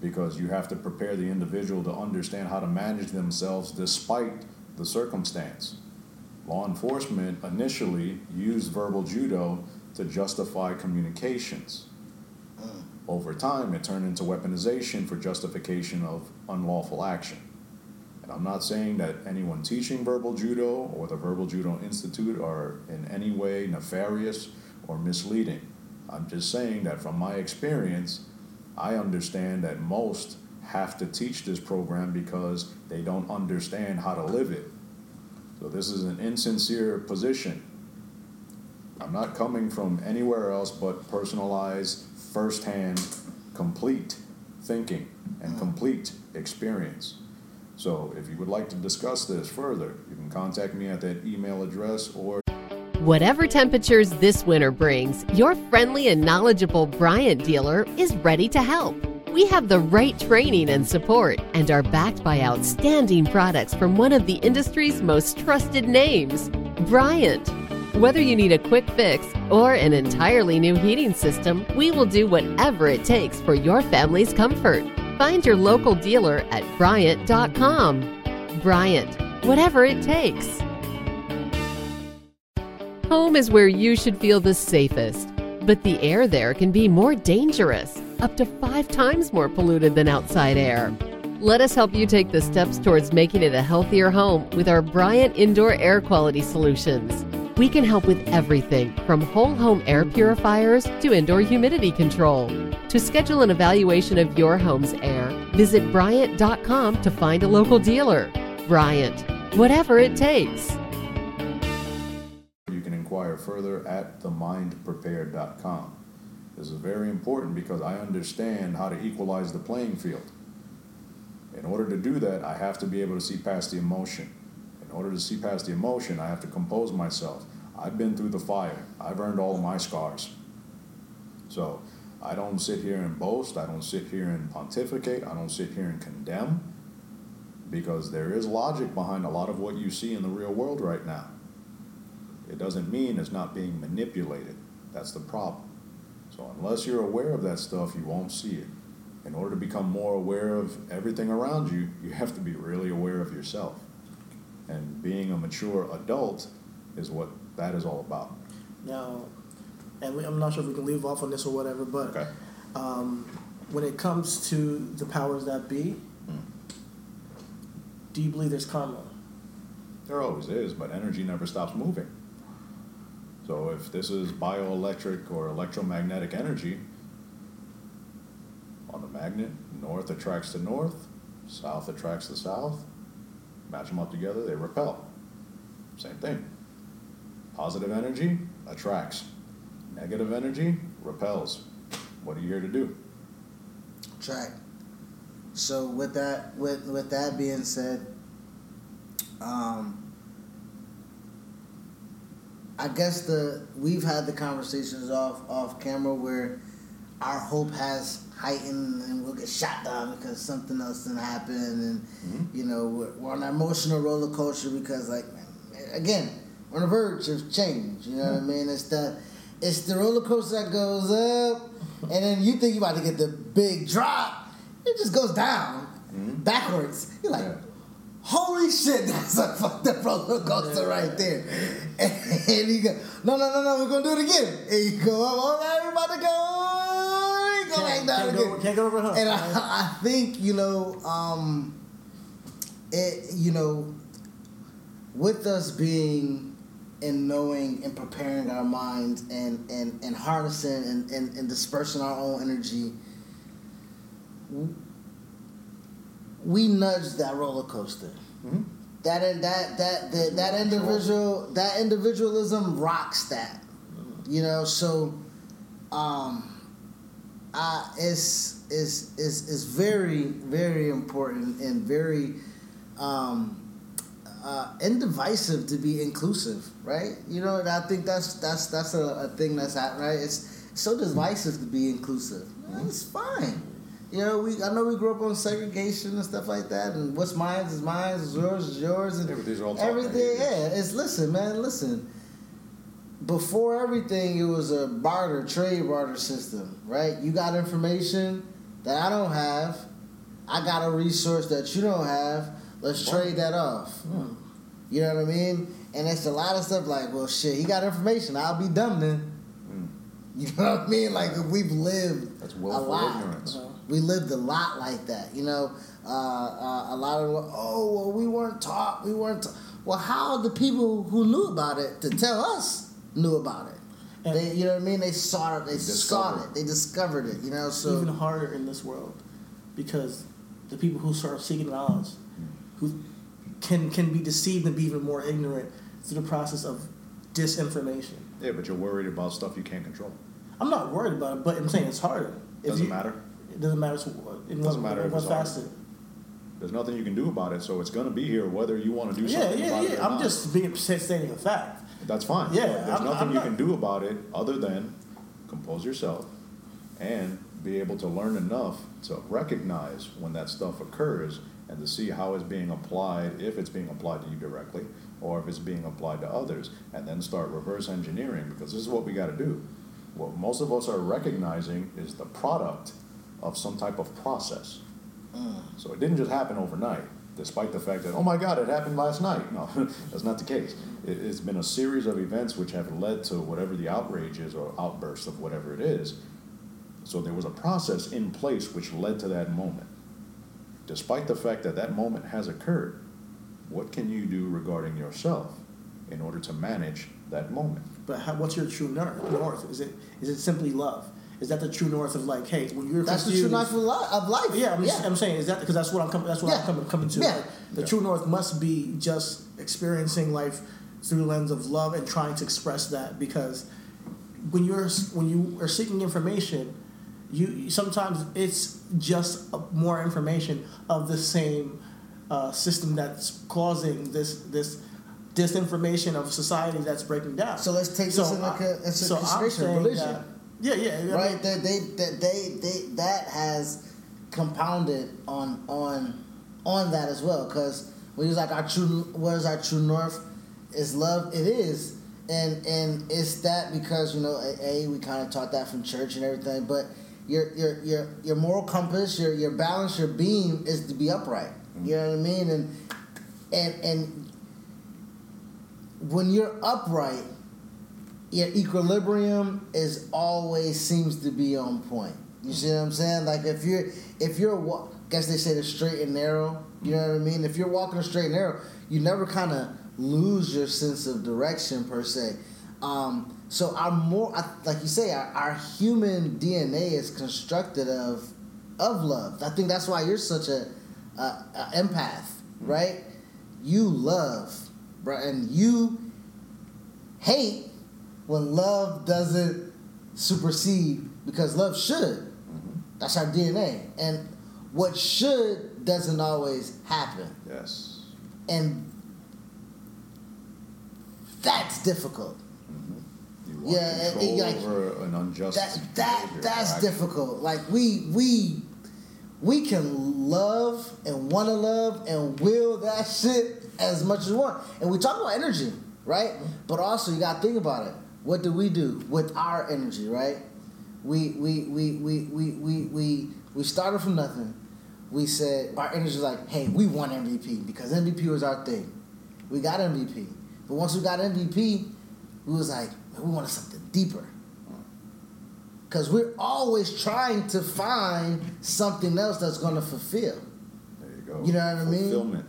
because you have to prepare the individual to understand how to manage themselves despite the circumstance. Law enforcement initially used verbal judo to justify communications. Mm. Over time, it turned into weaponization for justification of unlawful action. And I'm not saying that anyone teaching verbal judo or the Verbal Judo Institute are in any way nefarious or misleading. I'm just saying that from my experience, I understand that most have to teach this program because they don't understand how to live it. So this is an insincere position. I'm not coming from anywhere else but personalized, firsthand, complete thinking and mm. complete experience. So if you would like to discuss this further, you can contact me at that email address or Whatever temperatures this winter brings, your friendly and knowledgeable Bryant dealer is ready to help. We have the right training and support and are backed by outstanding products from one of the industry's most trusted names, Bryant. Whether you need a quick fix or an entirely new heating system, we will do whatever it takes for your family's comfort. Find your local dealer at Bryant.com. Bryant, whatever it takes. Home is where you should feel the safest, but the air there can be more dangerous, up to five times more polluted than outside air. Let us help you take the steps towards making it a healthier home with our Bryant Indoor Air Quality Solutions. We can help with everything from whole home air purifiers to indoor humidity control. To schedule an evaluation of your home's air, visit Bryant.com to find a local dealer. Bryant, whatever it takes. you can inquire further at themindprepared.com. This is very important because I understand how to equalize the playing field. In order to do that, I have to be able to see past the emotion. In order to see past the emotion, I have to compose myself. I've been through the fire. I've earned all my scars. So I don't sit here and boast. I don't sit here and pontificate. I don't sit here and condemn because there is logic behind a lot of what you see in the real world right now. It doesn't mean it's not being manipulated. That's the problem. So unless you're aware of that stuff, you won't see it. In order to become more aware of everything around you, you have to be really aware of yourself. And being a mature adult is what that is all about. Now, and we, I'm not sure if we can leave off on this or whatever, but Okay. um, when it comes to the powers that be, do you believe there's karma? There always is, but energy never stops moving. So if this is bioelectric or electromagnetic energy, on the magnet, north attracts the north, south attracts the south. Match them up together, they repel. Same thing. Positive energy attracts. Negative energy repels. What are you here to do? Track. So with that with with that being said, um, I guess the we've had the conversations off off camera where our hope has heightened and we'll get shot down because something else didn't happen and mm-hmm. you know we're, we're on an emotional roller coaster because like again we're on the verge of change you know what I mm-hmm. mean? It's the it's the roller coaster that goes up and then you think you're about to get the big drop it just goes down mm-hmm. backwards. You're like holy shit, that's a fucked up roller coaster right there. And, you go, no, no, no, no, we're gonna do it again. And you go all right, we're about to go, go back down again. go- can't go over hump, And? I, I think you know, um, it, you know, with us being and knowing and preparing our minds and and and harnessing and and, and dispersing our own energy we nudge that roller coaster. That that that that that individual that individualism rocks that. You know, so um uh it's is is is very very important and very um uh, indivisive to be inclusive, right? You know, and I think that's that's that's a, a thing that's happening, right? It's so divisive to be inclusive. It's fine. You know, we I know we grew up on segregation and stuff like that, and what's mine is mine, is yours is yours, and Yeah, but these are all everything. Yeah, it's listen, man, listen. Before everything, it was a barter, trade barter system, right? You got information that I don't have, I got a resource that you don't have. Let's trade that off. You know what I mean? And it's a lot of stuff like, well, shit, he got information. I'll be dumb then. You know what I mean? Like we've lived That's a lot. ignorance. We lived a lot like that. You know, uh, uh, a lot of oh well, we weren't taught. We weren't. Ta-. Well, how the people who knew about it to tell us knew about it? And- they, you know what I mean? They saw it. They saw it. They discovered it. You know, so even harder in this world because the people who start seeking knowledge, hmm. who can can be deceived and be even more ignorant through the process of disinformation. Yeah, but you're worried about stuff you can't control. I'm not worried about it, but I'm saying it's harder. If Doesn't you- matter. It doesn't matter. so- In Doesn't what, matter in if what it's harder. There's nothing you can do about it, so it's going to be here whether you want to do something yeah, about it or yeah. I'm not. just being stating a fact. That's fine. Yeah, There's I'm- nothing I'm you not- can do about it other than compose yourself and be able to learn enough to recognize when that stuff occurs and to see how it's being applied, if it's being applied to you directly or if it's being applied to others, and then start reverse engineering because this is what we got to do. What most of us are recognizing is the product of some type of process. Mm. So it didn't just happen overnight, despite the fact that, oh my God, it happened last night. No, that's not the case. It, it's been a series of events which have led to whatever the outrage is or outburst of whatever it is. So there was a process in place which led to that moment. Despite the fact that that moment has occurred, what can you do regarding yourself in order to manage that moment? But how, what's your true north? North is it is it simply love? Is that the true north of like, hey, when you're that's the true life of life. Of life. Yeah, I'm, just. I'm saying is that because that's what I'm coming. That's what Yeah. I'm coming coming to. Yeah. Like, the Yeah. true north must be just experiencing life through the lens of love and trying to express that because when you're when you are seeking information, you sometimes it's just more information of the same uh, system that's causing this this disinformation of society that's breaking down. So let's take this in like a- I- as a so consideration of religion. Yeah, yeah, right? That they that they, they that has compounded on on on that as well. Because when he's like our true, what is our true north? Is love? It is, and and it's that because you know, a, a we kind of taught that from church and everything, but. Your, your, your, your moral compass, your, your balance, your beam is to be upright. You know what I mean? And and and when you're upright, your equilibrium is always seems to be on point. You see what I'm saying? Like if you're if you're wa- guess they say the straight and narrow. You know what I mean? If you're walking a straight and narrow, you never kind of lose your sense of direction per se. Um, so our more, I- like you say, our, our human DNA is constructed of of love. I think that's why you're such a, a, a empath, right? You love, right? And you hate when love doesn't supersede because love should. That's our DNA. And what should doesn't always happen. Yes. And that's difficult. Mm-hmm. You want Yeah, it- control it, like, over an unjust That that that's difficult. Like we we we can love and want to love and will that shit as much as we want. And we talk about energy, right? But also you gotta think about it. What do we do with our energy, right? We we we we we we we, we started from nothing. We said our energy was like, hey, we want MVP because MVP was our thing. We got MVP. But once we got MVP, we was like, we wanted something deeper. Because we're always trying to find something else that's going to fulfill. There you go. You know what I mean? Fulfillment.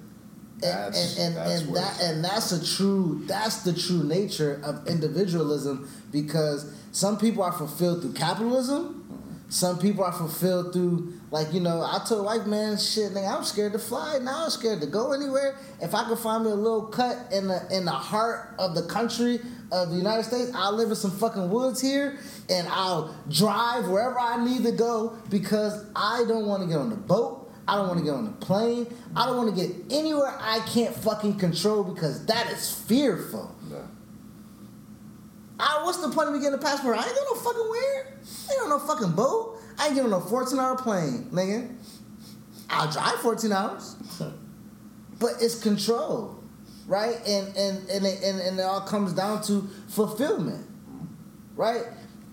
That's, and and, that's and that and that's a true that's the true nature of individualism because some people are fulfilled through capitalism. Some people are fulfilled through like you know I told white man shit nigga I'm scared to fly now I'm scared to go anywhere. If I could find me a little cut in the in the heart of the country of the United States I'll live in some fucking woods here and I'll drive wherever I need to go because I don't want to get on the boat I don't want to get on the plane. I don't want to get anywhere I can't fucking control because that is fearful. Yeah. I, what's the point of me getting a passport? I ain't got no fucking where. I ain't on no fucking boat. I ain't getting on no 14 hour plane, nigga. I'll drive 14 hours. but it's control, right? And and and it, and, and it all comes down to fulfillment, right?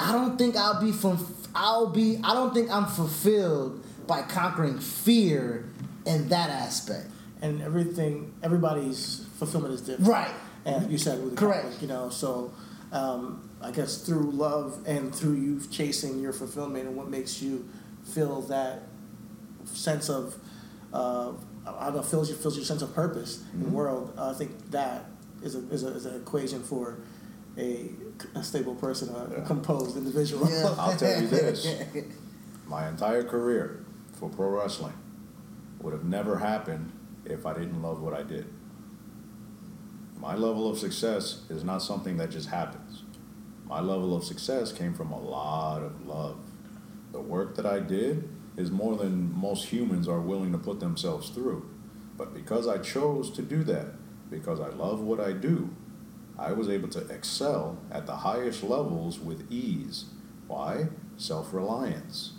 I don't think I'll be from. I'll be. I don't think I'm fulfilled by conquering fear in that aspect. and everything everybody's fulfillment is different Right. and you said with the Correct. conflict, you know so um, i guess through love and through you chasing your fulfillment and what makes you feel that sense of uh, I don't know fills your fills your sense of purpose in the Mhm. world I think that is a is, a, is an equation for a, a stable person a, a Yeah. composed individual Yeah. I'll tell you this. My entire career for pro wrestling would have never happened if I didn't love what I did. My level of success is not something that just happens. My level of success came from a lot of love. The work that I did is more than most humans are willing to put themselves through. But because I chose to do that, because I love what I do, I was able to excel at the highest levels with ease. Why? Self reliance.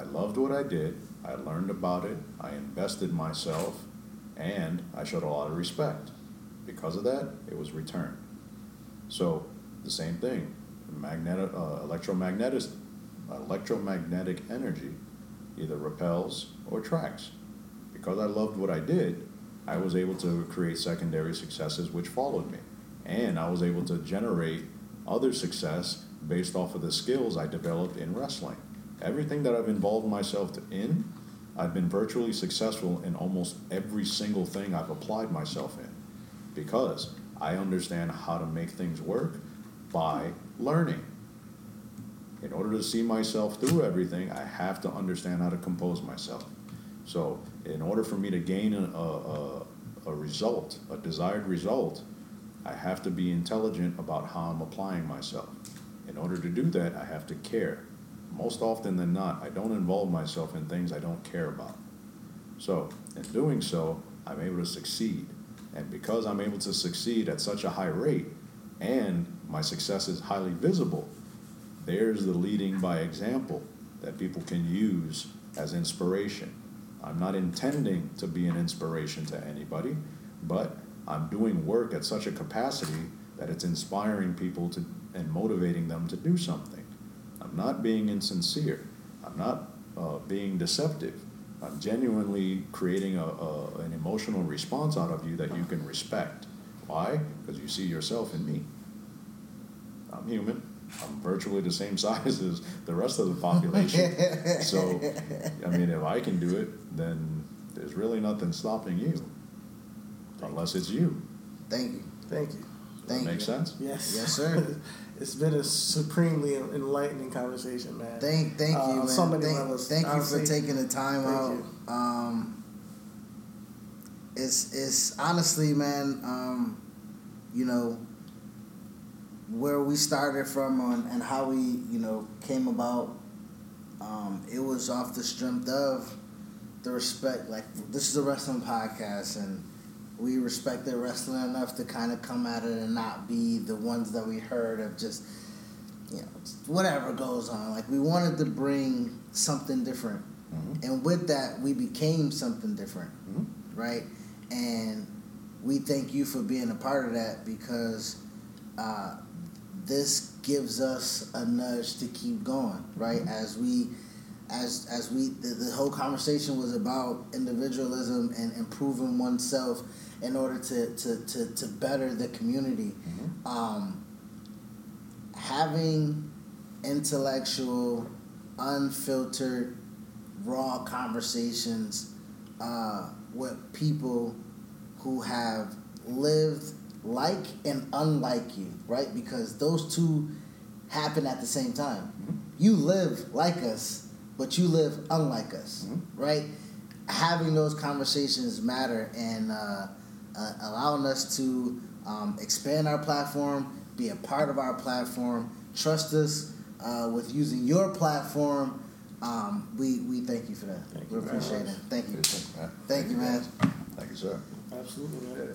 I loved what I did, I learned about it, I invested myself, and I showed a lot of respect. Because of that, it was returned. So, the same thing uh, electromagnetic, electromagnetic energy either repels or attracts. Because I loved what I did, I was able to create secondary successes which followed me. And I was able to generate other success based off of the skills I developed in wrestling. Everything that I've involved myself in, I've been virtually successful in almost every single thing I've applied myself in because I understand how to make things work by learning. In order to see myself through everything, I have to understand how to compose myself. So, in order for me to gain a, a, a result, a desired result, I have to be intelligent about how I'm applying myself. In order to do that, I have to care. Most often than not, I don't involve myself in things I don't care about. So, in doing so, I'm able to succeed. And because I'm able to succeed at such a high rate, and my success is highly visible, there's the leading by example that people can use as inspiration. I'm not intending to be an inspiration to anybody, but I'm doing work at such a capacity that it's inspiring people to and motivating them to do something. I'm not being insincere. I'm not uh, being deceptive. I'm genuinely creating a, a, an emotional response out of you that you can respect. Why? Because you see yourself in me. I'm human. I'm virtually the same size as the rest of the population. so, I mean, if I can do it, then there's really nothing stopping you, unless it's you. Thank you. thank you Does Thank that make you. sense? yes Yes, sir. it's been a supremely enlightening conversation man Thank, thank Uh, you, man. so many thank, levels. thank you for taking the time out. you. Um, it's it's honestly, man. Um, you know where we started from on, and how we, you know, came about. Um, it was off the strength of the respect. Like this is a wrestling podcast, and we respected wrestling enough to kind of come at it and not be the ones that we heard of just you know, whatever goes on. Like we wanted to bring something different, Mhm. and with that, we became something different, Mhm. right? And we thank you for being a part of that because uh, this gives us a nudge to keep going, right? As we, as as we, the, the whole conversation was about individualism and improving oneself in order to to to, to better the community. Um, having intellectual, unfiltered, raw conversations uh, with people who have lived like and unlike you, right? Because those two happen at the same time. You live like us, but you live unlike us, right? Having those conversations matter and uh, uh, allowing us to um, expand our platform, be a part of our platform, trust us uh, with using your platform. Um, we, we thank you for that. Thank we you appreciate it. Thank you. Appreciate it, man. Thank you, man. Thank you, sir. absolutely man.